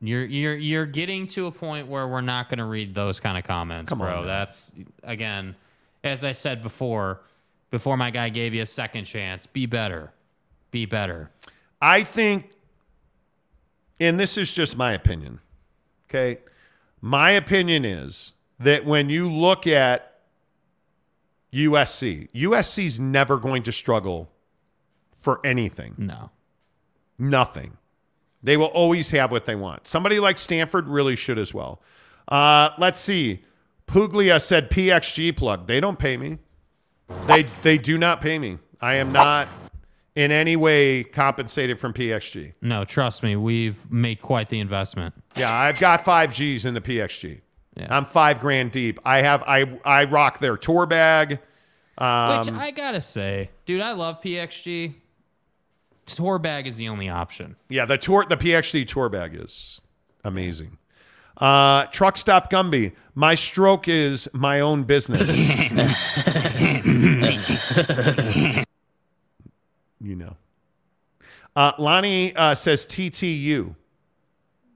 You're you're you're getting to a point where we're not going to read those kind of comments, Come bro. now. That's again, as I said before, before my guy gave you a second chance. Be better. Be better. I think, and this is just my opinion, okay? My opinion is that when you look at USC, USC's never going to struggle for anything. No. Nothing. They will always have what they want. Somebody like Stanford really should as well. Uh, let's see. Puglia said PXG plug. They don't pay me. They they do not pay me. I am not in any way compensated from PXG. No, trust me, we've made quite the investment. Yeah, I've got five G's in the PXG. Yeah. I'm five grand deep. I have I I rock their tour bag. Um, Which I gotta say, dude, I love PXG. Tour bag is the only option. Yeah, the tour, the PXG tour bag is amazing. Uh, truck stop Gumby. My stroke is my own business. you know. Uh, Lonnie uh, says TTU.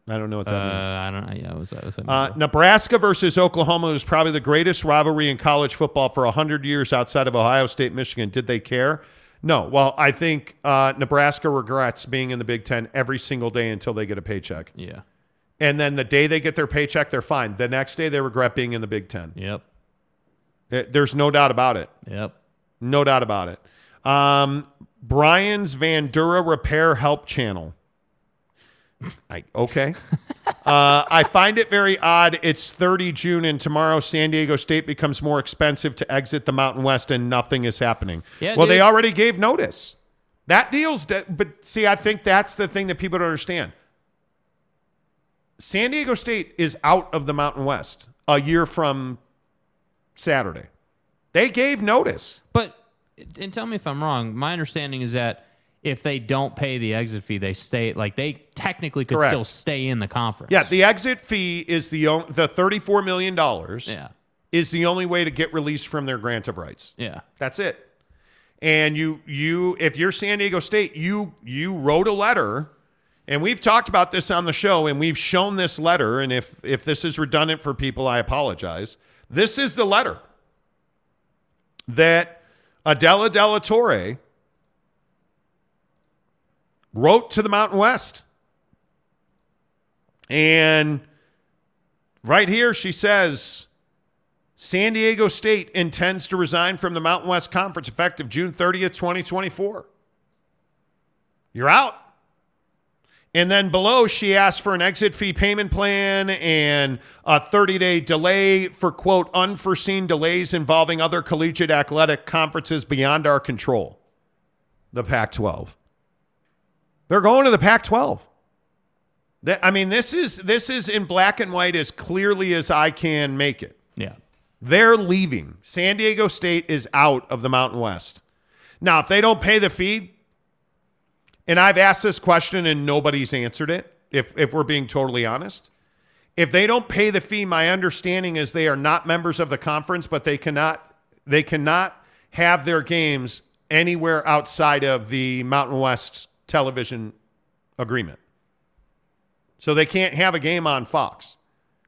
I don't know what Uh, that means. I don't. Yeah, I was. I was Uh, Nebraska versus Oklahoma is probably the greatest rivalry in college football for 100 years outside of Ohio State, Michigan. Did they care? No. Well, I think uh, Nebraska regrets being in the Big Ten every single day until they get a paycheck. yeah. And then the day they get their paycheck, they're fine. The next day, they regret being in the Big Ten. Yep. Uh, There's no doubt about it. Yep. No doubt about it. Um, Brian's Vandura Repair Help Channel. I, okay. uh, I find it very odd. It's 30 June, and tomorrow San Diego State becomes more expensive to exit the Mountain West, and nothing is happening. Yeah, well, they already gave notice. That deal's de- but see, I think that's the thing that people don't understand. San Diego State is out of the Mountain West a year from Saturday. They gave notice. But and tell me if I'm wrong. My understanding is that if they don't pay the exit fee, they stay like they technically could Correct. still stay in the conference. Yeah, the exit fee is the on- the thirty four million dollars. Yeah. is the only way to get released from their grant of rights. Yeah. That's it. And you you if you're San Diego State, you you wrote a letter and we've talked about this on the show and we've shown this letter and if if this is redundant for people, I apologize. This is the letter that Adela de la Torre wrote to the Mountain West. And right here she says San Diego State intends to resign from the Mountain West Conference effective June 30th, 2024. You're out. And then below, she asked for an exit fee payment plan and a 30 day delay for, quote, unforeseen delays involving other collegiate athletic conferences beyond our control. The Pac 12. They're going to the Pac 12. I mean, this is this is in black and white as clearly as I can make it. Yeah. They're leaving. San Diego State is out of the Mountain West. Now, if they don't pay the fee, and I've asked this question and nobody's answered it, if, if we're being totally honest. If they don't pay the fee, my understanding is they are not members of the conference, but they cannot they cannot have their games anywhere outside of the Mountain West television agreement. So they can't have a game on Fox.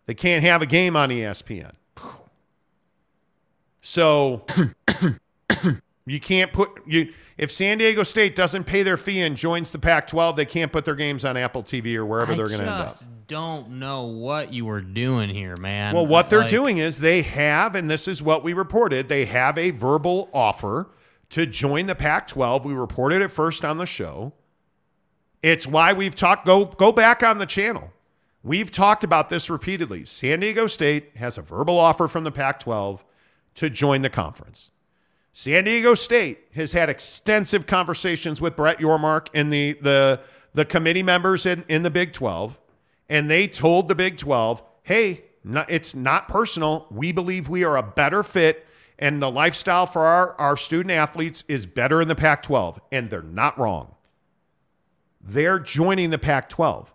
They can't have a game on ESPN. So you can't put you if San Diego State doesn't pay their fee and joins the Pac-12, they can't put their games on Apple TV or wherever I they're going to end up. I just don't know what you were doing here, man. Well, what they're Like, doing is they have, and this is what we reported, they have a verbal offer to join the Pac-12. We reported it first on the show. It's why we've talked. Go go back on the channel. We've talked about this repeatedly. San Diego State has a verbal offer from the Pac-12 to join the conference. San Diego State has had extensive conversations with Brett Yormark and the the the committee members in, in the Big 12, and they told the Big 12, hey, it's not personal. We believe we are a better fit, and the lifestyle for our, our student athletes is better in the Pac 12. And they're not wrong. They're joining the Pac 12.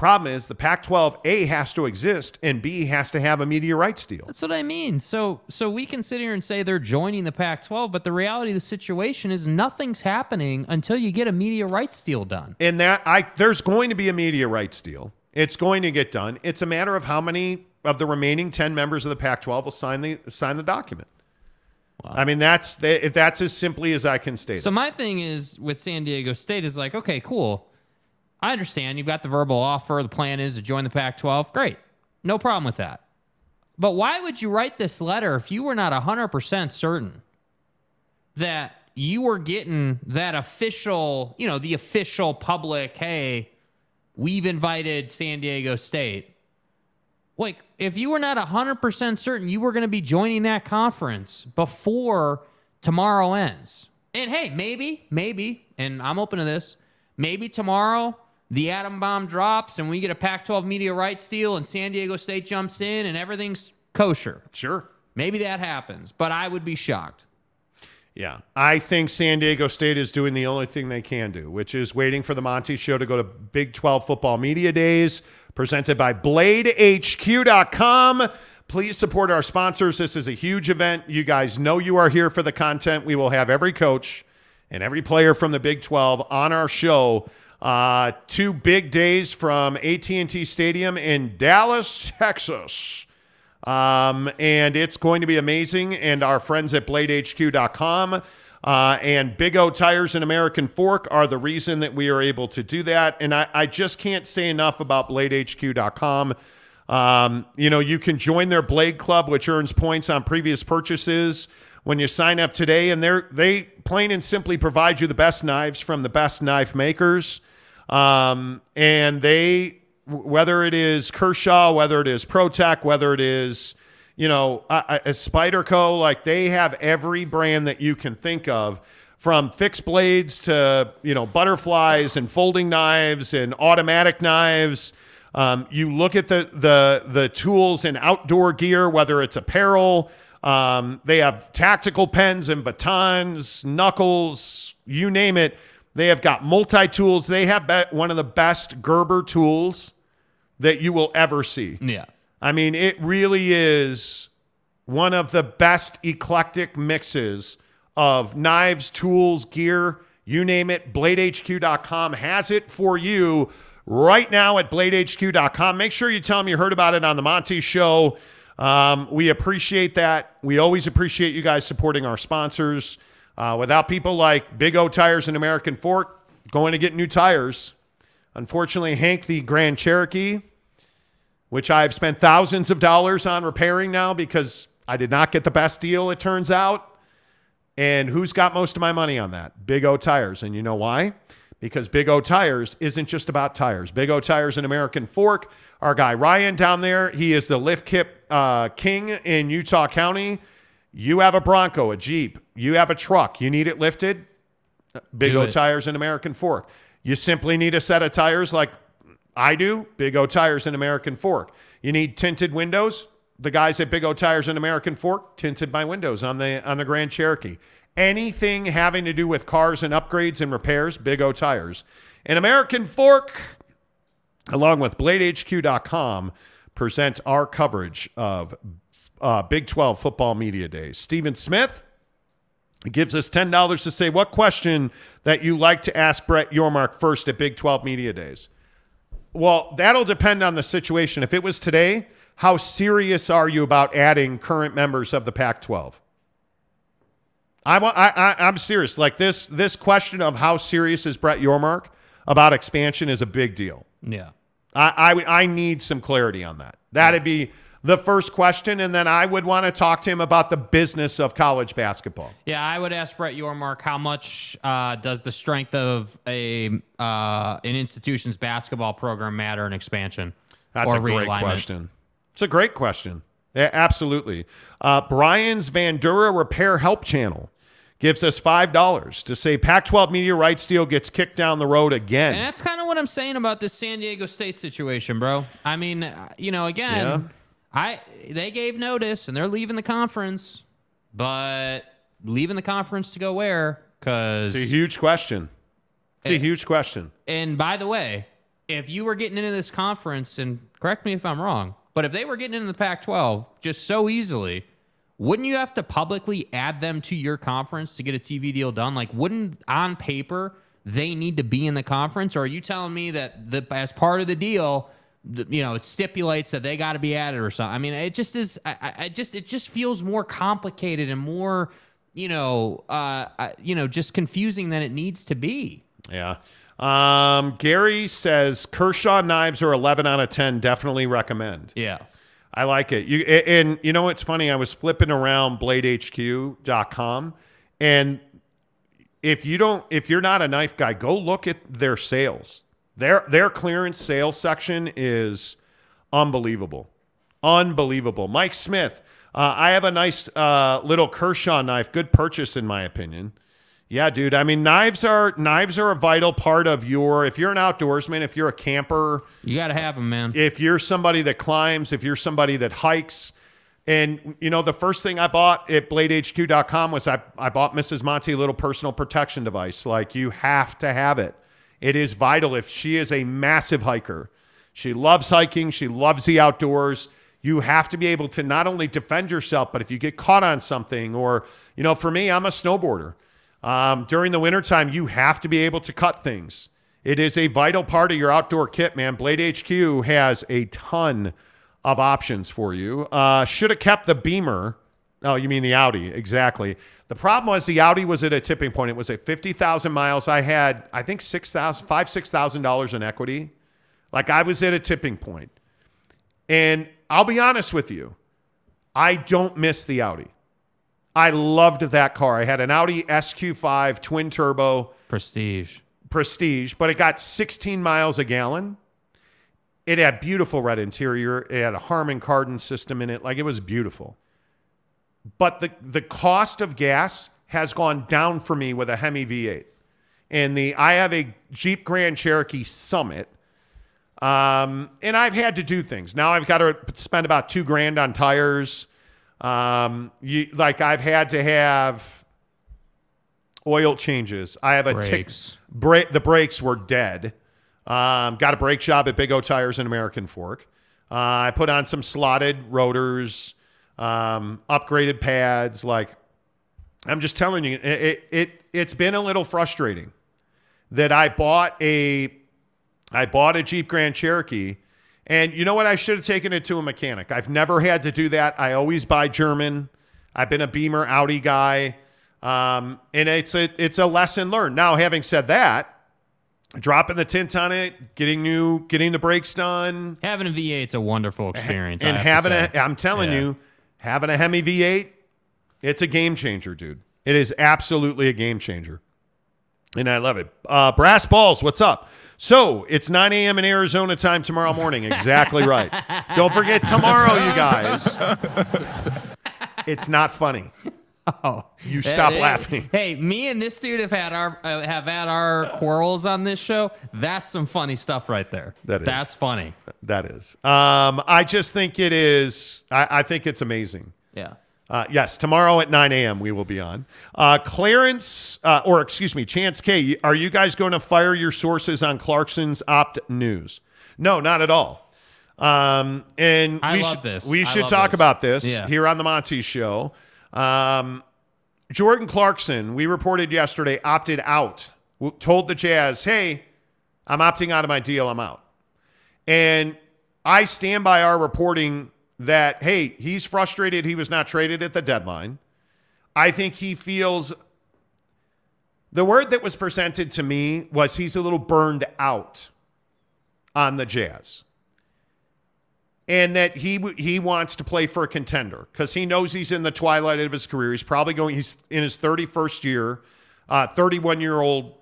Problem is the Pac 12, A, has to exist, and B, has to have a media rights deal. That's what I mean. So so we can sit here and say they're joining the Pac-12, but the reality of the situation is nothing's happening until you get a media rights deal done. And that I there's going to be a media rights deal. It's going to get done. It's a matter of how many of the remaining 10 members of the Pac-12 will sign the sign the document. I mean that's that's as simply as I can state. So it. my thing is with San Diego State is like, okay, cool. I understand you've got the verbal offer. The plan is to join the Pac-12. Great, no problem with that. But why would you write this letter if you were not hundred percent certain that you were getting that official, you know, the official public, hey, we've invited San Diego State. Like, if you were not 100% certain you were going to be joining that conference before tomorrow ends, and hey, maybe, maybe, and I'm open to this, maybe tomorrow the atom bomb drops and we get a Pac 12 media rights deal and San Diego State jumps in and everything's kosher. Sure. Maybe that happens, but I would be shocked. Yeah. I think San Diego State is doing the only thing they can do, which is waiting for the Monty Show to go to Big 12 Football Media Days, presented by BladeHQ.com. Please support our sponsors. This is a huge event. You guys know you are here for the content. We will have every coach and every player from the Big 12 on our show. Uh, two big days from AT&T Stadium in Dallas, Texas. Um, and it's going to be amazing. And our friends at BladeHQ.com uh, and Big O Tires and American Fork are the reason that we are able to do that. And I, I just can't say enough about BladeHQ.com. Um, you know, you can join their Blade Club, which earns points on previous purchases when you sign up today. And they're, they plain and simply provide you the best knives from the best knife makers. Um, and they whether it is Kershaw, whether it is ProTech, whether it is, you know, a, a Spyderco, like they have every brand that you can think of from fixed blades to you know butterflies and folding knives and automatic knives. Um, you look at the the the tools and outdoor gear, whether it's apparel. Um, they have tactical pens and batons, knuckles, you name it. They have got multi tools. They have one of the best Gerber tools that you will ever see. Yeah. I mean, it really is one of the best eclectic mixes of knives, tools, gear, you name it. BladeHQ.com has it for you right now at BladeHQ.com. Make sure you tell them you heard about it on the Monty Show. Um, we appreciate that. We always appreciate you guys supporting our sponsors. Uh, without people like Big O Tires and American Fork going to get new tires, unfortunately, Hank the Grand Cherokee which I've spent thousands of dollars on repairing now because I did not get the best deal, it turns out. And who's got most of my money on that? Big O Tires. And you know why? Because Big O Tires isn't just about tires. Big O Tires and American Fork, our guy Ryan down there, he is the lift kit uh, king in Utah County. You have a Bronco, a Jeep, you have a truck, you need it lifted. Big Do O it. Tires and American Fork. You simply need a set of tires like I do, Big O Tires and American Fork. You need tinted windows. The guys at Big O Tires and American Fork tinted my windows on the on the Grand Cherokee. Anything having to do with cars and upgrades and repairs, Big O Tires. And American Fork, along with BladeHQ.com, present our coverage of uh, Big 12 football media days. Stephen Smith gives us $10 to say what question that you like to ask Brett Yormark first at Big 12 media days. Well, that'll depend on the situation. If it was today, how serious are you about adding current members of the Pac-12? I, I, I I'm serious. Like this this question of how serious is Brett Yormark about expansion is a big deal. Yeah. I, I I need some clarity on that. That'd be the first question, and then I would want to talk to him about the business of college basketball. Yeah, I would ask Brett Yormark how much uh, does the strength of a uh, an institution's basketball program matter in expansion That's a great question. It's a great question. Yeah, absolutely. Uh, Brian's Vandura Repair Help Channel gives us five dollars to say Pac-12 media rights deal gets kicked down the road again. And that's kind of what I'm saying about this San Diego State situation, bro. I mean, uh, you know, again, Yeah. I they gave notice and they're leaving the conference, but leaving the conference to go where? Because It's a huge question. It's a Eh. huge question. And by the way, if you were getting into this conference, and correct me if I'm wrong, but if they were getting into the Pac 12 just so easily, wouldn't you have to publicly add them to your conference to get a TV deal done? Like, wouldn't on paper they need to be in the conference? Or are you telling me that the, as part of the deal, you know, it stipulates that they got to be added or something? I mean, it just is, I, I- just, it just feels more complicated and more, you know, uh, you know, just confusing than it needs to be. Yeah. Um, Gary says Kershaw knives are 11 out of 10. Definitely recommend. Yeah. I like it. You and you know what's funny? I was flipping around bladehq.com and if you don't if you're not a knife guy, go look at their sales. Their their clearance sales section is unbelievable. Unbelievable. Mike Smith, uh, I have a nice uh, little Kershaw knife. Good purchase in my opinion. Yeah, dude. I mean, knives are knives are a vital part of your. If you're an outdoorsman, if you're a camper, You got to have them, man. if you're somebody that climbs, if you're somebody that hikes, and you know, the first thing I bought at bladehq.com was I, I bought Mrs. Monty a little personal protection device. Like you have to have it. It is vital if she is a massive hiker. She loves hiking, she loves the outdoors. You have to be able to not only defend yourself, but if you get caught on something, or, you know, for me, I'm a snowboarder. Um, during the wintertime, you have to be able to cut things. It is a vital part of your outdoor kit, man. Blade HQ has a ton of options for you. Uh, should have kept the Beamer. Oh, you mean the Audi? Exactly. The problem was the Audi was at a tipping point. It was at fifty thousand miles. I had, I think, six thousand, five, six thousand dollars in equity. Like I was at a tipping point. And I'll be honest with you, I don't miss the Audi. I loved that car. I had an Audi SQ5 twin turbo Prestige. prestige, but it got 16 miles a gallon. It had beautiful red interior. It had a Harman Kardon system in it. Like it was beautiful. But the, the cost of gas has gone down for me with a Hemi V8. And the I have a Jeep Grand Cherokee Summit. Um, and I've had to do things. Now I've got to spend about two grand on tires. Um, you, like I've had to have oil changes. I have a tick. Brakes. Bra- the brakes were dead. Um, got a brake job at Big O Tires in American Fork. Uh, I put on some slotted rotors, um, upgraded pads. Like I'm just telling you, it, it it it's been a little frustrating that I bought a I bought a Jeep Grand Cherokee. And you know what? I should have taken it to a mechanic. I've never had to do that. I always buy German. I've been a Beamer Audi guy. Um, and it's a it's a lesson learned. Now, having said that, dropping the tint on it, getting new, getting the brakes done, Having a V8 is a wonderful experience. and I have to having a I'm telling Yeah. you, having a Hemi V8, it's a game changer, dude. It is absolutely a game changer. And I love it. Uh, Brass Balls, what's up? So it's 9 a.m. in Arizona time tomorrow morning. Exactly right. Don't forget tomorrow, you guys. It's not funny. Oh, You stop laughing. Hey, me and this dude have had our uh, have had our quarrels on this show. That's some funny stuff right there. That is. That's funny. That is. Um, I just think it is. I, I think it's amazing. Yeah. Uh, yes, tomorrow at 9 a.m. we will be on. Uh, Clarence, uh, or excuse me, Chance K, are you guys going to fire your sources on Clarkson's opt news? No, not at all. Um, and I we love should, this. We I should love talk this. about this Yeah. here on the Monty Show. Um, Jordan Clarkson, we reported yesterday, opted out. W- Told the Jazz, "Hey, I'm opting out of my deal. I'm out." And I stand by our reporting that, hey, he's frustrated he was not traded at the deadline. I think he feels the word that was presented to me was he's a little burned out on the Jazz. And that he he wants to play for a contender because he knows he's in the twilight of his career. He's probably going. He's in his 31st year, uh, 31 year old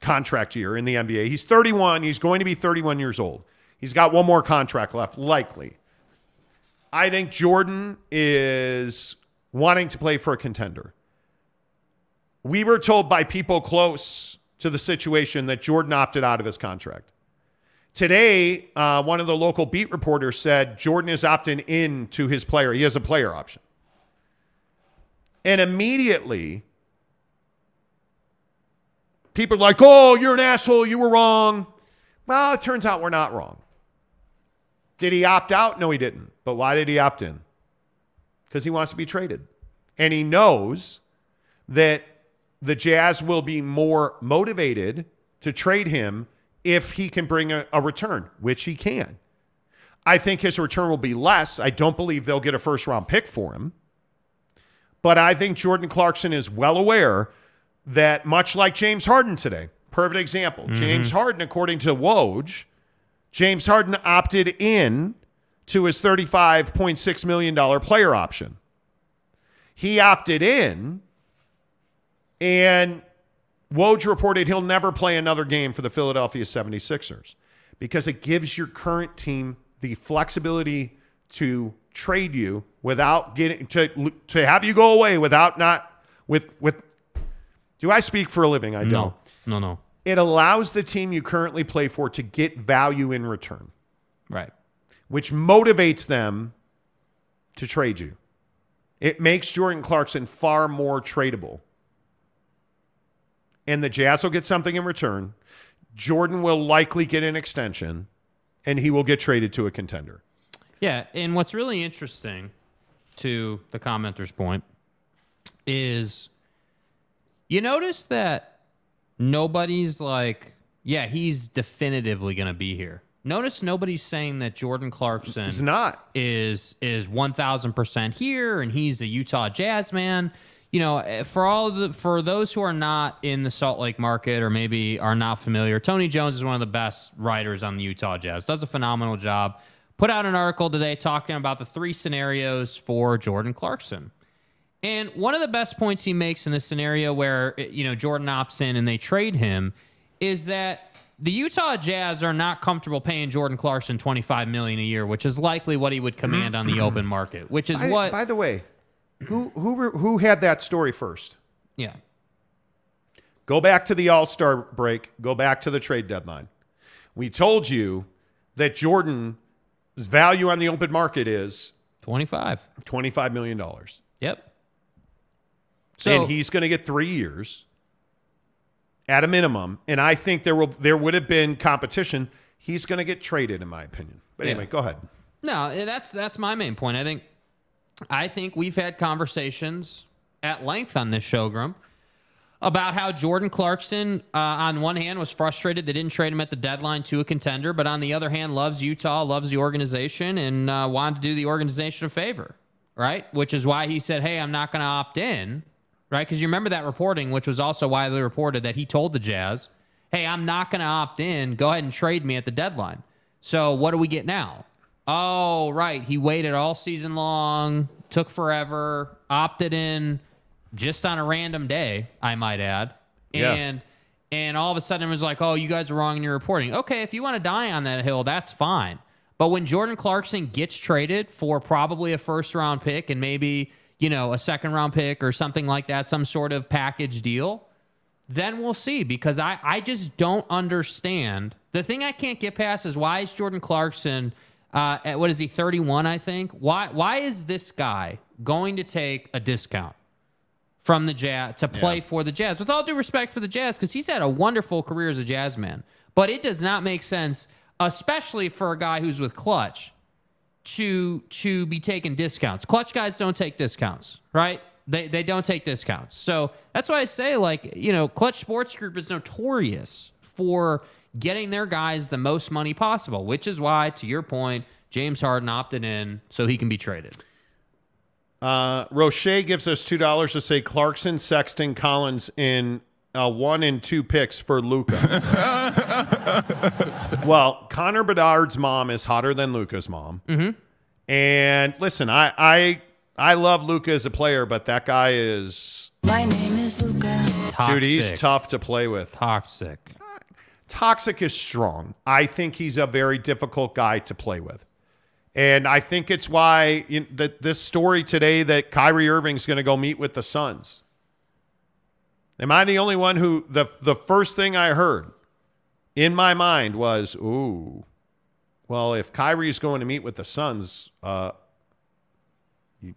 contract year in the NBA. He's 31. He's going to be 31 years old. He's got one more contract left, likely. I think Jordan is wanting to play for a contender. We were told by people close to the situation that Jordan opted out of his contract. Today, uh, one of the local beat reporters said Jordan is opting in to his player. He has a player option. And immediately, people are like, oh, you're an asshole. You were wrong. Well, it turns out we're not wrong. Did he opt out? No, he didn't. But why did he opt in? Because he wants to be traded. And he knows that the Jazz will be more motivated to trade him if he can bring a, a return, which he can. I think his return will be less. I don't believe they'll get a first round pick for him. But I think Jordan Clarkson is well aware that, much like James Harden today, perfect example. Mm-hmm. James Harden, according to Woj, James Harden opted in to his $35.6 million player option. He opted in, and Woj reported he'll never play another game for the Philadelphia 76ers because it gives your current team the flexibility to trade you without getting to to have you go away without not with with do I speak for a living? I don't. No, no, no. It allows the team you currently play for to get value in return, Right. Which motivates them to trade you. It makes Jordan Clarkson far more tradable. And the Jazz will get something in return. Jordan will likely get an extension, and he will get traded to a contender. Yeah, and what's really interesting to the commenter's point is you notice that nobody's like, yeah, he's definitively going to be here. Notice nobody's saying that Jordan Clarkson He's not. is is 1000% here and he's a Utah Jazz man. You know, eh, for all the for those who are not in the Salt Lake market or maybe are not familiar, Tony Jones is one of the best writers on the Utah Jazz. Does a phenomenal job. Put out an article today talking about the three scenarios for Jordan Clarkson. And one of the best points he makes in this scenario where eh, you know Jordan opts in and they trade him is that the Utah Jazz are not comfortable paying Jordan Clarkson 25 million a year, which is likely what he would command on the mm-hmm. open market, which is By, what by the way, who who who had that story first? Yeah. Go back to the All Star break. Go back to the trade deadline. We told you that Jordan's value on the open market is 25. $25 million. Yep. So and he's going to get three years at a minimum. And I think there will there would have been competition. He's going to get traded, in my opinion. But Yeah. anyway, go ahead. No, eh, that's that's my main point. I think I think we've had conversations at length on this show, Grum, about how Jordan Clarkson, uh, on one hand, was frustrated they didn't trade him at the deadline to a contender, but on the other hand, loves Utah, loves the organization, and uh, wanted to do the organization a favor, right? Which is why he said, "Hey, I'm not going to opt in," right? Because you remember that reporting, which was also widely reported that he told the Jazz, "Hey, I'm not going to opt in. Go ahead and trade me at the deadline." So what do we get now? Oh, right. He waited all season long, took forever, opted in just on a random day, I might add. Yeah. And and all of a sudden it was like, oh, you guys are wrong in your reporting. Okay, if you want to die on that hill, that's fine. But when Jordan Clarkson gets traded for probably a first round pick and maybe, you know, a second round pick or something like that, some sort of package deal, then we'll see because I, I just don't understand. The thing I can't get past is why is Jordan Clarkson uh, at what is he 31 I think why why is this guy going to take a discount from the Jazz to play Yeah. for the Jazz with all due respect for the Jazz because he's had a wonderful career as a Jazz man but it does not make sense especially for a guy who's with Clutch to to be taking discounts. Clutch guys don't take discounts, right? They they don't take discounts. So that's why I say like, you know, Clutch Sports Group is notorious for getting their guys the most money possible, which is why to your point, James Harden opted in so he can be traded. Uh, Roche gives us two dollars to say Clarkson, Sexton, Collins in uh, one and two picks for Luka. well, Connor Bedard's mom is hotter than Luka's mom. Mm-hmm. And listen, I I I love Luka as a player, but that guy is My name is Luca. dude. He's tough to play with. Toxic. Toxic is strong. I think he's a very difficult guy to play with. And I think it's why you that this story today that Kyrie Irving's going to go meet with the Suns. Am I the only one who the the first thing I heard in my mind was, "Ooh, well, if Kyrie's going to meet with the Suns, uh, you,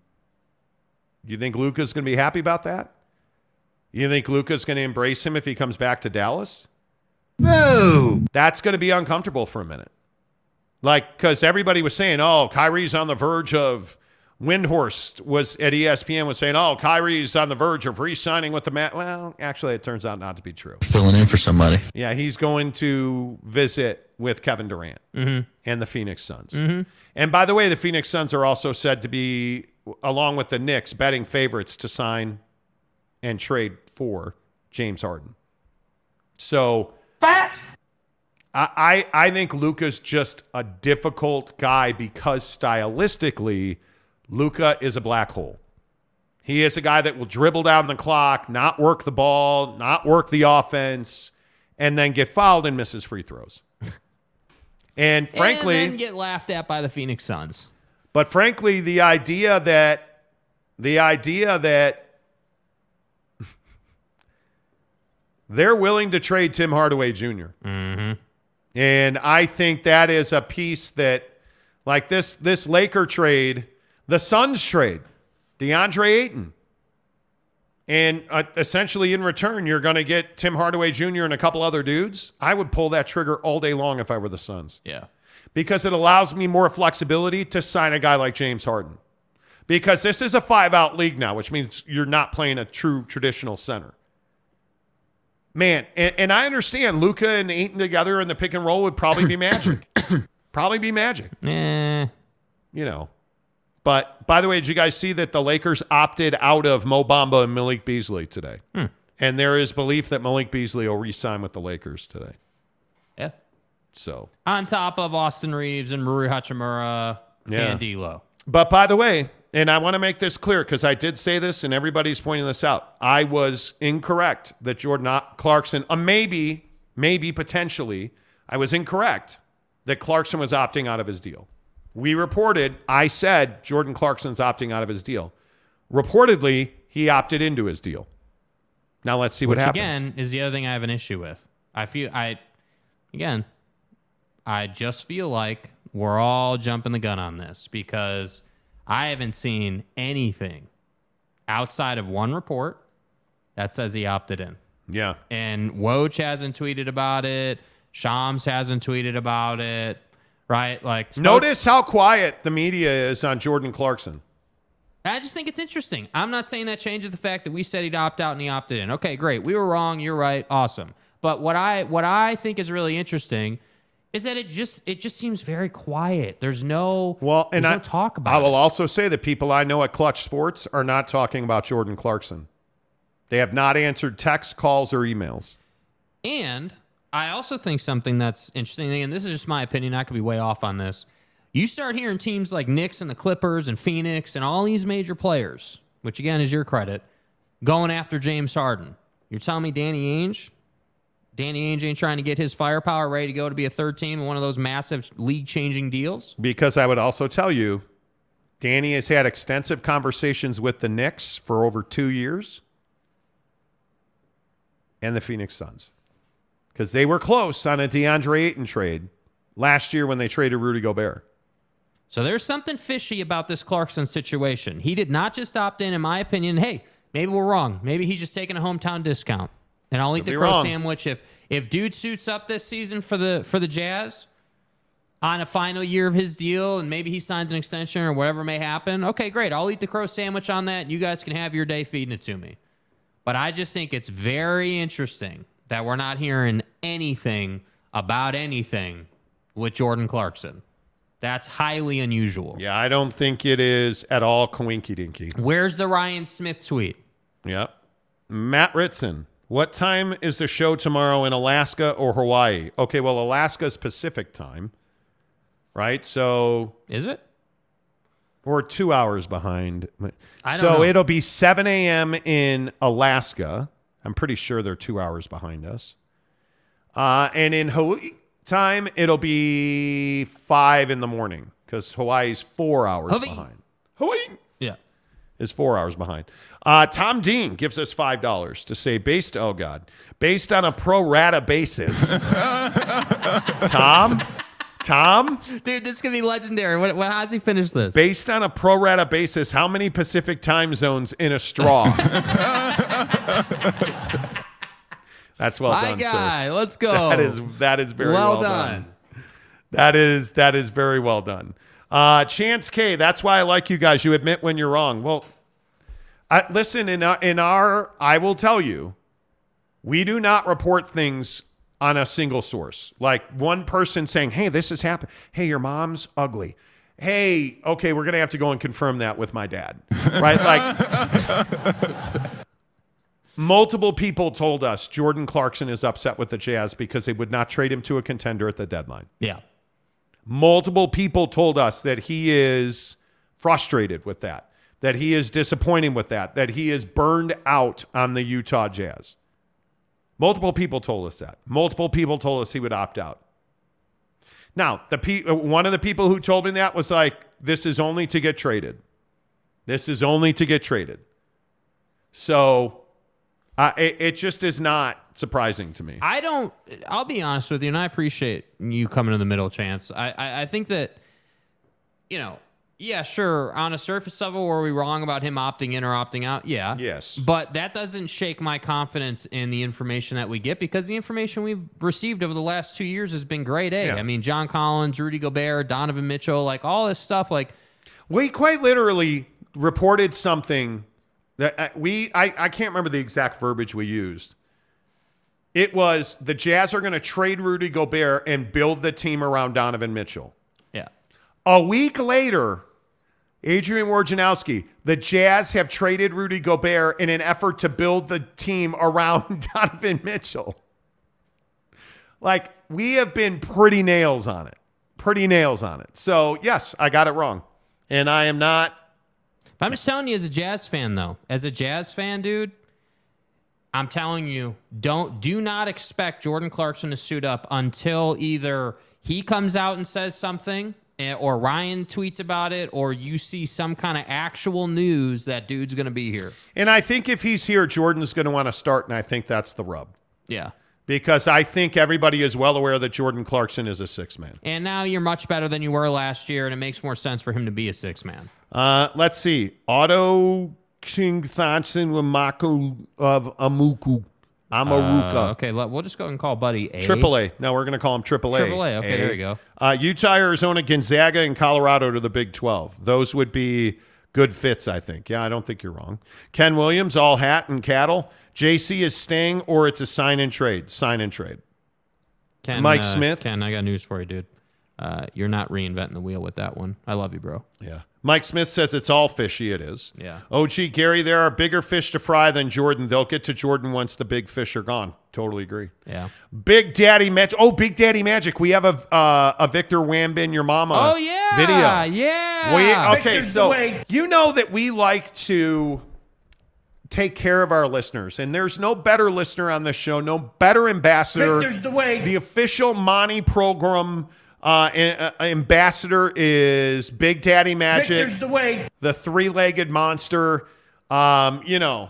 you think Luka's going to be happy about that? You think Luca's going to embrace him if he comes back to Dallas? No. That's going to be uncomfortable for a minute. Like, because everybody was saying, oh, Kyrie's on the verge of. Windhorst was at ESPN was saying, oh, Kyrie's on the verge of re signing with the Mat. Well, actually, it turns out not to be true. Filling in for somebody. Yeah, he's going to visit with Kevin Durant Mhm. and the Phoenix Suns. Mhm. And by the way, the Phoenix Suns are also said to be, along with the Knicks, betting favorites to sign and trade for James Harden. So Fat. I, I I think Luka's just a difficult guy because stylistically, Luka is a black hole. He is a guy that will dribble down the clock, not work the ball, not work the offense, and then get fouled and misses free throws. And frankly, and get laughed at by the Phoenix Suns. but frankly, the idea that the idea that they're willing to trade Tim Hardaway junior Mm-hmm. And I think that is a piece that, like this this Laker trade, the Suns trade, DeAndre Ayton. And uh, essentially, in return, you're going to get Tim Hardaway Jr. and a couple other dudes. I would pull that trigger all day long if I were the Suns Yeah. because it allows me more flexibility to sign a guy like James Harden. Because this is a five out league now, which means you're not playing a true traditional center. Man, and, and I understand Luka and Ayton together in the pick and roll would probably be magic. probably be magic. Eh. You know. But by the way, did you guys see that the Lakers opted out of Mo Bamba and Malik Beasley today? Hmm. And there is belief that Malik Beasley will re-sign with the Lakers today. Yeah. So On top of Austin Reaves and Rui Hachimura Yeah. and D'Lo. But by the way, and I want to make this clear because I did say this and everybody's pointing this out. I was incorrect that Jordan Clarkson, uh, maybe, maybe potentially, I was incorrect that Clarkson was opting out of his deal. We reported, I said Jordan Clarkson's opting out of his deal. Reportedly, he opted into his deal. Now let's see Which what happens. again is the other thing I have an issue with. I feel I again, I just feel like we're all jumping the gun on this because I haven't seen anything outside of one report that says he opted in. Yeah. And Woj hasn't tweeted about it. Shams hasn't tweeted about it. Right? Like Notice how quiet the media is on Jordan Clarkson. I just think it's interesting. I'm not saying that changes the fact that we said he'd opt out and he opted in. Okay, great. We were wrong. You're right. Awesome. But what I what I think is really interesting is that it just it just seems very quiet. There's no well, and I no talk about I it. will also say that people I know at Clutch Sports are not talking about Jordan Clarkson. They have not answered text calls, or emails. And I also think something that's interesting, and this is just my opinion, I could be way off on this. You start hearing teams like Knicks and the Clippers and Phoenix and all these major players, which again is your credit, going after James Harden. You're telling me Danny Ainge? Danny Ainge ain't trying to get his firepower ready to go to be a third team in one of those massive league changing deals? Because I would also tell you, Danny has had extensive conversations with the Knicks for over two years and the Phoenix Suns. Because they were close on a DeAndre Ayton trade last year when they traded Rudy Gobert. So there's something fishy about this Clarkson situation. He did not just opt in, in my opinion. Hey, maybe we're wrong. Maybe he's just taking a hometown discount. And I'll eat Could the crow wrong. sandwich if if dude suits up this season for the for the Jazz on a final year of his deal and maybe he signs an extension or whatever may happen. Okay, great. I'll eat the crow sandwich on that. and You guys can have your day feeding it to me. But I just think it's very interesting that we're not hearing anything about anything with Jordan Clarkson. That's highly unusual. Yeah, I don't think it is at all coinky dinky. Where's the Ryan Smith tweet? Yep. Matt Ritson. What time is the show tomorrow in Alaska or Hawaii? Okay, well, Alaska's Pacific time, right? So is it? We're two hours behind. I don't so know. it'll be 7 a.m. in Alaska. I'm pretty sure they're two hours behind us. Uh, and in Hawaii time, it'll be five in the morning because Hawaii's four hours Hawaii. behind. Hawaii Yeah. is four hours behind. Uh, Tom Dean gives us five dollars to say based. Oh God, based on a pro rata basis. Tom, Tom, Dude, this could be legendary. What, what, how's he finish this? based on a pro rata basis, how many Pacific time zones in a straw? That's well My done, guy, sir. let's go. That is that is very Well well, done. That is that is very well done. Uh, Chance K, that's why I like you guys. You admit when you're wrong. Well, I, listen in our, in our I will tell you, we do not report things on a single source. Like one person saying, "Hey, this has happened. Hey, your mom's ugly." Hey, okay, we're gonna have to go and confirm that with my dad, right? Like. Multiple people told us Jordan Clarkson is upset with the Jazz because they would not trade him to a contender at the deadline. Yeah. Multiple people told us that he is frustrated with that, that he is disappointed with that, that he is burned out on the Utah Jazz. Multiple people told us that. Multiple people told us he would opt out. Now, the pe- uh, one of the people who told me that was like, "This is only to get traded. This is only to get traded." So, uh, it, it just is not surprising to me. I don't. I'll be honest with you, and I appreciate you coming in the middle, Chance. I, I, I think that, you know, yeah, sure. On a surface level, were we wrong about him opting in or opting out? Yeah. Yes. But that doesn't shake my confidence in the information that we get because the information we've received over the last two years has been great. A. Yeah. I mean, John Collins, Rudy Gobert, Donovan Mitchell, like all this stuff. Like, We quite literally reported something that uh, we I, I can't remember the exact verbiage we used. It was the Jazz are going to trade Rudy Gobert and build the team around Donovan Mitchell. yeah. A week later, Adrian Wojnarowski, the Jazz have traded Rudy Gobert in an effort to build the team around Donovan Mitchell. Like we have been pretty nails on it. Pretty nails on it. So, yes, I got it wrong. And I am not I'm just telling you, as a Jazz fan, though, as a Jazz fan, dude, I'm telling you, don't do not expect Jordan Clarkson to suit up until either he comes out and says something or Ryan tweets about it, or you see some kind of actual news that dude's going to be here. And I think if he's here, Jordan's going to want to start, and I think that's the rub. Yeah. Because I think everybody is well aware that Jordan Clarkson is a six man. And now you're much better than you were last year, and it makes more sense for him to be a six man. Uh, let's see. Otto King Thompson Wamako of Amuku. Amaruka. Uh, okay, let- we'll just go and call Buddy A. Triple A. No, we're going to call him Triple A. Triple A, okay, there you go. Uh, Utah, Arizona, Gonzaga, and Colorado to the Big 12. Those would be good fits, I think. Yeah, I don't think you're wrong. Ken Williams, all hat and cattle. JC is staying, or it's a sign and trade. Sign and trade. Ken, Mike uh, Smith. Ken, I got news for you, dude. Uh, you're not reinventing the wheel with that one. I love you, bro. Yeah. Mike Smith says it's all fishy. It is. Yeah. OG Gary, there are bigger fish to fry than Jordan. They'll get to Jordan once the big fish are gone. Totally agree. Yeah. Big Daddy Magic. Oh, Big Daddy Magic. We have a uh, a Victor Wambin, your mama. Oh, yeah. Video. Yeah. We, okay, Victor's so way. you know that we like to take care of our listeners, and there's no better listener on this show, no better ambassador. Victor's the way. The official Monty program uh, a- a- ambassador is Big Daddy Magic Victor's the way. the three-legged monster. Um, you know,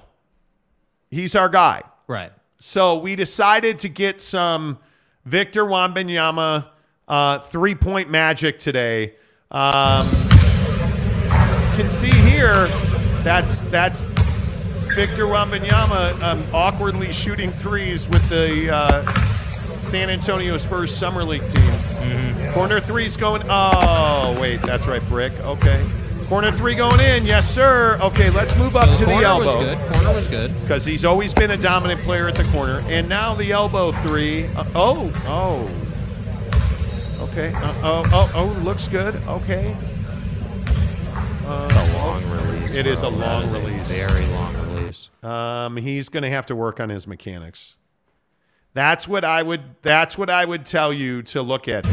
he's our guy. Right. So we decided to get some Victor Wembanyama uh, three-point magic today. Um, can see here that's that's Victor Wembanyama um, awkwardly shooting threes with the uh, San Antonio Spurs summer league team. Corner three's going. Oh wait, that's right, brick. Okay. Corner three going in. Yes, sir. Okay, let's move up to the corner was elbow. good. Corner was good. Because he's always been a dominant player at the corner. And now the elbow three. Uh, oh, oh. Okay. Uh, oh, oh, oh, looks good. Okay. Uh, a long release. It is bro. a long That is release. very long release. Um, he's going to have to work on his mechanics. That's what I would. That's what I would tell you to look at.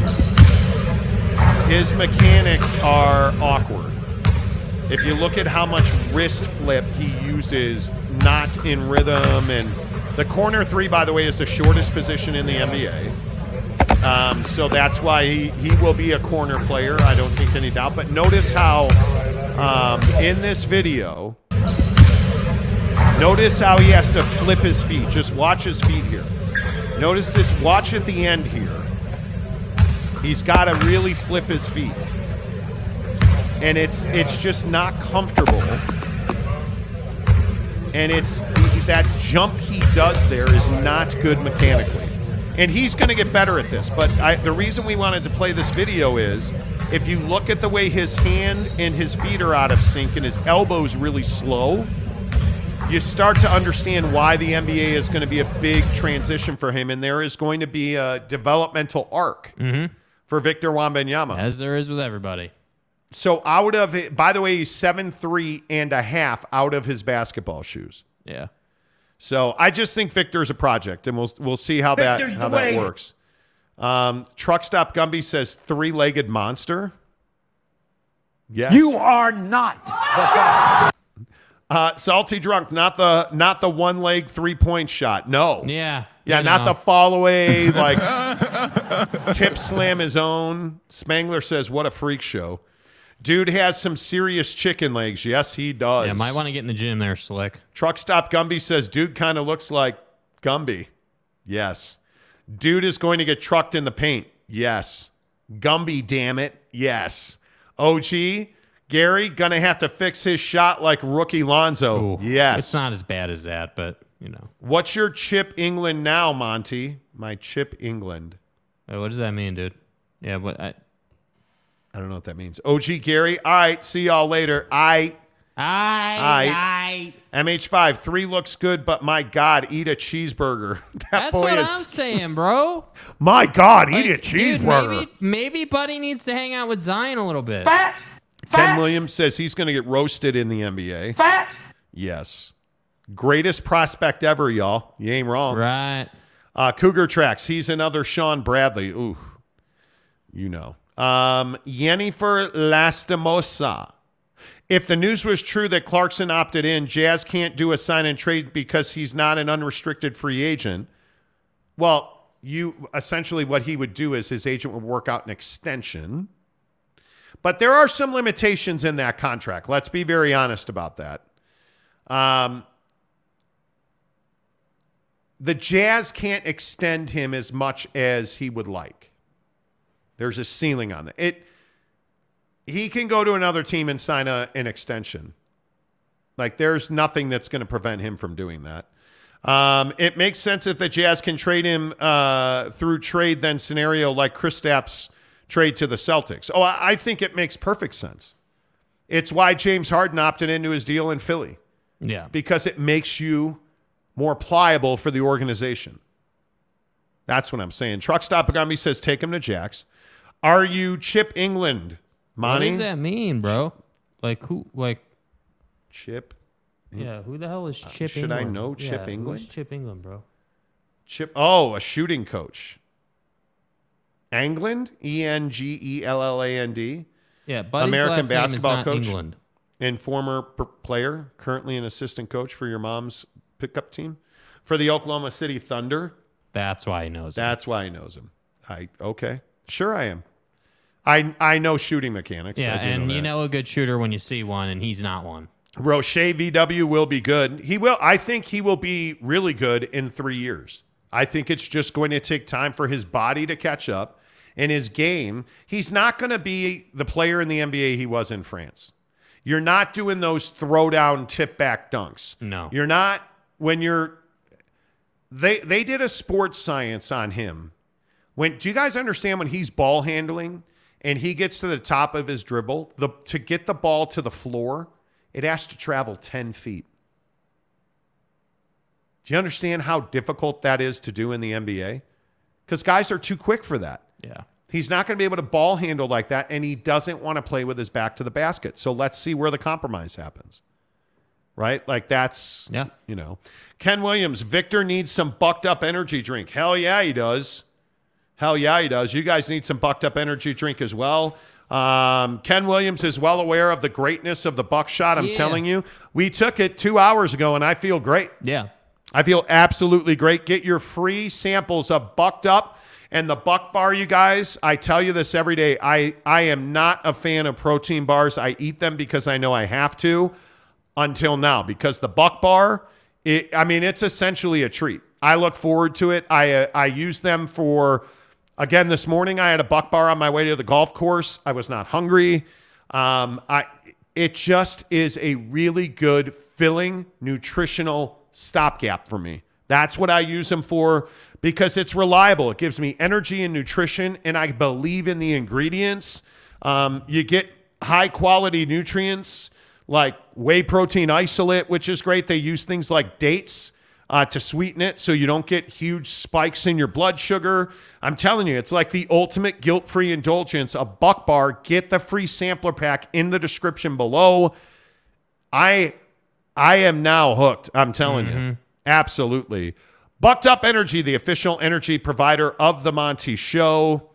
His mechanics are awkward. If you look at how much wrist flip he uses, not in rhythm, and the corner three, by the way, is the shortest position in the NBA. Um, so that's why he, he will be a corner player. I don't think any doubt. But notice how um, in this video, Notice how he has to flip his feet. Just watch his feet here. Notice this. Watch at the end here. He's got to really flip his feet, and it's it's just not comfortable. And it's that jump he does there is not good mechanically, and he's going to get better at this. But I, the reason we wanted to play this video is if you look at the way his hand and his feet are out of sync, and his elbow's really slow you start to understand why the NBA is going to be a big transition for him, and there is going to be a developmental arc for Victor Wembanyama. As there is with everybody. So out of it, by the way, he's seven three and a half out of his basketball shoes. Yeah. So I just think Victor's a project, and we'll we'll see how that how that way. works. Um, Truck Stop Gumby says three legged monster. Yes, You are not the guy. Uh, salty drunk, not the not the one leg three point shot. No. Yeah. Yeah, not know. the fall away like tip slam his own. Spangler says, "What a freak show." Dude has some serious chicken legs. Yes, he does. Yeah, might want to get in the gym there, Slick. Truck Stop Gumby says, "Dude kind of looks like Gumby." Yes. Dude is going to get trucked in the paint. Yes. Gumby, damn it. Yes. OG Gary gonna have to fix his shot like rookie Lonzo. yes. It's not as bad as that, but you know. What's your chip Engelland now, Monty? My chip Engelland. Wait, what does that mean, dude? Yeah, but I I don't know what that means. OG Gary. All right. See y'all later. I. I. I, MH5. Three looks good, but my God, eat a cheeseburger. that That's boy what is. I'm saying, bro. My God, eat a Like, dude, cheeseburger. maybe, maybe Buddy needs to hang out with Zion a little bit. Fat. Ken Williams says he's going to get roasted in the NBA. Fat. Yes. Greatest prospect ever, y'all. You ain't wrong. Right. Uh, Cougar Tracks. He's another Shawn Bradley. Ooh. You know. Um, Yennefer Lastimosa. If the news was true that Clarkson opted in, Jazz can't do a sign and trade because he's not an unrestricted free agent. Well, you essentially what he would do is his agent would work out an extension. But there are some limitations in that contract. Let's be very honest about that. Um, the Jazz can't extend him as much as he would like. There's a ceiling on that. It he can go to another team and sign a, an extension. Like there's nothing that's going to prevent him from doing that. Um, it makes sense if the Jazz can trade him uh, through trade then scenario like Kristaps trade to the Celtics. Oh, I, think it makes perfect sense. It's why James Harden opted into his deal in Philly Yeah. because it makes you more pliable for the organization. That's what I'm saying. Truck Stop Agami says take him to Jax. Are you Chip Engelland, What does that mean, bro? Like who? Like Chip. yeah, who the hell is Chip? Uh, should I know Chip Yeah, Engelland? Chip Engelland, bro. Chip. Oh, a shooting coach. Engelland, E N G E L L A N D. Yeah, Buddy's American last name is basketball coach Engelland. and former p- player, currently an assistant coach for your mom's pickup team for the Oklahoma City Thunder. That's why he knows. him. That's why he knows him. I okay, sure I am. I I know shooting mechanics. Yeah, and know you know a good shooter when you see one, and he's not one. Roche VW will be good. He will. I think he will be really good in three years. I think it's just going to take time for his body to catch up and his game. He's not going to be the player in the NBA he was in France. You're not doing those throw down tip back dunks. No. You're not when you're they they did a sports science on him. When do you guys understand when he's ball handling and he gets to the top of his dribble, the to get the ball to the floor, it has to travel 10 feet. Do you understand how difficult that is to do in the NBA? Because guys are too quick for that. Yeah. He's not going to be able to ball handle like that, and he doesn't want to play with his back to the basket. So let's see where the compromise happens. Right? Like that's, Yeah. you know. Ken Williams, Victor needs some bucked up energy drink. Hell yeah, he does. Hell yeah, he does. You guys need some bucked up energy drink as well. Um, Ken Williams is well aware of the greatness of the buckshot. I'm Yeah. telling you, we took it two hours ago, and I feel great. Yeah. I feel absolutely great. Get your free samples of Bucked Up and the Buck Bar, you guys. I tell you this every day. I, I am not a fan of protein bars. I eat them because I know I have to until now because the Buck Bar, it, I mean, it's essentially a treat. I look forward to it. I, uh, I use them for, again, this morning I had a Buck Bar on my way to the golf course. I was not hungry. Um, I, it just is a really good, filling, nutritional stopgap for me. That's what I use them for because it's reliable. It gives me energy and nutrition, and I believe in the ingredients. Um, you get high quality nutrients like whey protein isolate, which is great. They use things like dates uh, to sweeten it so you don't get huge spikes in your blood sugar. I'm telling you, it's like the ultimate guilt free indulgence. A buck bar. Get the free sampler pack in the description below. I I am now hooked. I'm telling you. Absolutely. Bucked Up Energy, the official energy provider of the Monty Show.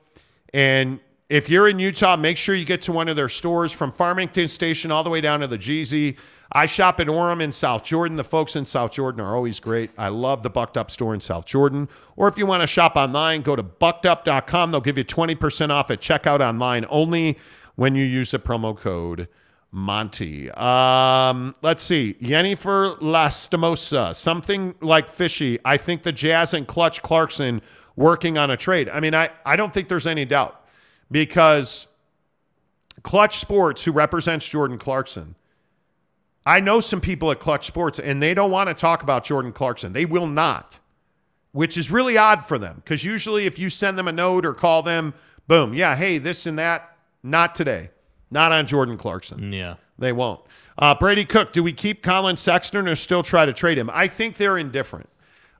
And if you're in Utah, make sure you get to one of their stores from Farmington Station all the way down to the Jeezy. I shop at Orem in South Jordan. The folks in South Jordan are always great. I love the Bucked Up store in South Jordan. Or if you want to shop online, go to buckedup.com. They'll give you 20% off at checkout online only when you use the promo code Monty. Um, let's see. Yennefer Lastimosa, something like fishy. I think the Jazz and Clutch Clarkson working on a trade. I mean, I, I don't think there's any doubt because Clutch Sports, who represents Jordan Clarkson, I know some people at Clutch Sports and they don't want to talk about Jordan Clarkson. They will not, which is really odd for them because usually if you send them a note or call them, boom, yeah, hey, this and that, not today. Not on Jordan Clarkson. Yeah. They won't. Uh, Brady Cook, do we keep Colin Sexton or still try to trade him? I think they're indifferent.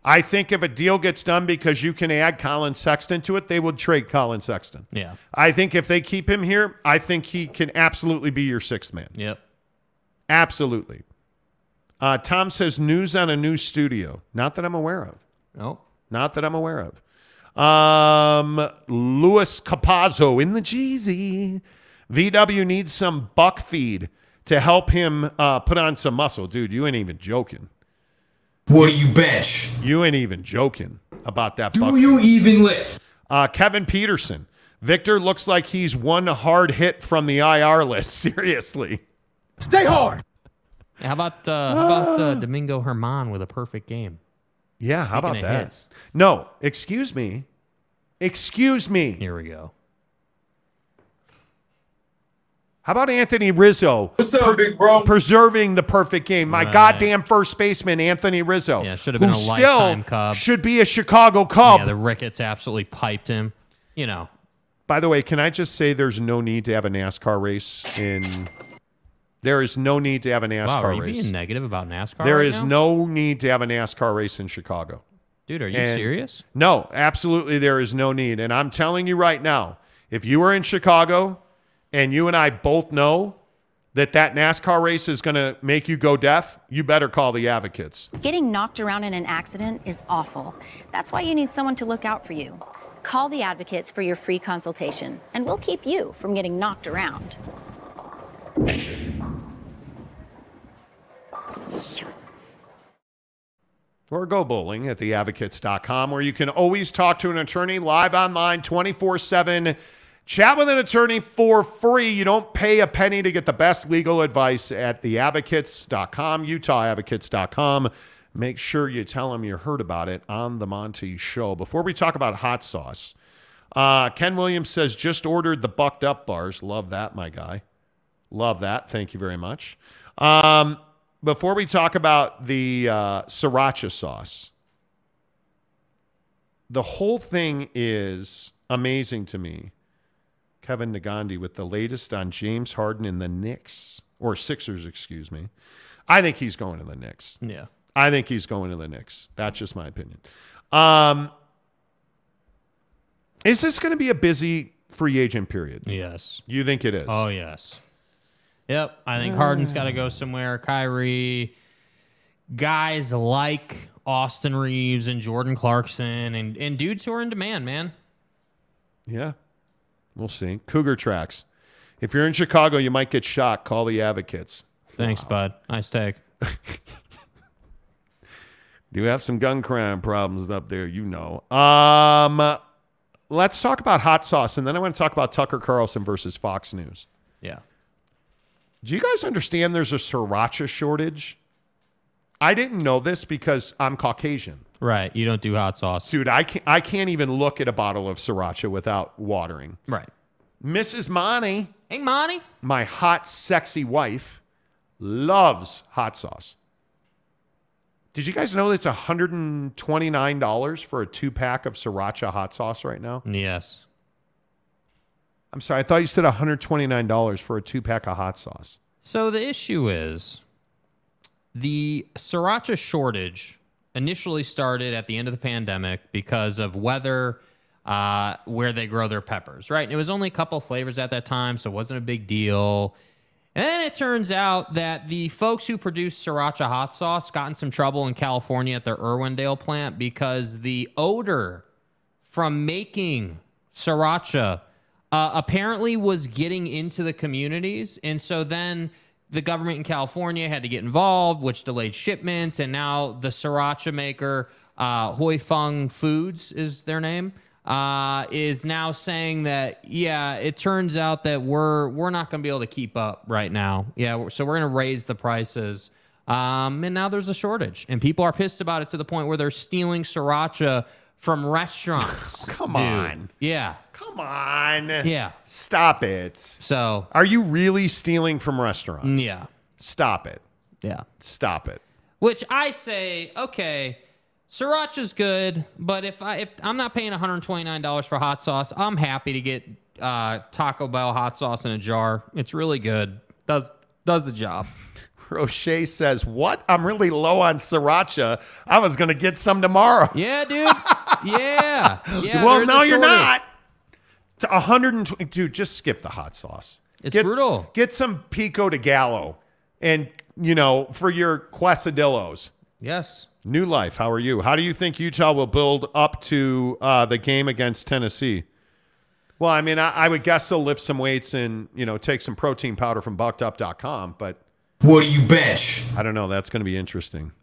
I think if a deal gets done because you can add Colin Sexton to it, they would trade Colin Sexton. Yeah. I think if they keep him here, I think he can absolutely be your sixth man. Yep. Absolutely. Uh, Tom says news on a new studio. Not that I'm aware of. No. Not that I'm aware of. Um, Luis Capazzo in the Jeezy. VW needs some buck feed to help him uh, put on some muscle. Dude, you ain't even joking. What do you bench? You ain't even joking about that. Do buck you feed. even lift? Uh, Kevin Peterson. Victor looks like he's one hard hit from the IR list. Seriously. Stay hard. How about uh, how about uh, Domingo Germán with a perfect game? Yeah, how about Speaking of that? hits. No, excuse me. Excuse me. Here we go. How about Anthony Rizzo? What's up, big bro? Preserving the perfect game. My Right. goddamn first baseman, Anthony Rizzo. Yeah, should have been who a still lifetime Cub. Should be a Chicago Cub. Yeah, the Ricketts absolutely piped him. You know, By the way, can I just say there's no need to have a NASCAR race in. There is no need to have a NASCAR wow, are you race. being negative about NASCAR? There right is now? no need to have a NASCAR race in Chicago. dude. Are you And- serious? No, absolutely there is no need. And I'm telling you right now, if you are in Chicago and you and I both know that that NASCAR race is going to make you go deaf, you better call the advocates. Getting knocked around in an accident is awful. That's why you need someone to look out for you. Call the advocates for your free consultation, and we'll keep you from getting knocked around. Yes. Or go bowling at theadvocates.com where you can always talk to an attorney live online 24 7. Chat with an attorney for free. You don't pay a penny to get the best legal advice at theadvocates.com, utahadvocates.com. Make sure you tell them you heard about it on the Monty Show. Before we talk about hot sauce, uh, Ken Williams says just ordered the bucked up bars. Love that, my guy. Love that. Thank you very much. Um, before we talk about the uh, sriracha sauce, the whole thing is amazing to me. Kevin Nagandi with the latest on James Harden and the Knicks, or Sixers, excuse me. I think he's going to the Knicks. Yeah. I think he's going to the Knicks. That's just my opinion. Um, is this going to be a busy free agent period? Yes. You think it is? Oh yes. Yep. I think Harden's got to go somewhere. Kyrie, guys like Austin Reaves and Jordan Clarkson, and and dudes who are in demand, man. Yeah. We'll see. Cougar tracks. If you're in Chicago, you might get shot. Call the advocates. Thanks, bud. Nice take. Do we have some gun crime problems up there, you know. Um, let's talk about hot sauce, and then I want to talk about Tucker Carlson versus Fox News. Yeah. Do you guys understand there's a sriracha shortage? I didn't know this because I'm Caucasian. Right. You don't do hot sauce. Dude, I can't, I can't even look at a bottle of sriracha without watering. Right. Mrs. Monty, Hey, Monty. my hot, sexy wife, loves hot sauce. Did you guys know it's $129 for a two pack of sriracha hot sauce right now? Yes. I'm sorry, I thought you said $129 for a two pack of hot sauce. So the issue is the sriracha shortage initially started at the end of the pandemic because of weather, uh, where they grow their peppers, right? And it was only a couple flavors at that time, so it wasn't a big deal. And then it turns out that the folks who produce sriracha hot sauce got in some trouble in California at their Irwindale plant because the odor from making sriracha uh, apparently was getting into the communities. And so then the government in California had to get involved, which delayed shipments. And now the sriracha maker, uh, Huy Fong Foods is their name, uh, is now saying that, yeah, it turns out that we're, we're not going to be able to keep up right now. Yeah. So we're going to raise the prices. Um, and now there's a shortage. And people are pissed about it to the point where they're stealing sriracha from restaurants. Come Dude. on. Yeah. Come on. Yeah. Stop it. So, Are you really stealing from restaurants? yeah. Stop it. Yeah. Stop it. Which I say, okay, sriracha's good, but if I if I'm not paying 129 dollars for hot sauce, I'm happy to get uh, Taco Bell hot sauce in a jar. It's really good. Does does the job. Roche says, What? I'm really low on sriracha. I was going to get some tomorrow. Yeah, dude. yeah. Yeah. well, no, you're shortage. not. To 120. Dude, just skip the hot sauce. It's get, brutal. Get some pico de gallo and, you know, for your quesadillos. Yes. New life. How are you? How do you think Utah will build up to uh, the game against Tennessee? Well, I mean, I, I would guess they'll lift some weights and, you know, take some protein powder from buckedup.com, but What do you bench? I don't know. That's going to be interesting.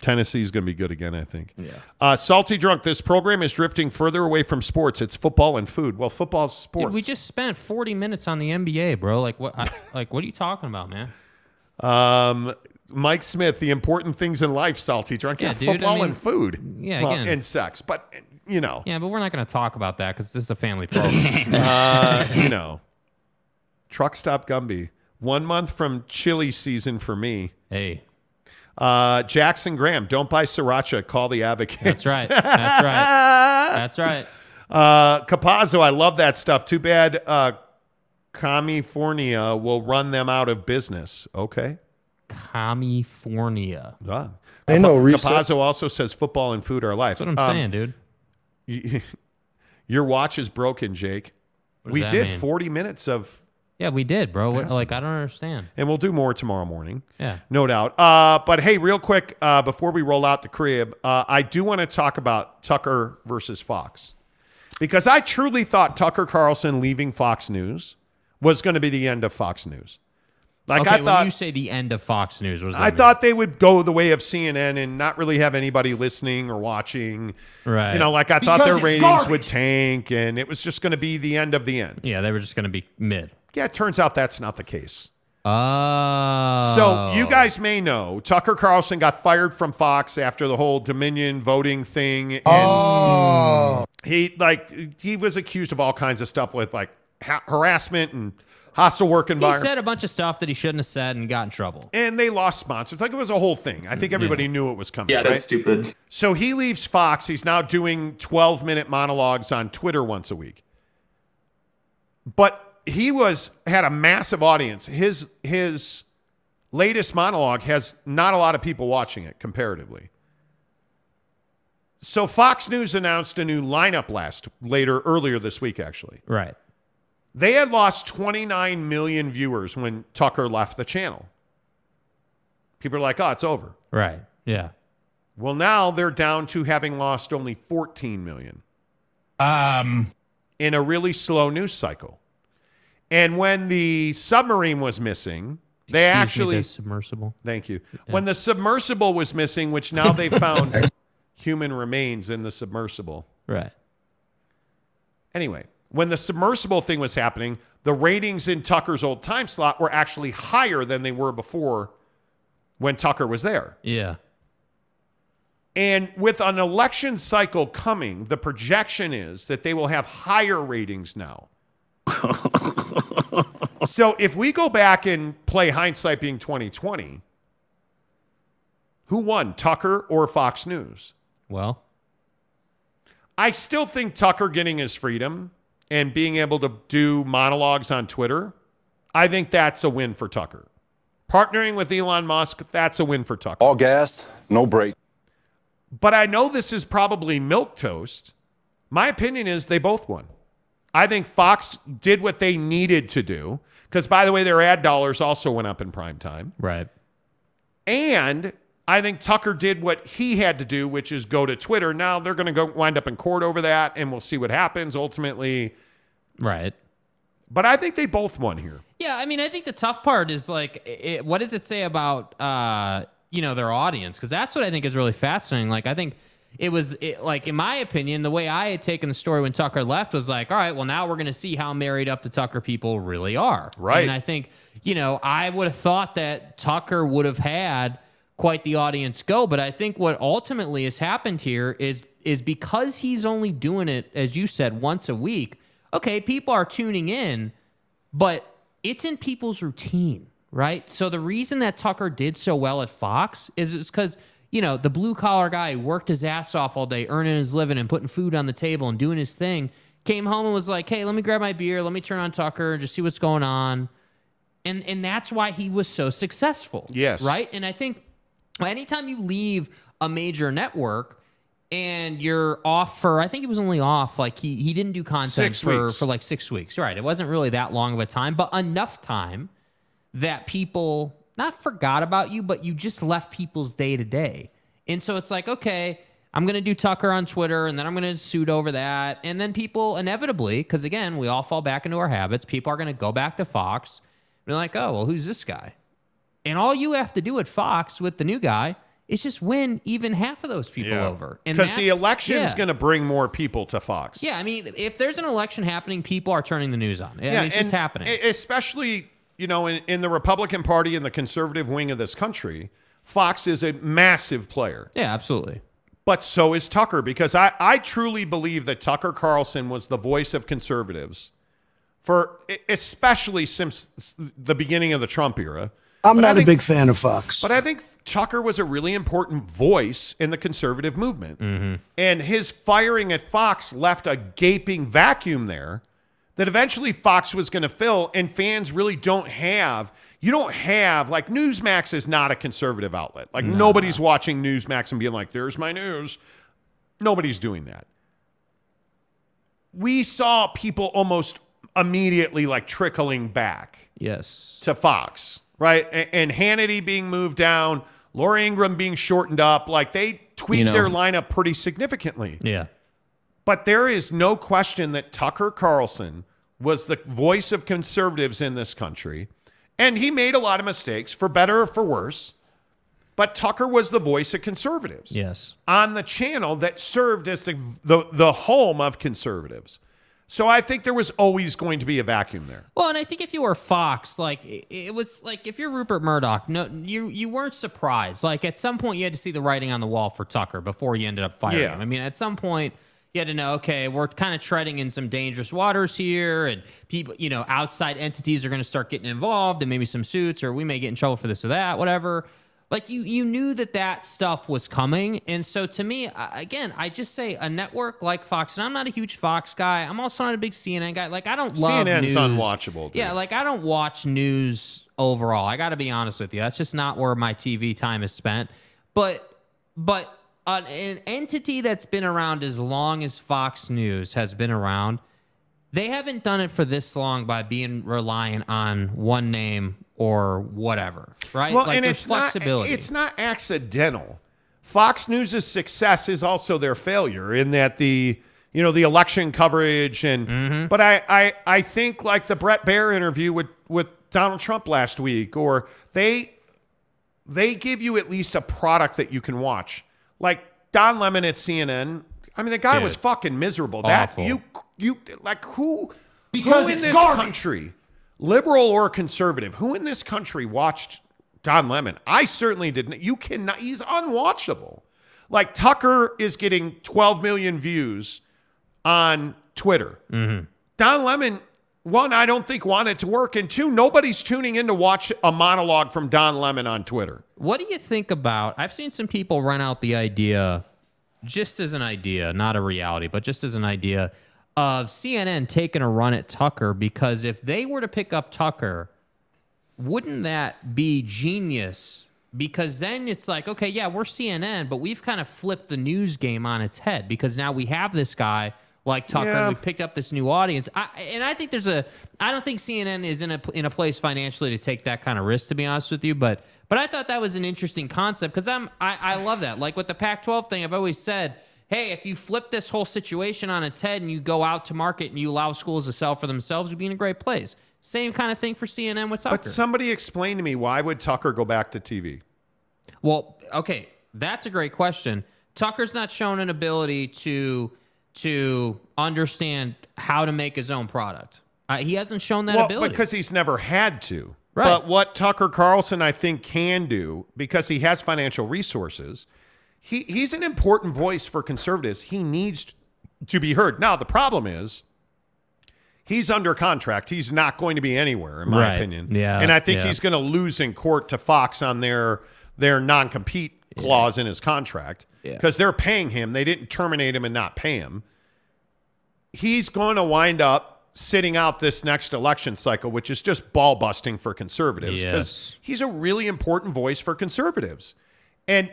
Tennessee's going to be good again, I think. Yeah. Uh, Salty Drunk, this program is drifting further away from sports. It's football and food. Well, football's sports. Dude, we just spent 40 minutes on the NBA, bro. Like what? I, like what are you talking about, man? Um, Mike Smith, the important things in life, Salty Drunk. Yeah, Yeah, dude, I football mean, and food. yeah, Well, again. and sex. But, you know, Yeah, but we're not going to talk about that because this is a family program. uh, you know, truck stop Gumby. One month from chili season for me. Hey. Uh, Jackson Graham, don't buy sriracha. Call the advocates. That's right. That's right. That's right. Uh, Capazzo, I love that stuff. Too bad uh, California will run them out of business. Okay. California. Ah. They know Capa- reset- Capazzo also says football and food are life. That's what I'm saying, dude. y- Your watch is broken, Jake. What does We that did mean? 40 minutes of Yeah, we did, bro. What, like I don't understand. and we'll do more tomorrow morning. Yeah. No doubt. Uh, but hey, real quick, uh, before we roll out the crib, uh, I do want to talk about Tucker versus Fox. Because I truly thought Tucker Carlson leaving Fox News was going to be the end of Fox News. Like okay, I thought you say the end of Fox News was I thought they would go the way of CNN and not really have anybody listening or watching. Right. You know, like I thought their ratings garbage. would tank and it was just going to be the end of the end. Yeah, they were just going to be mid. Yeah, it turns out that's not the case. Oh. So you oh. guys may know Tucker Carlson got fired from Fox after the whole Dominion voting thing. And Oh. he like he was accused of all kinds of stuff with like ha- harassment and hostile work environment. he said a bunch of stuff that he shouldn't have said and got in trouble. and they lost sponsors. Like it was a whole thing. I think everybody knew it was coming. Yeah, that's right? stupid. So he leaves Fox. He's now doing 12 minute monologues on Twitter once a week. But he was had a massive audience. His his latest monologue has not a lot of people watching it comparatively. So Fox News announced a new lineup last later earlier this week actually. Right. They had lost 29 million viewers when Tucker left the channel. People are like, "Oh, it's over." Right. Yeah. Well, now they're down to having lost only 14 million Um, in a really slow news cycle. And when the submarine was missing, they Excuse me, actually the submersible. Thank you. When the submersible was missing, which now they found human remains in the submersible. Right. Anyway, when the submersible thing was happening, the ratings in Tucker's old time slot were actually higher than they were before when Tucker was there. Yeah. And with an election cycle coming, the projection is that they will have higher ratings now. so if we go back and play hindsight being 2020, who won, Tucker or Fox News? Well, I still think Tucker getting his freedom and being able to do monologues on Twitter, I think that's a win for Tucker. Partnering with Elon Musk, that's a win for Tucker. All gas, no brake. But I know this is probably milk toast. My opinion is they both won. I think Fox did what they needed to do because, by the way, their ad dollars also went up in prime time. right. And I think Tucker did what he had to do, which is go to Twitter. Now they're going to go wind up in court over that, and we'll see what happens ultimately. Right. But I think they both won here. Yeah, I mean, I think the tough part is like, it, what does it say about uh, you know their audience? Because that's what I think is really fascinating. Like, I think it was it, like, in my opinion, the way I had taken the story when Tucker left was like, all right, well, now we're going to see how married up to Tucker people really are. Right. And I think you know, I would have thought that Tucker would have had quite the audience go, but I think what ultimately has happened here is is because he's only doing it, as you said, once a week. Okay, people are tuning in, but it's in people's routine, right? So the reason that Tucker did so well at Fox is it's because, you know, the blue collar guy who worked his ass off all day, earning his living and putting food on the table and doing his thing, came home and was like, hey, let me grab my beer, let me turn on Tucker and just see what's going on. And and that's why he was so successful. Yes. Right? And I think anytime you leave a major network and you're off for I think he was only off like he he didn't do content Six for weeks. for like 6 weeks. Right. It wasn't really that long of a time, but enough time that people not forgot about you, but you just left people's day to day. And so it's like, okay, I'm going to do Tucker on Twitter and then I'm going to suit over that. And then people inevitably, because again, we all fall back into our habits, people are going to go back to Fox and be like, oh, well, who's this guy? And all you have to do at Fox with the new guy is just win even half of those people over. Because the election is yeah. going to bring more people to Fox. Yeah, I mean, if there's an election happening, people are turning the news on. I mean, it's just happening. Especially, you know, in, in the Republican Party and the conservative wing of this country, Fox is a massive player. yeah, absolutely. But so is Tucker, because I, I truly believe that Tucker Carlson was the voice of conservatives for especially since the beginning of the Trump era. I'm But not think- a big fan of Fox. But I think Tucker was a really important voice in the conservative movement. Mm-hmm. And his firing at Fox left a gaping vacuum there that eventually Fox was going to fill. And fans really don't have, you don't have, like, Newsmax is not a conservative outlet. Like, nobody's watching Newsmax and being like, there's my news. Nobody's doing that. We saw people almost immediately like trickling back Yes. to Fox, right? A- And, Hannity being moved down, Laura Ingraham being shortened up, like they tweaked You know- their lineup pretty significantly. Yeah. But there is no question that Tucker Carlson was the voice of conservatives in this country. And he made a lot of mistakes, for better or for worse. But Tucker was the voice of conservatives Yes. on the channel that served as the, the, the home of conservatives. So I think there was always going to be a vacuum there. Well, and I think if you were Fox, like it, was like if you're Rupert Murdoch, no, you you weren't surprised. Like at some point, you had to see the writing on the wall for Tucker before you ended up firing Yeah. him. I mean, at some point, you had to know, okay, we're kind of treading in some dangerous waters here, and people, you know, outside entities are going to start getting involved, and maybe some suits, or we may get in trouble for this or that, whatever. Like you, you knew that that stuff was coming, and so to me, again, I just say a network like Fox, and I'm not a huge Fox guy. I'm also not a big CNN guy. Like I don't love CNN's news. unwatchable, dude. Yeah, like I don't watch news overall. I got to be honest with you. That's just not where my TV time is spent. But but an, an entity that's been around as long as Fox News has been around, they haven't done it for this long by being reliant on one name or whatever, right? Well, like and it's flexibility. not it's not accidental. Fox News's success is also their failure in that the you know the election coverage and Mm-hmm. but I, I I think like the Bret Baier interview with with Donald Trump last week or they they give you at least a product that you can watch. Like Don Lemon at CNN. I mean the guy Dude. was fucking miserable. That Awful. you you like who Because who in this garbage. country, liberal or conservative, who in this country watched Don Lemon? I certainly didn't. You cannot. He's unwatchable. Like Tucker is getting 12 million views on Twitter. Mm-hmm. Don Lemon, one, I don't think wanted to work, and two, nobody's tuning in to watch a monologue from Don Lemon on Twitter. What do you think about? I've seen some people run out the idea, just as an idea, not a reality, but just as an idea of CNN taking a run at Tucker because if they were to pick up Tucker, wouldn't hmm. that be genius? Because then it's like, okay, yeah, we're CNN, but we've kind of flipped the news game on its head because now we have this guy like Tucker. Yeah. We've picked up this new audience, I, and I think there's a. I don't think CNN is in a in a place financially to take that kind of risk. To be honest with you, but but I thought that was an interesting concept because I'm I, I love that. Like with the Pac-12 thing, I've always said. Hey, if you flip this whole situation on its head and you go out to market and you allow schools to sell for themselves, you'd be in a great place. Same kind of thing for CNN with Tucker. But somebody explain to me why would Tucker go back to TV? Well, okay, that's a great question. Tucker's not shown an ability to to understand how to make his own product. Uh, he hasn't shown that well, ability. because he's never had to. Right. But what Tucker Carlson, I think, can do because he has financial resources, he, he's an important voice for conservatives. He needs to be heard. Now, the problem is he's under contract. He's not going to be anywhere, in my Right. opinion. Yeah, And I think yeah. he's going to lose in court to Fox on their their non compete clause in his contract Yeah. because they're paying him. They didn't terminate him and not pay him he's going to wind up sitting out this next election cycle, which is just ball busting for conservatives because Yes. he's a really important voice for conservatives. And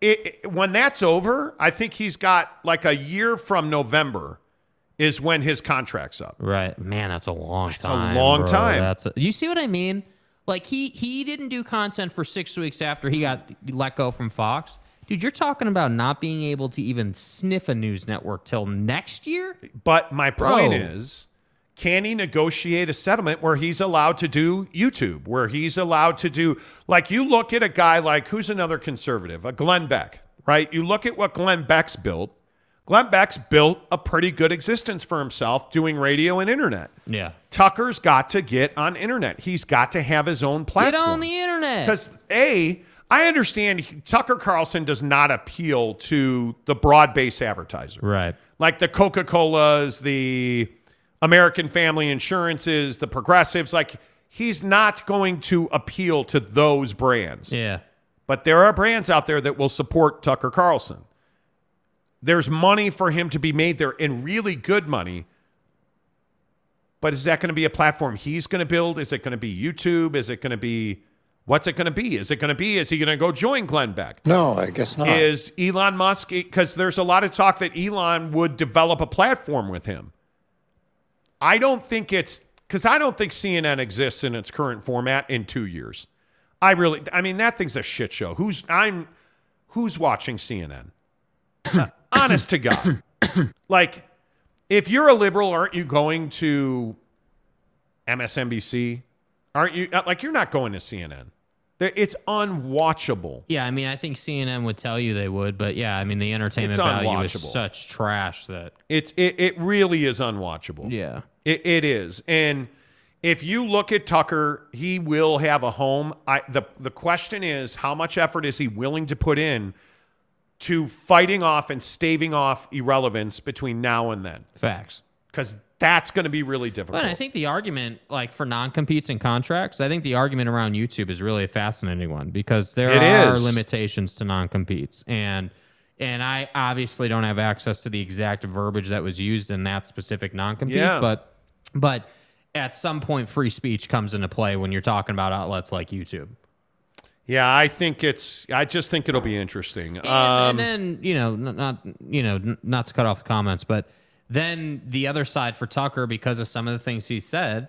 it, it- when that's over, I think he's got like a year from November is when his contract's up. right, man, that's a long a time. That's a long bro. time. That's a, you see what I mean? Like he he didn't do content for six weeks after he got let go from Fox. Dude, you're talking about not being able to even sniff a news network till next year. But my point Bro. is, can he negotiate a settlement where he's allowed to do YouTube, where he's allowed to do, like, you look at a guy like, who's another conservative? A Glenn Beck, right? You look at what Glenn Beck's built. Glenn Beck's built a pretty good existence for himself doing radio and internet. Yeah. Tucker's got to get on internet. He's got to have his own platform. Get on the internet. Because A, I understand he- Tucker Carlson does not appeal to the broad base advertiser. Right. Like the Coca Colas, the American Family Insurances, the progressives. Like he's not going to appeal to those brands. Yeah. But there are brands out there that will support Tucker Carlson. There's money for him to be made there and really good money. But is that going to be a platform he's going to build? Is it going to be YouTube? Is it going to be what's it going to be? Is it going to be is he going to go join Glenn Beck? No, I guess not. Is Elon Musk because there's a lot of talk that Elon would develop a platform with him. I don't think it's because I don't think CNN exists in its current format in two years. I really, I mean, that thing's a shit show. Who's I'm, who's watching CNN? Honest to God, like, if you're a liberal, aren't you going to MSNBC? Aren't you uh, like you're not going to CNN? It's unwatchable. Yeah, I mean, I think CNN would tell you they would, but yeah, I mean, the entertainment It's value is such trash that It's it, it really is unwatchable. Yeah. It, it is. And if you look at Tucker, he will have a home. I the the question is how much effort is he willing to put in to fighting off and staving off irrelevance between now and then? facts. Because that's going to be really difficult. But I think the argument, like for non-competes and contracts, I think the argument around YouTube is really a fascinating one because there It are is. limitations to non-competes, and and I obviously don't have access to the exact verbiage that was used in that specific non-compete, Yeah. but but at some point, free speech comes into play when you're talking about outlets like YouTube. Yeah, I think it's. I just think it'll be interesting. And, um, and then you know, not you know, not to cut off the comments, but then the other side for Tucker, because of some of the things he said,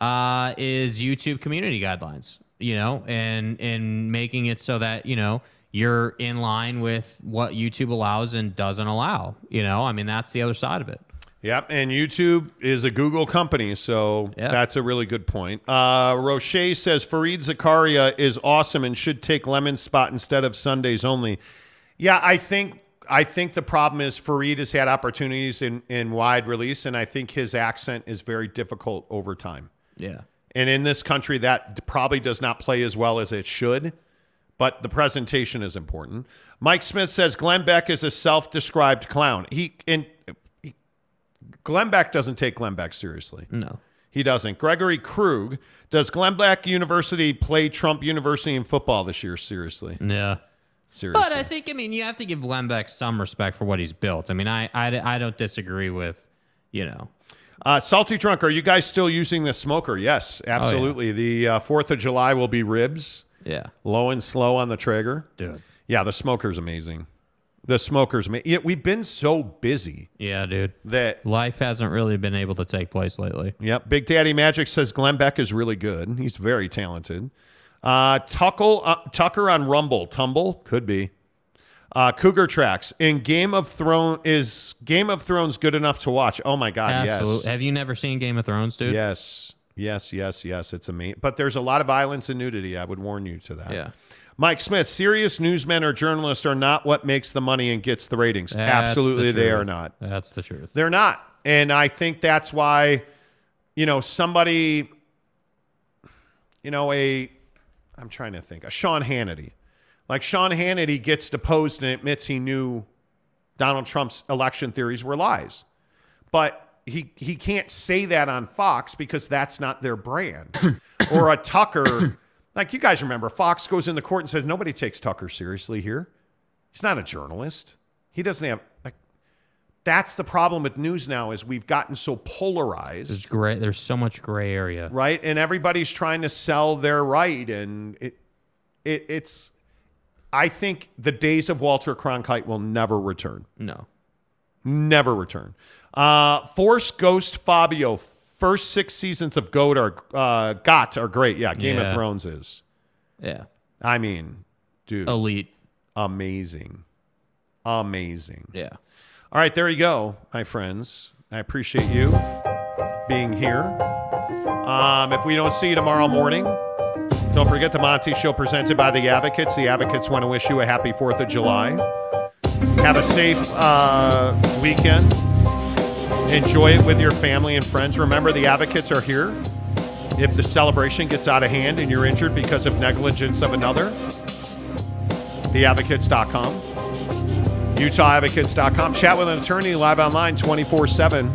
uh, is YouTube community guidelines. You know, and and making it so that you know you're in line with what YouTube allows and doesn't allow. You know, I mean that's the other side of it. Yep, and YouTube is a Google company, so that's a really good point. Uh, Roche says Fareed Zakaria is awesome and should take Lemon's spot instead of Sundays only. Yeah, I think I think the problem is Fareed has had opportunities in in wide release, and I think his accent is very difficult over time. Yeah. And in this country, that probably does not play as well as it should, but the presentation is important. Mike Smith says Glenn Beck is a self-described clown. He and Glenn Beck doesn't take Glenn Beck seriously. No. He doesn't. Gregory Krug, does Glenn Beck University play Trump University in football this year seriously? Yeah. Seriously. But I think, I mean, you have to give Glenn Beck some respect for what he's built. I mean, I, I, I don't disagree with, you know, Uh, Salty Drunk, are you guys still using the smoker? Yes, absolutely. The uh, 4th of July will be ribs. Yeah. Low and slow on the Traeger. Dude. Yeah, the smoker's amazing. The smoker's. Yeah, we've been so busy yeah, dude. that Life hasn't really been able to take place lately. Yep. Big Daddy Magic says Glenn Beck is really good. He's very talented. Uh, Tuckle, uh, Tucker on Rumble. Tumble? Could be. Uh, Cougar Tracks. In Game of Thrones, is Game of Thrones good enough to watch? Oh my God, Absolutely. yes. Have you never seen Game of Thrones, dude? Yes. Yes, yes, yes. It's a amazing. But there's a lot of violence and nudity. I would warn you to that. Yeah. Mike Smith, serious newsmen or journalists are not what makes the money and gets the ratings. That's Absolutely, the they are not. That's the truth. They're not. And I think that's why, you know, somebody, you know, a, I'm trying to think, a Sean Hannity. Like Sean Hannity gets deposed and admits he knew Donald Trump's election theories were lies. But he, he can't say that on Fox because that's not their brand. or a Tucker, like you guys remember, Fox goes in the court and says, nobody takes Tucker seriously here. He's not a journalist. He doesn't have, like, that's the problem with news now is we've gotten so polarized There's gray. There's so much gray area. right and everybody's trying to sell their right and it, it it's i think the days of walter cronkite will never return No. never return uh force ghost fabio first six seasons of goat are uh got are great yeah game Yeah. of thrones is Yeah. i mean dude Elite. amazing amazing Yeah. all right there you go my friends i appreciate you being here. Um, if we don't see you tomorrow morning, don't forget the Monty Show presented by the Advocates. The Advocates want to wish you a happy 4th of July. Have a safe uh, weekend. Enjoy it with your family and friends. Remember, the Advocates are here. If the celebration gets out of hand and you're injured because of negligence of another, theadvocates.com. UtahAdvocates.com. Chat with an attorney live online 24 7.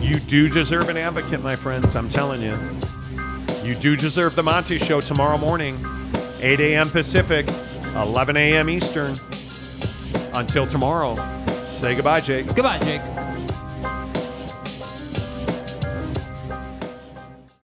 You do deserve an advocate, my friends. I'm telling you. You do deserve the Monty Show tomorrow morning, 8 a.m. Pacific, 11 a.m. Eastern. Until tomorrow, say goodbye, Jake. Goodbye, Jake.